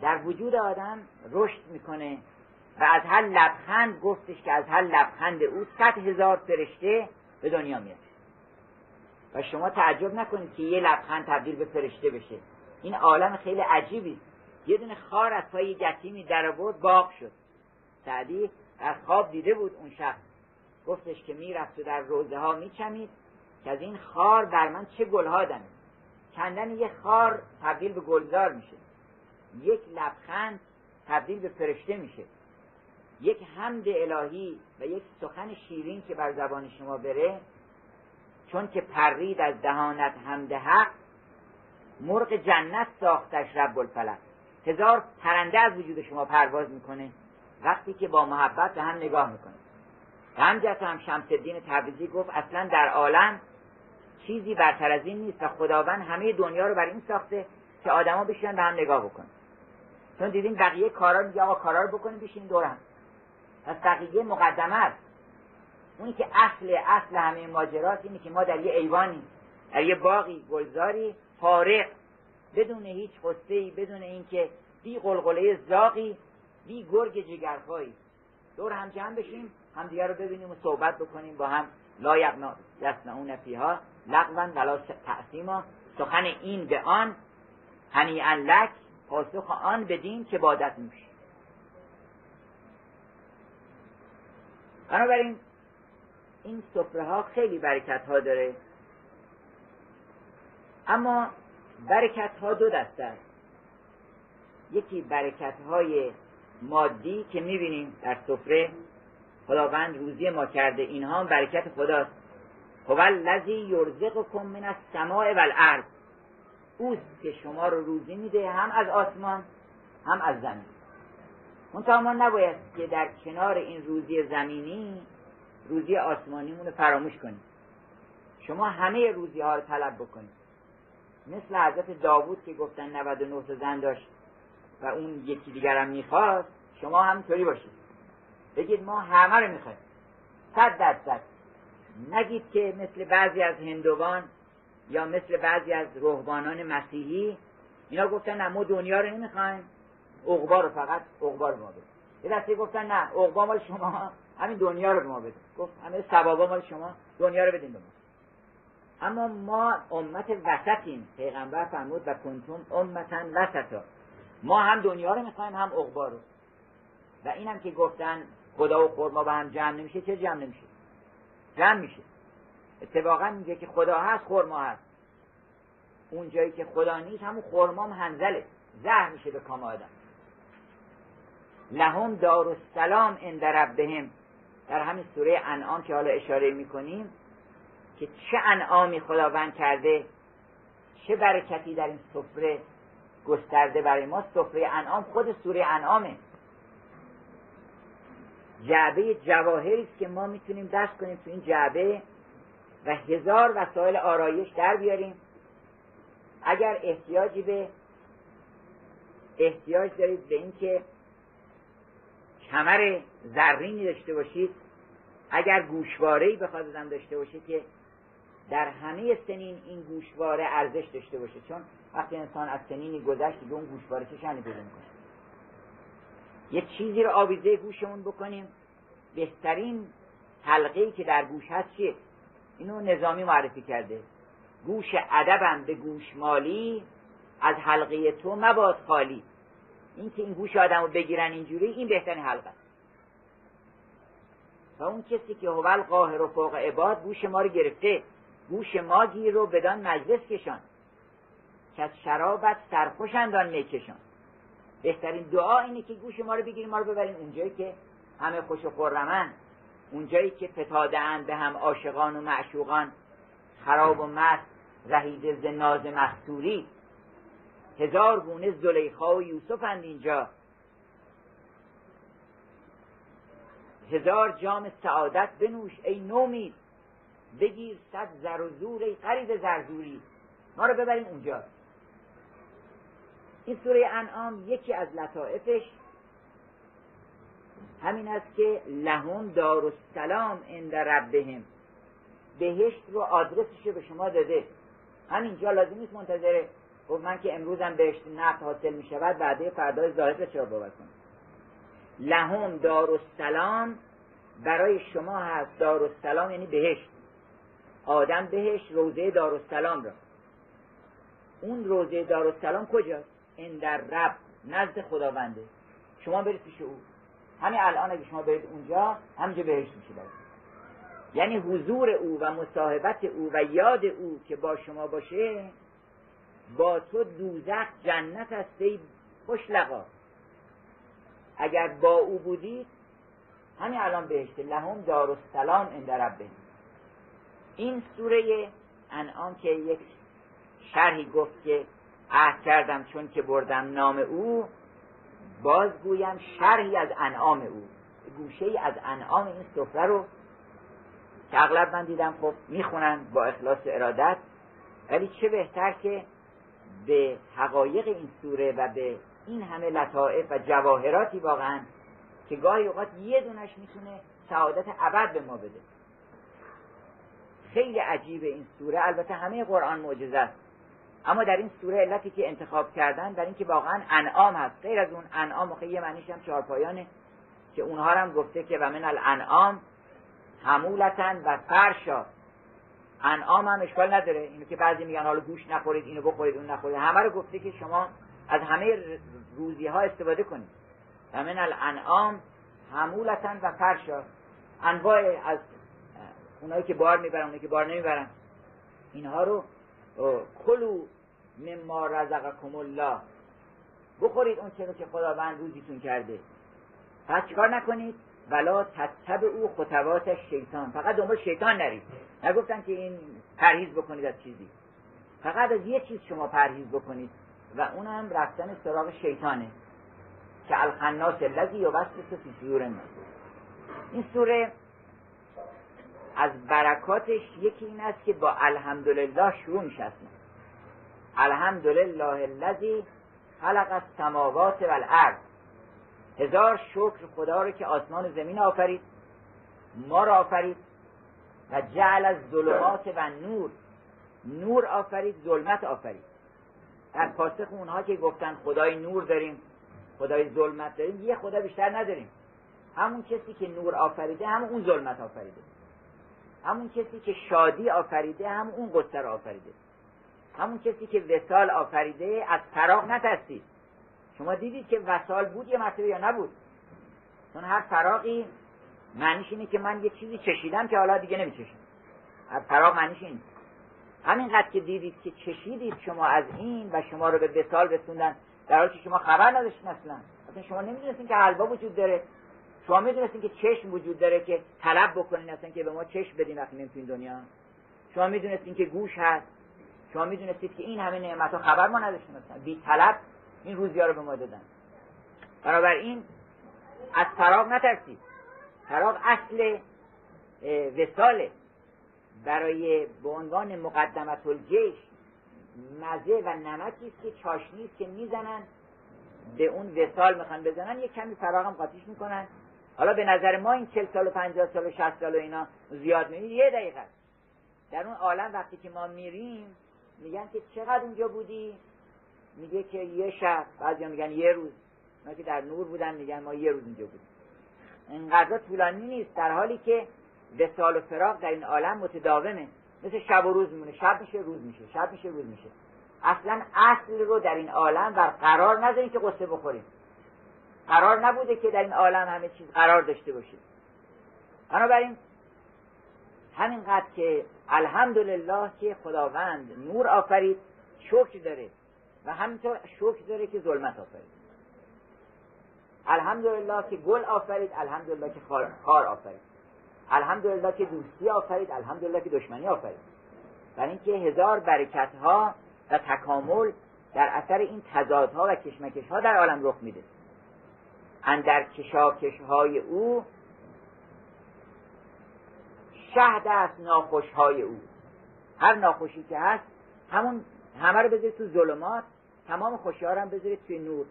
در وجود آدم رشد می‌کنه و از هر لبخند گفتش که از هر لبخند او صد هزار فرشته به دنیا میاد. و شما تعجب نکنید که یه لبخند تبدیل به فرشته بشه. این عالم خیلی عجیبی. یه دونه خار از پای یتیمی در بود باغ شد. سعدی در خواب دیده بود اون شخص. گفتش که می‌رفت و در روزه ها میچمید که از این خار بر من چه گلها دمید. کندن یه خار تبدیل به گلزار میشه. یک لبخند تبدیل به فرشته میشه. یک حمد الهی و یک سخن شیرین که بر زبان شما بره چون که پرید از دهانت حمد حق مرغ جنت ساختش رب الفلق هزار پرنده از وجود شما پرواز می‌کنه. وقتی که با محبت به هم نگاه می‌کنه. همجت هم شمس الدین تبریزی گفت اصلا در عالم چیزی برتر از این نیست و خداوند همه دنیا رو بر این ساخته که آدما بشینن به هم نگاه بکنن. چون دیدیم بقیه کارا میگه آقا کارا رو بکنیم بشین دور هم. پس بقیه مقدمه است. اونی که اصل اصل همه ماجرات اینه که ما در یه ایوانی در یه باقی گلزاری فارغ بدون هیچ قصه بدون اینکه بی قلقله زاقی بی گرگ جگرخایی. دور هم جمع بشیم همدیگه رو ببینیم و صحبت بکنیم با هم. لا یسنعون فیها لغوا ولا تأثیما. سخن این به آن هنی لک پاسخ آن بدین که بادت نوش بنابراین این سفره ها خیلی برکت ها داره. اما برکت ها دو دسته است. یکی برکت های مادی که می‌بینیم در سفره خداوند روزی ما کرده اینها برکت خداست. هو الذی یرزقکم من السماء والارض. اوست که شما رو روزی میده هم از آسمان هم از زمین. منتها ما نباید که در کنار این روزی زمینی روزی آسمانیمون رو فراموش کنیم. شما همه روزی ها رو طلب بکنید. مثل حضرت داوود که گفتن 99 تا زن داشت و اون یکی دیگر هم می‌خواست شما همینطوری باشید. بگید ما همه رو می‌خوایم. صد درصد. نگید که مثل بعضی از هندوان یا مثل بعضی از رهبانان مسیحی اینا گفتن نه ما دنیا رو نمی‌خوایم. عقبا رو فقط عقبا رو ما بده یه دسته گفتن نه عقبا مال شما همین دنیا رو به ما بده گفت همه ثوابا مال شما دنیا رو بدین به ما. اما ما امت وسطیم. پیغمبر فرمود و کنتم امتا وسطا. ما هم دنیا رو می‌خوایم هم عقبا رو. و اینم که گفتن خدا و خورما با هم جمع نمیشه. چه جمع نمیشه؟ جمع میشه. اتفاقا میگه که خدا هست خورما هست. اون جایی که خدا نیست همون خورمام هنزله زهر میشه به کام آدم. لهم دار السلام عند ربهم. در همین سوره انعام که حالا اشاره می‌کنیم که چه انعامی خداوند کرده چه برکتی در این سفره گسترده برای ما. سفره انعام خود سوره انعامه. جعبه جواهری است که ما می‌تونیم دست کنیم تو این جعبه و هزار وسایل آرایش در بیاریم. اگر احتیاجی به احتیاج دارید به اینکه کمر زرینی داشته باشید اگر گوشواره‌ای بخواد آدم داشته باشه که در همه سنین این گوشواره ارزش داشته باشه. چون وقتی انسان از سنینی گذشت دیگه اون گوشواره چه شنی پیدا یه چیزی رو آویزه گوشمون بکنیم. بهترین حلقه که در گوش هست چیه؟ اینو نظامی معرفی کرده. گوش ادبم به گوش مالی از حلقه تو مباد خالی. این که این گوش آدم رو بگیرن اینجوری این بهترین حلقه و اون کسی که هو قاهر و فوق عباد گوش ما رو گرفته. گوش ما رو بدان مجلس کشان. که از شرابت سرخوش اندان میکشان بهترین دعا اینه که گوش ما رو بگیریم ما رو ببریم اونجایی که همه خوش و خرمن اونجایی که فتاده به هم عاشقان و معشوقان. خراب و مست رهیده ز ناز مستوری. هزار گونه زلیخا و یوسف اند اینجا. هزار جام سعادت بنوش ای نومید. بگیر صد زر و زور ای قریب زرزوری. ما رو ببریم اونجا. این سوره انعام یکی از لطائفش همین است که لهم دار السلام عند ربهم. بهشت رو آدرسش به شما داده. همینجا لازم نیست منتظره. گفت من که امروزم بهشت نفت حاصل می شود بعده فردای ظاهر چرا باور کنم؟ لهم دار السلام برای شما هست. دار السلام یعنی بهشت. آدم بهش روزه دارالسلام را. اون روزه دارالسلام کجاست؟ این در رب نزد خداونده. شما برید پیش او. همین الان اگه شما برید اونجا همینجا بهش میشه برید یعنی حضور او و مصاحبت او و یاد او که با شما باشه با تو دوزخ جنت است ای خوش لقا اگر با او بودید همین الان بهشت لهم دار السلام عند ربه. این سوره انعام که یک شرحی گفت که عهد کردم چون که بردم نام او بازگویم شرحی از انعام او. گوشه ای از انعام این سفره رو که اغلب من دیدم خب می‌خونن با اخلاص ارادت ولی چه بهتر که به حقایق این سوره و به این همه لطائف و جواهراتی واقعا که گاهی اوقات یه دونش می‌تونه سعادت ابد به ما بده. خیلی عجیب این سوره. البته همه قرآن معجزه است. اما در این سوره علتی که انتخاب کردن در اینکه واقعا انعام هست. غیر از اون انعام خیلی یه معنیش هم چهارپایانه که اونها هم گفته که و من الانعام حمولتن و فرشا. انعام هم اشکال نداره. اینو که بعضی میگن حالا گوش نخورید اینو بخورید اون نخورید. همه رو گفته که شما از همه روزی ها استفاده کنید. و من الانعام حمولتن و فرشا. انواع از اونایی که بار می‌برن اونایی که بار نمی‌برن. اینها رو کلو مما رزقکم الله. بخورید اون چیزی که خداوند روزیتون کرده. پس چیکار نکنید؟ ولا تتبع او خطوات شیطان فقط دنبال شیطان نرید. نگفتن که این پرهیز بکنید از چیزی. فقط از یه چیز شما پرهیز بکنید. و اونم رفتن سراغ شیطانه. که الخناس الذی یوسوس فی صدور الناس. این سوره از برکاتش یکی این است که با الحمدلله شروع میشه الحمدلله الذی خلق السماوات والارض. هزار شکر خدا رو که آسمان و زمین آفرید ما را آفرید و جعل از ظلمات و نور. نور آفرید ظلمت آفرید. در پاسخ اونها که گفتن خدای نور داریم خدای ظلمت داریم یه خدا بیشتر نداریم. همون کسی که نور آفریده همون اون ظلمت آفریده. همون کسی که شادی آفریده همون اون قصه آفریده. همون کسی که وسال آفریده از فراغ نترسید. شما دیدید که وسال بود یه مرتبه یا نبود. چون هر فراغی معنیش اینه که من یه چیزی چشیدم که حالا دیگه نمیچشم. فراغ معنیش این همینقدر که دیدید که چشیدید شما از این و شما رو به وسال رسوندن در حالی که شما خبر نداشتین اصلا. اصلا شما نمی‌دونستین که حلوا وجود داره. شما می‌دونستین که چشم وجود داره که طلب بکنین اصلا که به ما چشم بدین وقتی نیم دنیا. شما می‌دونستین که گوش هست. شما می‌دونستید که این همه نعمت ها خبر ما نداشتیم اصلا. بی طلب این روزی ها رو به ما دادن. این از فراغ نترسید. فراغ اصل وساله برای به عنوان مقدمت الجیش مزه و نمکی است که چاشنی است که می‌زنن به اون وسال می‌خوان بزنن. یه کمی فراغم قاطیش می‌کنن. حالا به نظر ما این چل سال و پنجاه سال و شست سال و اینا زیاد می‌بینی یه دقیقه. در اون عالم وقتی که ما میریم میگن که چقدر اونجا بودی؟ میگه که یه شب. بعضی میگن یه روز. ما که در نور بودن میگن ما یه روز اینجا بودیم. اینقدر طولانی نیست. در حالی که وسال و فراق در این عالم متداومه. مثل شب و روز میمونه. شب میشه روز میشه. شب میشه روز میشه. اصلا اصل رو در این عالم بر قرار نداریم که قصه بخوریم قرار نبوده که در این عالم همه چیز قرار داشته باشه. بنابراین همینقدر که الحمدلله که خداوند نور آفرید شکر داره و همینطور شکر داره که ظلمت آفرید. الحمدلله که گل آفرید الحمدلله که خار آفرید. الحمدلله که دوستی آفرید الحمدلله که دشمنی آفرید. برای اینکه هزار برکت ها و تکامل در اثر این تضادها و کشمکش ها در عالم رخ میده. اندر کشاکش های او شهد است ناخوش های او. هر ناخوشی که هست همون همه رو بذارید تو ظلمات تمام خوشی ها هم بذارید توی نور.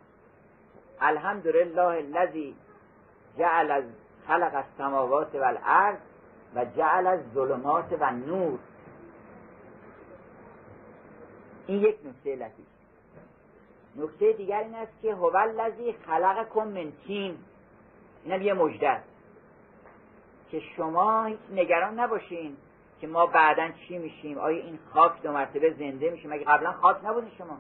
الحمدلله الذی جعل از خلق السماوات والارض و جعل از ظلمات و نور این یک نکته لطیف. نکته دیگر این است که هو الذی خلقکم من تین اینم یه مجده که شما هیچ نگران نباشین که ما بعدا چی میشیم؟ آیا این خاک دو مرتبه زنده میشه مگه قبلا خاک نبودین شما؟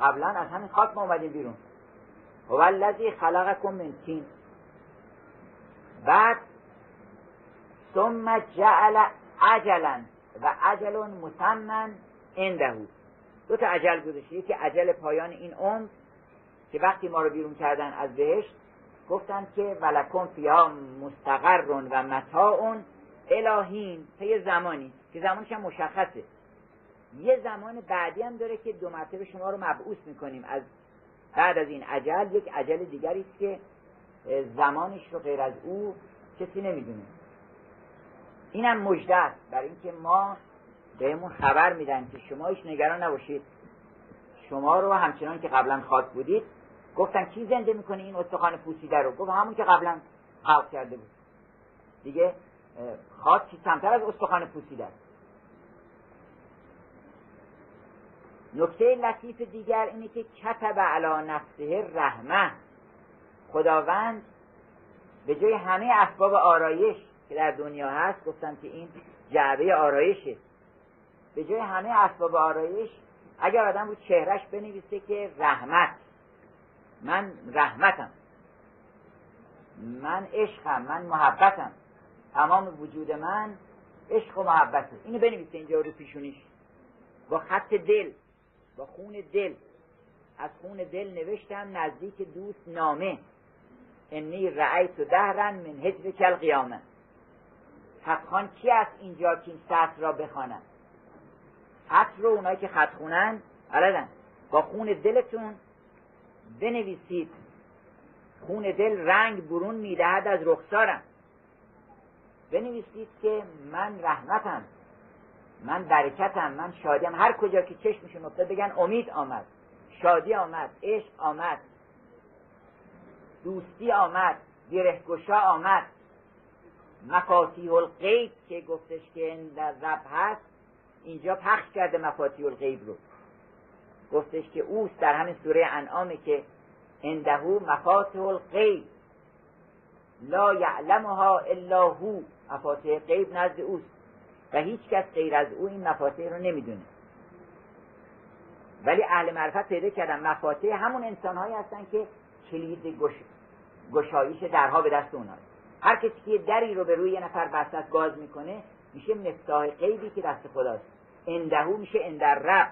قبلا از همین خاک ما اومدیم بیرون. هو الذی خلقکم من تین بعد ثم جعل عجلا و عجل مسمن عنده. دو تا عجل گذاشته یکی عجل پایان این عمر که وقتی ما رو بیرون کردن از بهشت گفتن که ولکن فیها مستقر و متاع الهین یه زمانی که زمانش هم مشخصه. یه زمان بعدی هم داره که دو مرتبه شما رو مبعوث می‌کنیم. از بعد از این عجل یک عجل دیگری است که زمانش رو غیر از او کسی نمی‌دونه. اینم مجده است. برای اینکه ما بهمون خبر میدن که شما هیچ نگران نباشید. شما رو همچنان که قبلا خاک بودید گفتن کی زنده می‌کنه این استخوان پوسیده رو؟ گفت همون که قبلا خلق کرده بود. دیگه خاک کمتر از استخوان پوسیده است. نکته لطیف دیگر اینه که کتب علا نفسه رحمه. خداوند به جای همه اسباب آرایش که در دنیا هست گفتم که این جعبه آرایشه. به جای همه اسباب آرایش اگر آدم رو چهرش بنویسه که رحمت. من رحمتم. من عشقم من محبتم. تمام وجود من عشق و محبته اینو بنویسه اینجا رو پیشونیش. با خط دل با خون دل. از خون دل نوشتم نزدیک دوست نامه. انی رأیت دهرن من هجر کل قیامه حقان کی است اینجا که این سطر را بخوانم خط رو اونایی که خط خونن بلدن با خون دلتون بنویسید. خون دل رنگ برون می‌دهد از رخسارم. بنویسید که من رحمتم من برکتم من شادیم. هر کجا که چشمشون افتاد بگن امید آمد شادی آمد عشق آمد دوستی آمد گرهگشا آمد. مفاتیح الغیب که گفتش که در رب هست اینجا پخش کرده مفاتیح الغیب رو. گفتش که اوست در همین سوره انعامه که اندهو مفاتیح الغیب. لا یعلمها الا هو. مفاتیح غیب نزد اوست. و هیچ کس غیر از او این مفاتیح رو نمی‌دونه. ولی اهل معرفت پیدا کردن مفاتیح همون انسان هایی هستن که کلید گش... گشایش درها به دست اونها هر کسی که دری رو به روی یه نفر بستت باز می‌کنه میشه مفتاح غیبی که دست خداست. اندهو میشه اندر رب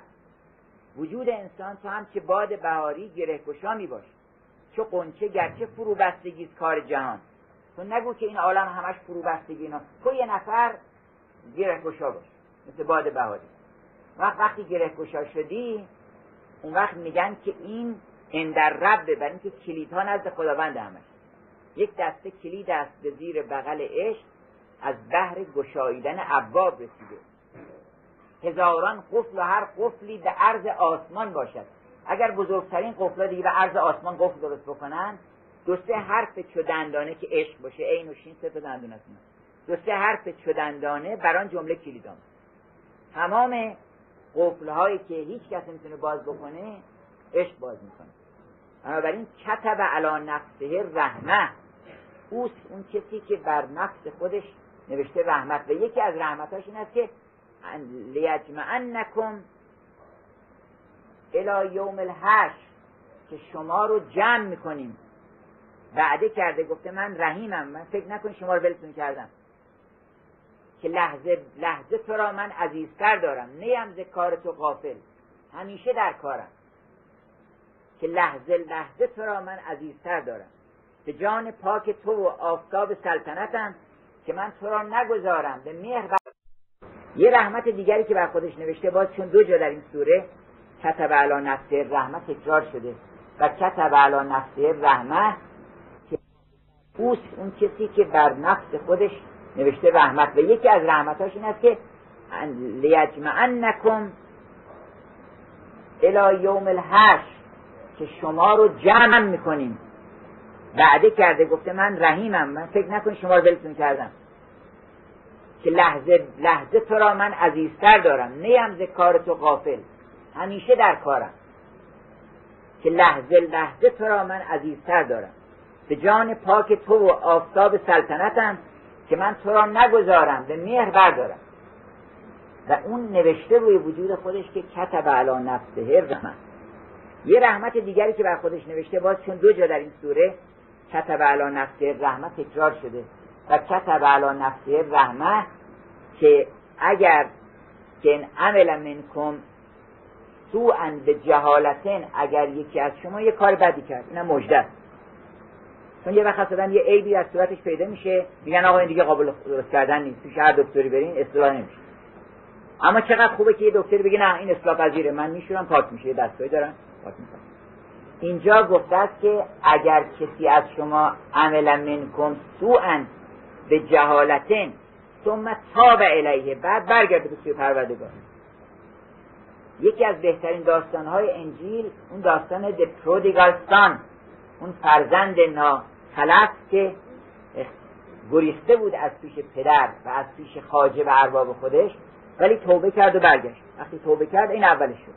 وجود انسان تو هم که باد بهاری گره گشا می باش چو قنچه گرچه فرو کار جهان. تو نگو که این عالم همش فرو بستگی اینا تو یه نفر گره گشا باش مثل باد بهاری. وقت وقتی گره گشا شدی اون وقت میگن که این اندر رب برای اینکه کلیدها نزد خداوند همش. یک دسته کلید است به زیر بغل عشق از بحر گشاییدن ابواب رسیده. هزاران قفل و هر قفلی به عرض آسمان باشد. اگر بزرگترین قفل دیگه به عرض آسمان قفل درست بکنن دو سه حرف چو که عشق باشه عین و شین سه تا دندون است. دو سه حرف چو دندانه بر جمله کلیدان تمام قفل هایی که هیچ کس نمی‌تونه باز بکنه عشق باز می‌کنه. بنابراین کتب علا نفسه رحمه. اوست اون کسی که بر نفس خودش نوشته رحمت. و یکی از رحمتاش این است که لیجمعنکم الى یوم الحشر که شما رو جمع می‌کنیم. وعده کرده گفته من رحیمم من فکر نکن شما رو ولتون کردم. که لحظه لحظه تو را من عزیزتر دارم. نیم ز کار تو غافل همیشه در کارم. که لحظه لحظه تو را من عزیزتر دارم. به جان پاک تو و آفتاب سلطنتم که من تو را نگذارم. به مهر یه رحمت دیگری که بر خودش نوشته باز چون دو جا در این سوره کتب علا نفسه رحمت تکرار شده. و کتب علا نفسه رحمت که اون کسی که بر نفس خودش نوشته رحمت. و یکی از رحمتاش این است که لیجمعنکم الى یوم الحشر که شما رو جمع می‌کنیم. وعده کرده گفته من رحیمم من فکر نکنید شما رو ولتون کردم. که لحظه لحظه تو را من عزیزتر دارم. نیم ز کار تو غافل. همیشه در کارم. که لحظه لحظه تو را من عزیزتر دارم. به جان پاک تو و آفتاب سلطنتم که من تو را نگذارم به مهر بردارم. و اون نوشته روی وجود خودش که کتب علا نفسه رحمت یه رحمت دیگری که بر خودش نوشته باز چون دو جا در این سوره کتب علا نفسه رحمت تکرار شده. و کتب علا نفسه رحمت که اگر که این عمل منکم سو به جهالتن اگر یکی از شما یه کار بدی کرد اینم مجده چون یه وقت یه عیبی از صورتش پیدا میشه میگن آقا این دیگه قابل درست کردن نیست توش هر دکتری برین اصلاح نمیشه. اما چقدر خوبه که یه دکتری بگه نه این اصلاح پذیره من میشورم پاک میشه یه دستگاهی دارم پاک می‌کنم اینجا گفته است که اگر کسی از شما عملا منکم سوءا به جهالتن ثم تاب الیه بعد برگرده به سوی پروردگار. یکی از بهترین داستانهای انجیل اون داستان د پرودیگال اون فرزند ناخلف که گریخته بود از پیش پدر و از پیش خاجه و ارباب خودش ولی توبه کرد و برگشت. وقتی توبه کرد این اولش شد.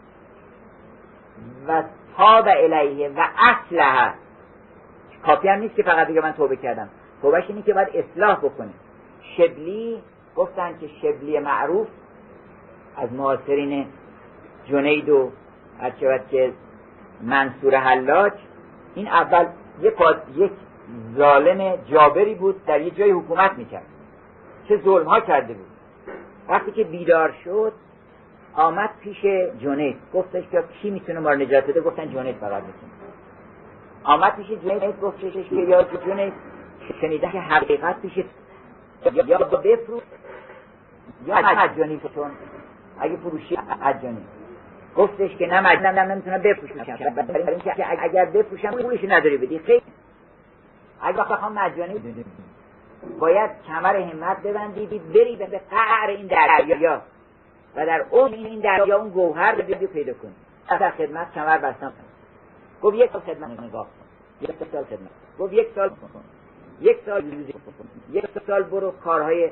و تاب الیه و اصلها کافی هم نیست که فقط بگه من توبه کردم. توبهش اینه که باید اصلاح بکنه شبلی گفتن که شبلی معروف از معاصرین جنید و هرچه که منصور حلاج. این اول یک, یک ظالم جابری بود در یه جای حکومت می‌کرد. چه ظلم ها کرده بود. وقتی که بیدار شد آمد پیش جنید. گفتش که کی می‌تونه ما رو نجات بده؟ گفتن جنید فقط می‌تونه. آمد پیش جنید گفتش که یا جنید شنیده که حقیقت پیش یا بفروش یا از چون اگه فروشی مجانی گفتش که نه مجانی نمی‌تونم بفروشم. برای اینکه اگر بفروشم پولش نداری بدی. خیلی. اگر بخوام مجانی باید کمر همت ببندی بری به قعر این دریا. و در اون این دریا اون گوهر رو پیدا کنی. در خدمت کمر بستم. گفت یک سال خدمت نگاه کن یک سال خدمت. گفت یک سال کن یک سال یک سال برو کارهای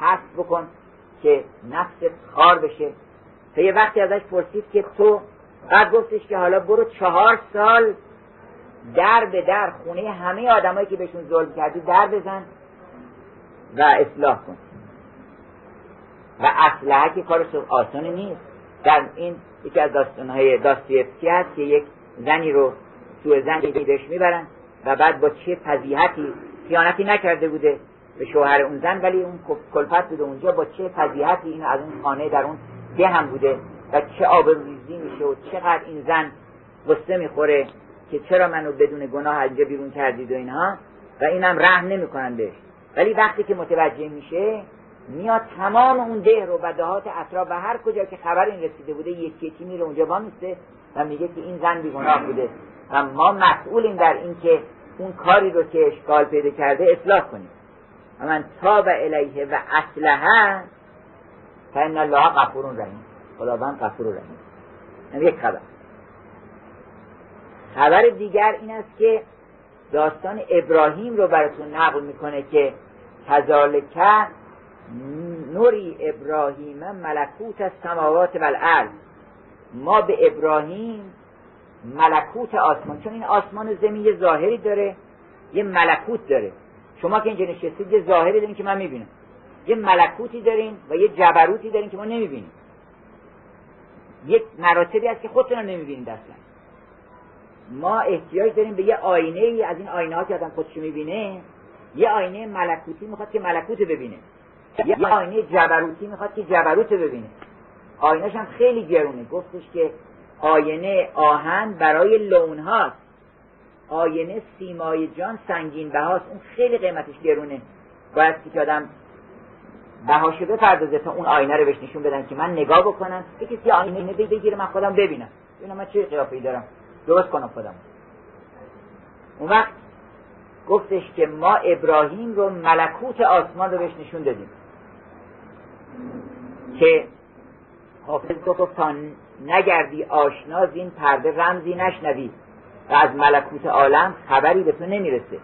پس بکن که نفست خار بشه. تا یه وقتی ازش پرسید که تو بعد گفتش که حالا برو چهار سال در به در خونه همه آدمایی که بهشون ظلم کردی در بزن و اصلاح کن. و اسلحه که کارش آسانی نیست. در این یکی از داستانهای داستیفسکی هست که یک زنی رو تو زن بهش می‌برن. و بعد با چه فضیحتی؟ خیانتی نکرده بوده به شوهر اون زن ولی اون کلفت بوده اونجا. با چه فضیحتی این از اون خانه در اون ده هم بوده و چه آبروریزی میشه و چقدر این زن غصه می‌خوره که چرا منو بدون گناه اینجا بیرون کردید و اینها؟ و اینم رحم نمی‌کنن بهش. ولی وقتی که متوجه میشه میاد تمام اون ده رو و دهات اطراف و هر کجا که خبر این رسیده بوده یکی یکی میره اونجا وامیسته و میگه که این زن بیگناه بوده. و ما مسئولیم در این که اون کاری رو که اشکال پیدا کرده اصلاح کنیم. و من تاب الیه و اسلحه فان الله غفور رحیم. خداوند غفور رحیم. یک خبر. خبر دیگر این است که داستان ابراهیم رو براتون نقل می‌کنه که کذالک نوری ابراهیم ملکوت از سماوات و ما به ابراهیم ملکوت آسمان. چون این آسمان و زمین یه ظاهری داره یه ملکوت داره. شما که اینجا نشستید یه ظاهری دارین که من می‌بینم. یه ملکوتی دارین و یه جبروتی دارین که ما نمی‌بینیم. یک مراتبی هست که خودتون رو نمی‌بینید اصلا. ما احتیاج داریم به یه آینه ای از این آینه ها که آدم خودشو می‌بینه یه آینه ملکوتی می‌خواد که ملکوت ببینه. یه آینه جبروتی می‌خواد که جبروت ببینه. آینهش هم خیلی گرونه. گفتش که آینه آهن برای لون هاست. آینه سیمای جان سنگین بهاست. اون خیلی قیمتش گرونه. باید که آدم بهاشو بپردازه تا اون آینه رو بهش نشون بدن که من نگاه بکنم. یه کسی آینه بگیره من خودم ببینم. ببینم من چه قیافه‌ای دارم. درست کنم خودم. اون وقت گفتش که ما ابراهیم رو ملکوت آسمان رو بهش نشون دادیم. که حافظ گفت تا نگردی آشنا این پرده رمزی نشنوی. و از ملکوت عالم خبری به تو نمی‌رسه.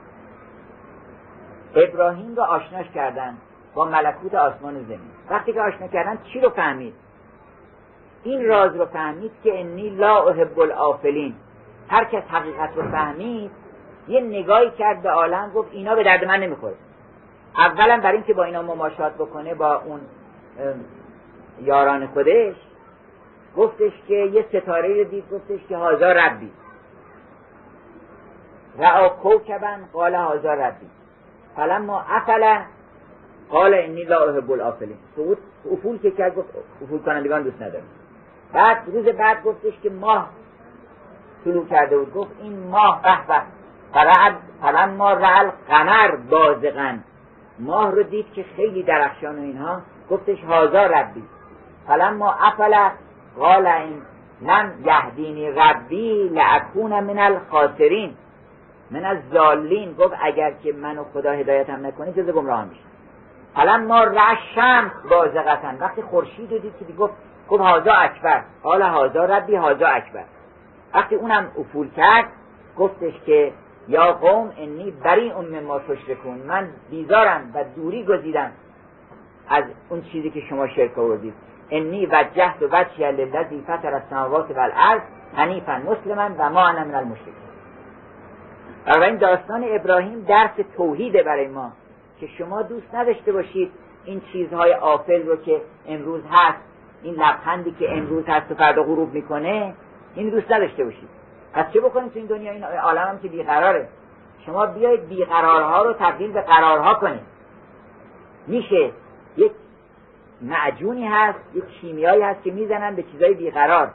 ابراهیم رو آشناش کردن با ملکوت آسمان و زمین. وقتی که آشنا کردن چی رو فهمید؟ این راز رو فهمید که انی لا احب الافلین هر کس حقیقت رو فهمید یه نگاهی کرد به عالم گفت اینا به درد من نمی‌خوره. اولا برای اینکه با اینا مماشات بکنه با اون یاران خودش گفتش که یه ستاره رو دید گفتش که هازا ربی. رعا کوکبن قال هازا ربی. فلما افل قال انی لا احب الافلین افول که کرد گفت افول کنندگان دوست ندارم بعد روز بعد گفتش که ماه شروع کرده بود. گفت این ماه به به. فرعد ما رعل قمر بازغن. ماه رو دید که خیلی درخشان و اینها. گفتش هازا ربی. ما افل قال این من یهدینی ربی لعکون من الخاسرین. من از زالین گفت اگر که منو خدا هدایتم نکنی جز گمراه میشه. فلما ما رشم بازغتن وقتی خورشید رو دید که گفت گفت هازا اکبر. قال هازا ربی هازا اکبر. وقتی اونم افول کرد گفتش که یا قوم انی بری اون ما تشرکون. من بیزارم و دوری گزیدم از اون چیزی که شما شرک آوردید. انی وجهت وجهی للذی فطر السماوات والارض حنیفا مسلما و ما انا من المشرکین. این داستان ابراهیم درس توحیده برای ما که شما دوست نداشته باشید این چیزهای آفل رو که امروز هست این لبخندی که امروز هست و فردا غروب می‌کنه این دوست نداشته باشید. پس چه بکنید تو این دنیا؟ این عالم هم که بیقراره. شما بیایید بیقرارها رو تبدیل به قرارها کنید. میشه معجونی هست یک شیمیایی هست که می‌زنن به چیزای بیقرار.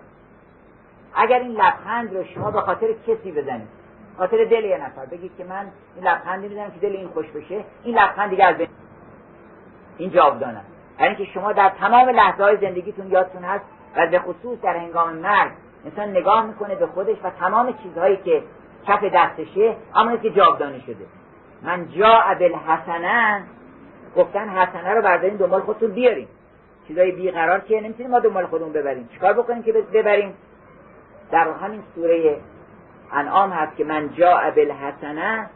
اگر این لبخند رو شما به خاطر کسی بزنید خاطر دل یه نفر بگید که من این لبخندی می‌زنم که دل این خوش بشه این لبخند دیگه از این جاودانه. برای اینکه شما در تمام لحظه های زندگیتون یادتون هست و به خصوص در هنگام مرگ انسان نگاه می‌کنه به خودش و تمام چیزهایی که کف دستشه اما که جاودانه شده. من جا حسنه گفتن حسنه رو برداریم دنبال خودتون بیاریم چیزای بیقرار که نمی‌تونیم ما دنبال خودمون ببریم. چیکار بکنیم که ببریم؟ در همین سوره انعام هست که من جا حسنه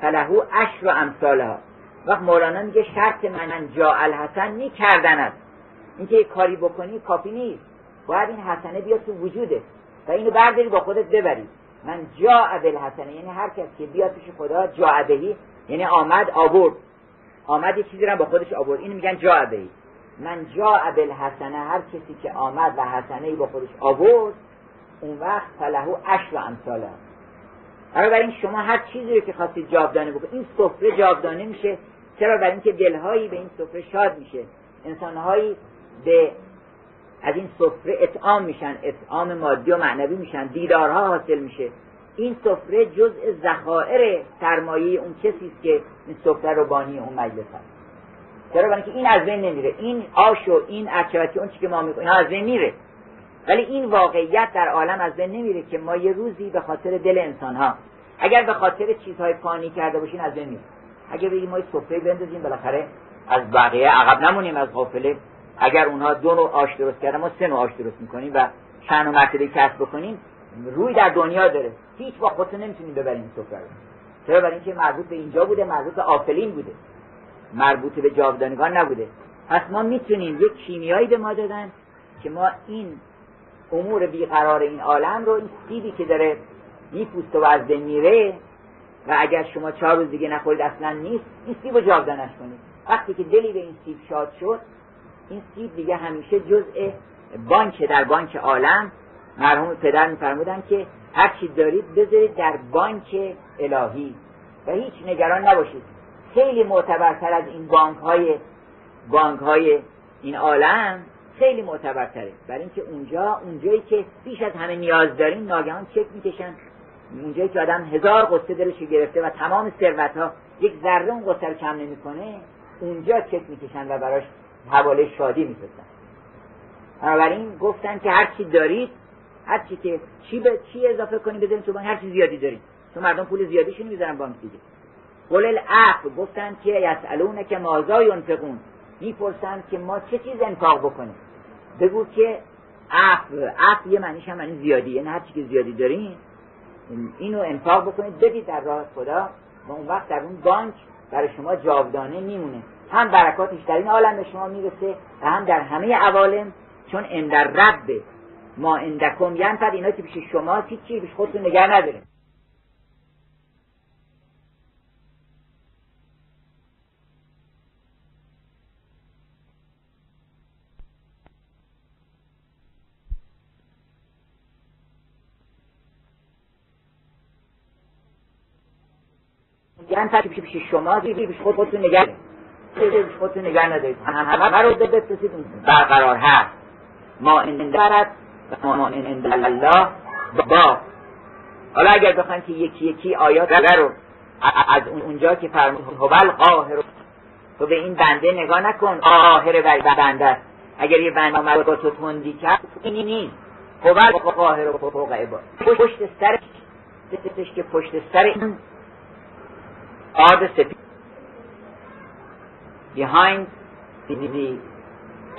فلهو عشر و امثالها. وقت مولانا میگه شرط من جا الحسن نی کردن است. اینکه کاری بکنی کافی نیست. باید این حسنه بیاد تو وجوده و اینو برداری با خودت ببری. من جا حسنه یعنی هر کس که بیاد پیش خدا جا بهی یعنی آمد آورد. آمد یه چیزی رو با خودش آورد. اینو میگن جا بهی. من جا حسنه هر کسی که آمد و حسنه با خودش آورد اون وقت فلهو عشر و امثاله این شما هر چیزی رو که خواستید جاودانه بکنید این سفره جاودانه میشه. چرا؟ برای اینکه دلهایی به این سفره شاد میشه. انسانهایی به از این سفره اطعام میشن اطعام مادی و معنوی میشن دیدارها حاصل میشه. این سفره جزء ذخایر سرمایه اون کسی است که این سفره رو بانی اون مجلس هست چرا برای این از بین نمیره. این آش و این اچواتی اون چی که ما می‌کنیم از بین میره. ولی این واقعیت در عالم از بین نمیره که ما یه روزی به خاطر دل انسان ها اگر به خاطر چیزهای فانی کرده باشین از بین میره اگه بگیم ما سفره بندازیم بالاخره از بقیه عقب نمونیم از غافله اگر اونها دو نوع آش درست کردن ما سه نوع آش درست می‌کنیم و چند مرتبه کسب بکنیم روی در دنیا داره. هیچ با خودتون نمی‌تونیم ببریم سفره چرا؟ برای اینکه مربوط به اینجا بوده مربوط به آفلین بوده. مربوط به جاودانگان نبوده. پس ما می‌تونیم یک کیمیایی به ما دادن که ما این امور بیقرار این عالم رو این سیبی که داره میپوسته و از بین میره و اگر شما چهار روز دیگه نخورید اصلا نیست این سیب رو جاودانش کنید. وقتی که دلی به این سیب شاد شد این سیب دیگه همیشه جزء بانک در بانک عالم. مرحوم پدر میفرمودن که هر چی دارید بذارید در بانک الهی و هیچ نگران نباشید. خیلی معتبرتر از این بانک های بانک های این عالم خیلی معتبرتره. برای اینکه اونجا اونجایی که بیش از همه نیاز دارین ناگهان چک می‌کشن. اونجایی که آدم هزار قصه دلش گرفته و تمام ثروت ها یک ذره اون قصه رو کم نمی‌کنه اونجا چک می‌کشن و براش حواله شادی میفرستن. بنابراین گفتن که هر چی دارید هر چی که چی به چی اضافه کنید بزنید تو بانک؟ هر چی زیادی دارید. تو مردم پول زیادیشون می‌ذارن بانک دیگه. قول العفو گفتن که یسالونه که مازا ینفقون می‌پرسن که ما چه چیز انفاق بکنیم. بگو که عفو عفو یه معنیش هم معنی زیادی. یعنی هر چی که زیادی دارین اینو انفاق بکنید. بدید در راه خدا. و اون وقت در اون بانک برای شما جاودانه میمونه. هم برکاتش در این عالم به شما می‌رسه و هم در همه عوالم. چون اندر رب ما اندکم ینفد اینا که پیش شما چی پیش خودتون نگه نداره یعنی پیش پیش شما پیش خود خودتون نگه پیش خودتون نگه ندارید. همه رو بفرستید برقرار هست. ما این دارد ما این الله با. حالا اگر بخوایم که یکی یکی آیات رو از اونجا که فرمود هوبل قاهر. تو به این بنده نگاه نکن. قاهر بنده. اگر یه بنده آمد با تو تندی کرد این نیست. هوبل قاهر و فوق عباد. پشت سر که پشت سر این آرد سپید behind the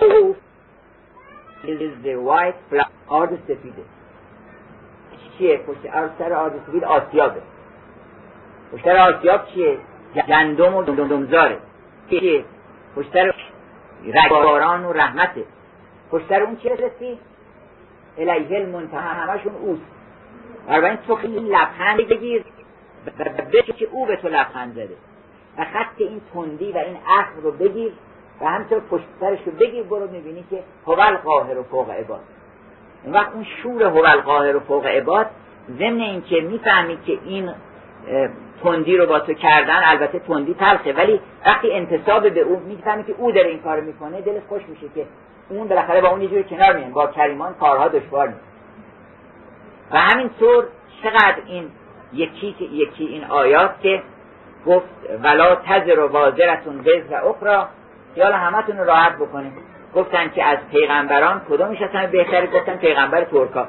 roof is the white flag آرد سفیده چیه پشت سر آرد سفید آسیابه. پشت سر آسیاب چیه گندم و دمدمزاره. چیه پشت سر رگباران و رحمته. پشت سر اون چیه رسی؟ الیه المنتهى همشون اوست. بنابراین تو این لبخند بگیر. و بگه که او به تو لبخند زده. و خط این تندی و این اخر رو بگیر و همطور پشت سرش رو بگیر برو می‌بینی که هوال قاهر و فوق عباد. اون وقت اون شور هوال قاهر و فوق عباد ضمن اینکه می‌فهمی که این تندی رو با تو کردن البته تندی تلخه ولی وقتی انتصاب به او می‌فهمی که او داره این کار می‌کنه دلش خوش میشه که اون بالاخره با اون یه جوری کنار میان با کریمان کارها دشوار نیست و همینطور چقدر این یکی یکی این آیات که گفت ولا تزر و وازرتون و اخرى خیال همتون راحت بکنه گفتن که از پیغمبران کدومش اصلا بهتره گفتن پیغمبر ترکا.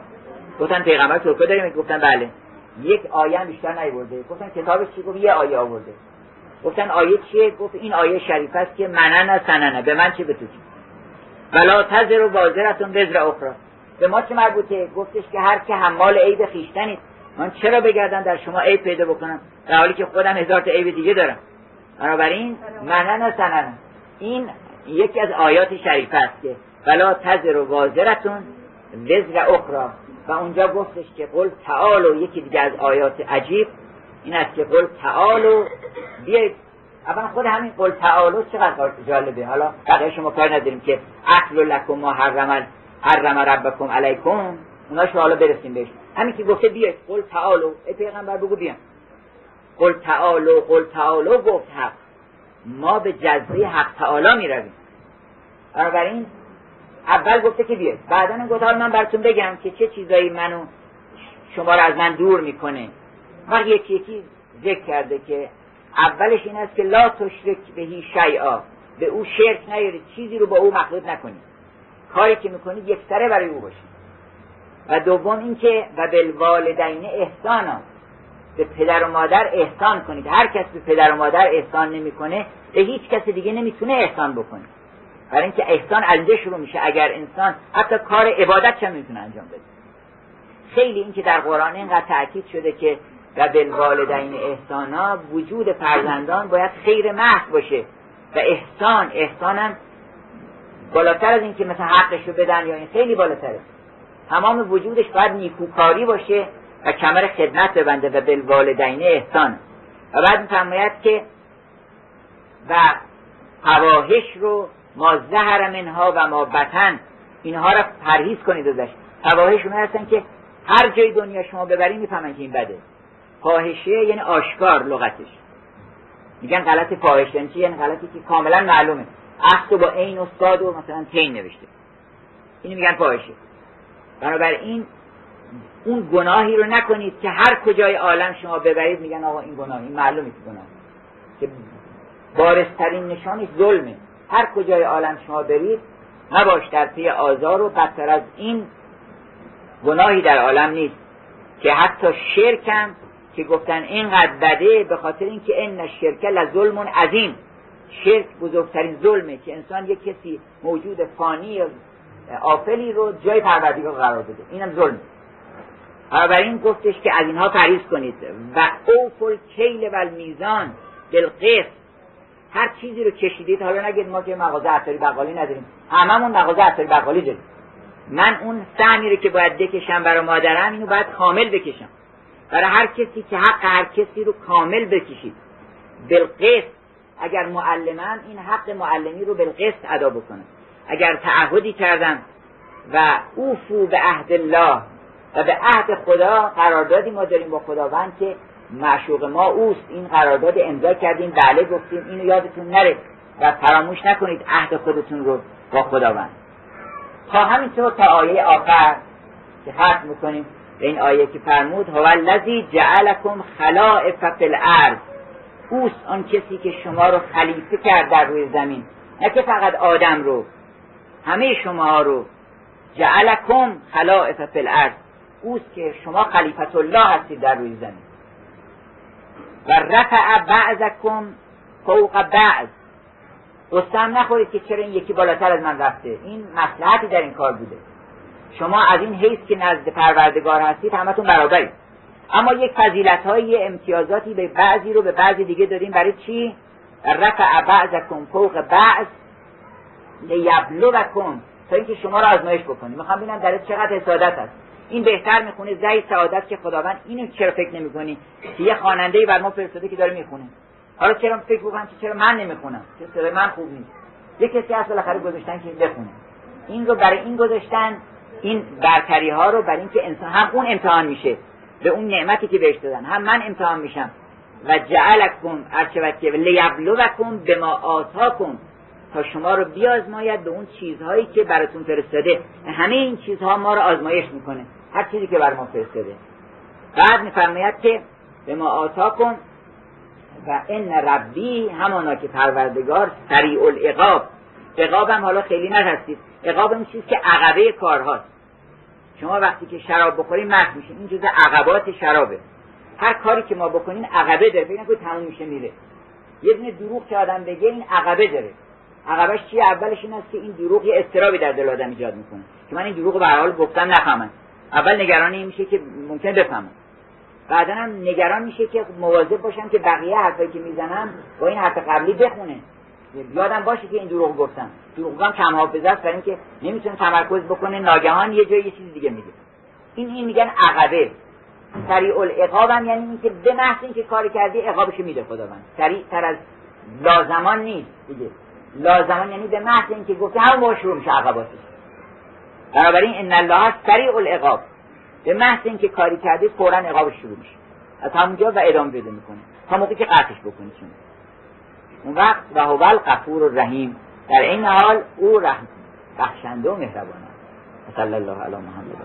گفتن پیغمبر ترکا داریم؟ گفتن بله. یک آیه بیشتر نیورده. گفتن کتابش چی؟ گفت یه آیه آورده. گفتن آیه چیه؟ گفت این آیه شریف است که منن سننه. به من چه به تو چی ولا تزر و وازرتون وزر اخرى به ما چه مربوطه؟ گفتش که هر که حمال عیب خیشتنید من چرا بگردم در شما عیب پیدا بکنم؟ در حالی که خودم هزار تا عیب دیگه دارم. بنابراین منن سنن. این یکی از آیات شریف است که ولا تزر و وازرتون وزر اخرى و اونجا گفتش که قل تعالو یکی دیگه از آیات عجیب این است که قل تعالو بیایید. اول خود همین قل تعالو چقدر جالبه؟ حالا بقیه شما کار نداریم که اکل لکم ما حرم حرم ربکم علیکم اونا حالا برسیم بهش همین که گفته بیایید قل تعالو. ای پیغمبر بگو بیان قل تعالو قل تعالو گفت حق. ما به جزوه حق تعالی می رویم بنابراین اول گفته که بیاید بعدا گفت حالا من براتون بگم که چه چیزایی منو شما رو از من دور می‌کنه. وقت یکی یکی ذکر کرده که اولش این است که لا تشرک بهی شیعا به او شرک نیارید. چیزی رو با او مخلوط نکنید. کاری که می‌کنید یک سره برای او باشید. و دوم اینکه و بالوالدین احسانا. به پدر و مادر احسان کنید. هر کس به پدر و مادر احسان نمی‌کنه به هیچ کس دیگه نمی‌تونه احسان بکنه. برای اینکه احسان از شروع میشه. اگر انسان حتی کار عبادت هم می‌تونه انجام بده. خیلی اینکه در قرآن اینقدر تاکید شده که و بالوالدین احسانا وجود فرزندان باید خیر محض باشه. و احسان احسانم بالاتر از اینکه مثلا حقش رو بدن یا این خیلی بالاتره. تمام وجودش باید نیکوکاری باشه و کمر خدمت ببنده و بالوالدین احسان. و بعد میفرماید که و فواحش رو ما زهر منها و ما بطن اینها را پرهیز کنید ازش. فواحش اون هستن که هر جای دنیا شما ببری می‌فهمن که این بده. فاحشه یعنی آشکار لغتش. میگن غلط فاحش یعنی یعنی غلطی که کاملا معلومه. اخت با عین استاد و مثلا تین نوشته. اینو میگن فاحشه. بنابراین اون گناهی رو نکنید که هر کجای عالم شما ببرید میگن آقا این گناه این معلومه که گناه. که بارسترین نشانش ظلمه. هر کجای عالم شما برید نباش در پی آزار و بدتر از این گناهی در عالم نیست. که حتی شرکم که گفتن اینقدر بده به خاطر اینکه این شرک لظلم عظیم. شرک بزرگترین ظلمه که انسان یک کسی موجود فانی آفلی رو جای پروردگار قرار بده اینم ظلم. این گفتش که از اینها پریز کنید. و اوفل کیل و میزان بالقسط. هر چیزی رو کشیدید حالا نگید ما که مغازه عطاری بقالی نداریم. هممون مغازه عطاری بقالی داریم. من اون سهمی رو که باید بکشم برای مادرم اینو باید کامل بکشم. برای هر کسی که حق هر کسی رو کامل بکشید. بالقسط. اگر معلمن این حق معلمی رو بالقسط ادا بکنه. اگر تعهدی کردم و اوفو به عهد الله و به عهد خدا قراردادی ما داریم با خداوند که معشوق ما اوست. این قرارداد امضا کردیم بله گفتیم اینو یادتون نره و فراموش نکنید عهد خودتون رو با خداوند. تا همینطور تا آیه آخر که ختم می‌کنیم. به این آیه که فرمود هو الذی جعلکم خلائف فی الارض. اوست آن کسی که شما رو خلیفه کرد در روی زمین نه که فقط آدم رو. همه شما رو جعلکم خلائف فی الارض. اوست که شما خلیفت الله هستید در روی زمین. و رفع بعضکم فوق بعض. قسم نخورید که چرا این یکی بالاتر از من رفته. این مسلحتی در این کار بوده. شما از این حیث که نزد پروردگار هستید همتون برابرید. اما یک فضیلت های امتیازاتی به بعضی رو به بعضی دیگه داریم برای چی؟ رفع بعضکم فوق بعض. لیبلوکم تا اینکه شما رو آزمایش بکنیم می‌خوام ببینم در چقدر حسادت هست. این بهتر می‌خونه زی سعادت که خداوند اینو چرا فکر نمی‌کنی؟ که یه خواننده بر ما فرستاده که داره می‌خونه. حالا چرا فکر بکنم که چرا من نمی‌خونم؟ که صدای من خوب نیست. یه کسی هست بالاخره گذاشتن که بخونه. این رو برای این گذاشتن این برتری ها رو برای اینکه انسان هم اون امتحان میشه به اون نعمتی که بهش دادن. هم من امتحان میشم. و جعلکم ارچوکه لیبلوکم به ما آتاکم. تا شما رو بیازماید به اون چیزهایی که براتون فرستاده. همه این چیزها ما رو آزمایش می‌کنه. هر چیزی که بر ما فرستاده. بعد میفرماید که به ما آتا کن و ان ربی همانا که پروردگار سریع العقاب عقاب هم حالا خیلی نرسید عقاب این چیز که عقبه کارهاست. شما وقتی که شراب بخورین مست میشین. این جزء عقبات شرابه. هر کاری که ما بکنین عقبه داره. ببین که تموم میشه میره. یه دونه دروغ که آدم بگه این عقبه داره. عقبش چیه؟ اولش این است که این دروغ یه استرابی در دل آدم ایجاد می‌کنه. که من این دروغ به حال گفتم نفهمم. اول نگران این میشه که ممکن بفهمم. بعدا هم نگران میشه که مواظب باشم که بقیه حرفایی که می‌زنم با این حرف قبلی بخونه. یادم باشه که این دروغ گفتم. دروغ کم حافظه است برای اینکه نمی‌تونه تمرکز بکنه ناگهان یه جای یه چیز دیگه میگه. این این میگن عقبه. سریع العقاب هم یعنی اینکه به محض اینکه کار کردی عقابش میده خداوند. سریع تر از لازمان نیست دیگه. لازمان یعنی به محض اینکه گفته همون با شروع میشه عقباتش بنابراین ان الله سریع العقاب. به محض اینکه کاری کرده فورا عقابش شروع میشه. از همونجا و ادامه بده می‌کنه. تا موقعی که قطعش بکنی چون. اون وقت و هو الغفور الرحیم. در این حال او رحم بخشنده و مهربان است. صلی الله علی محمد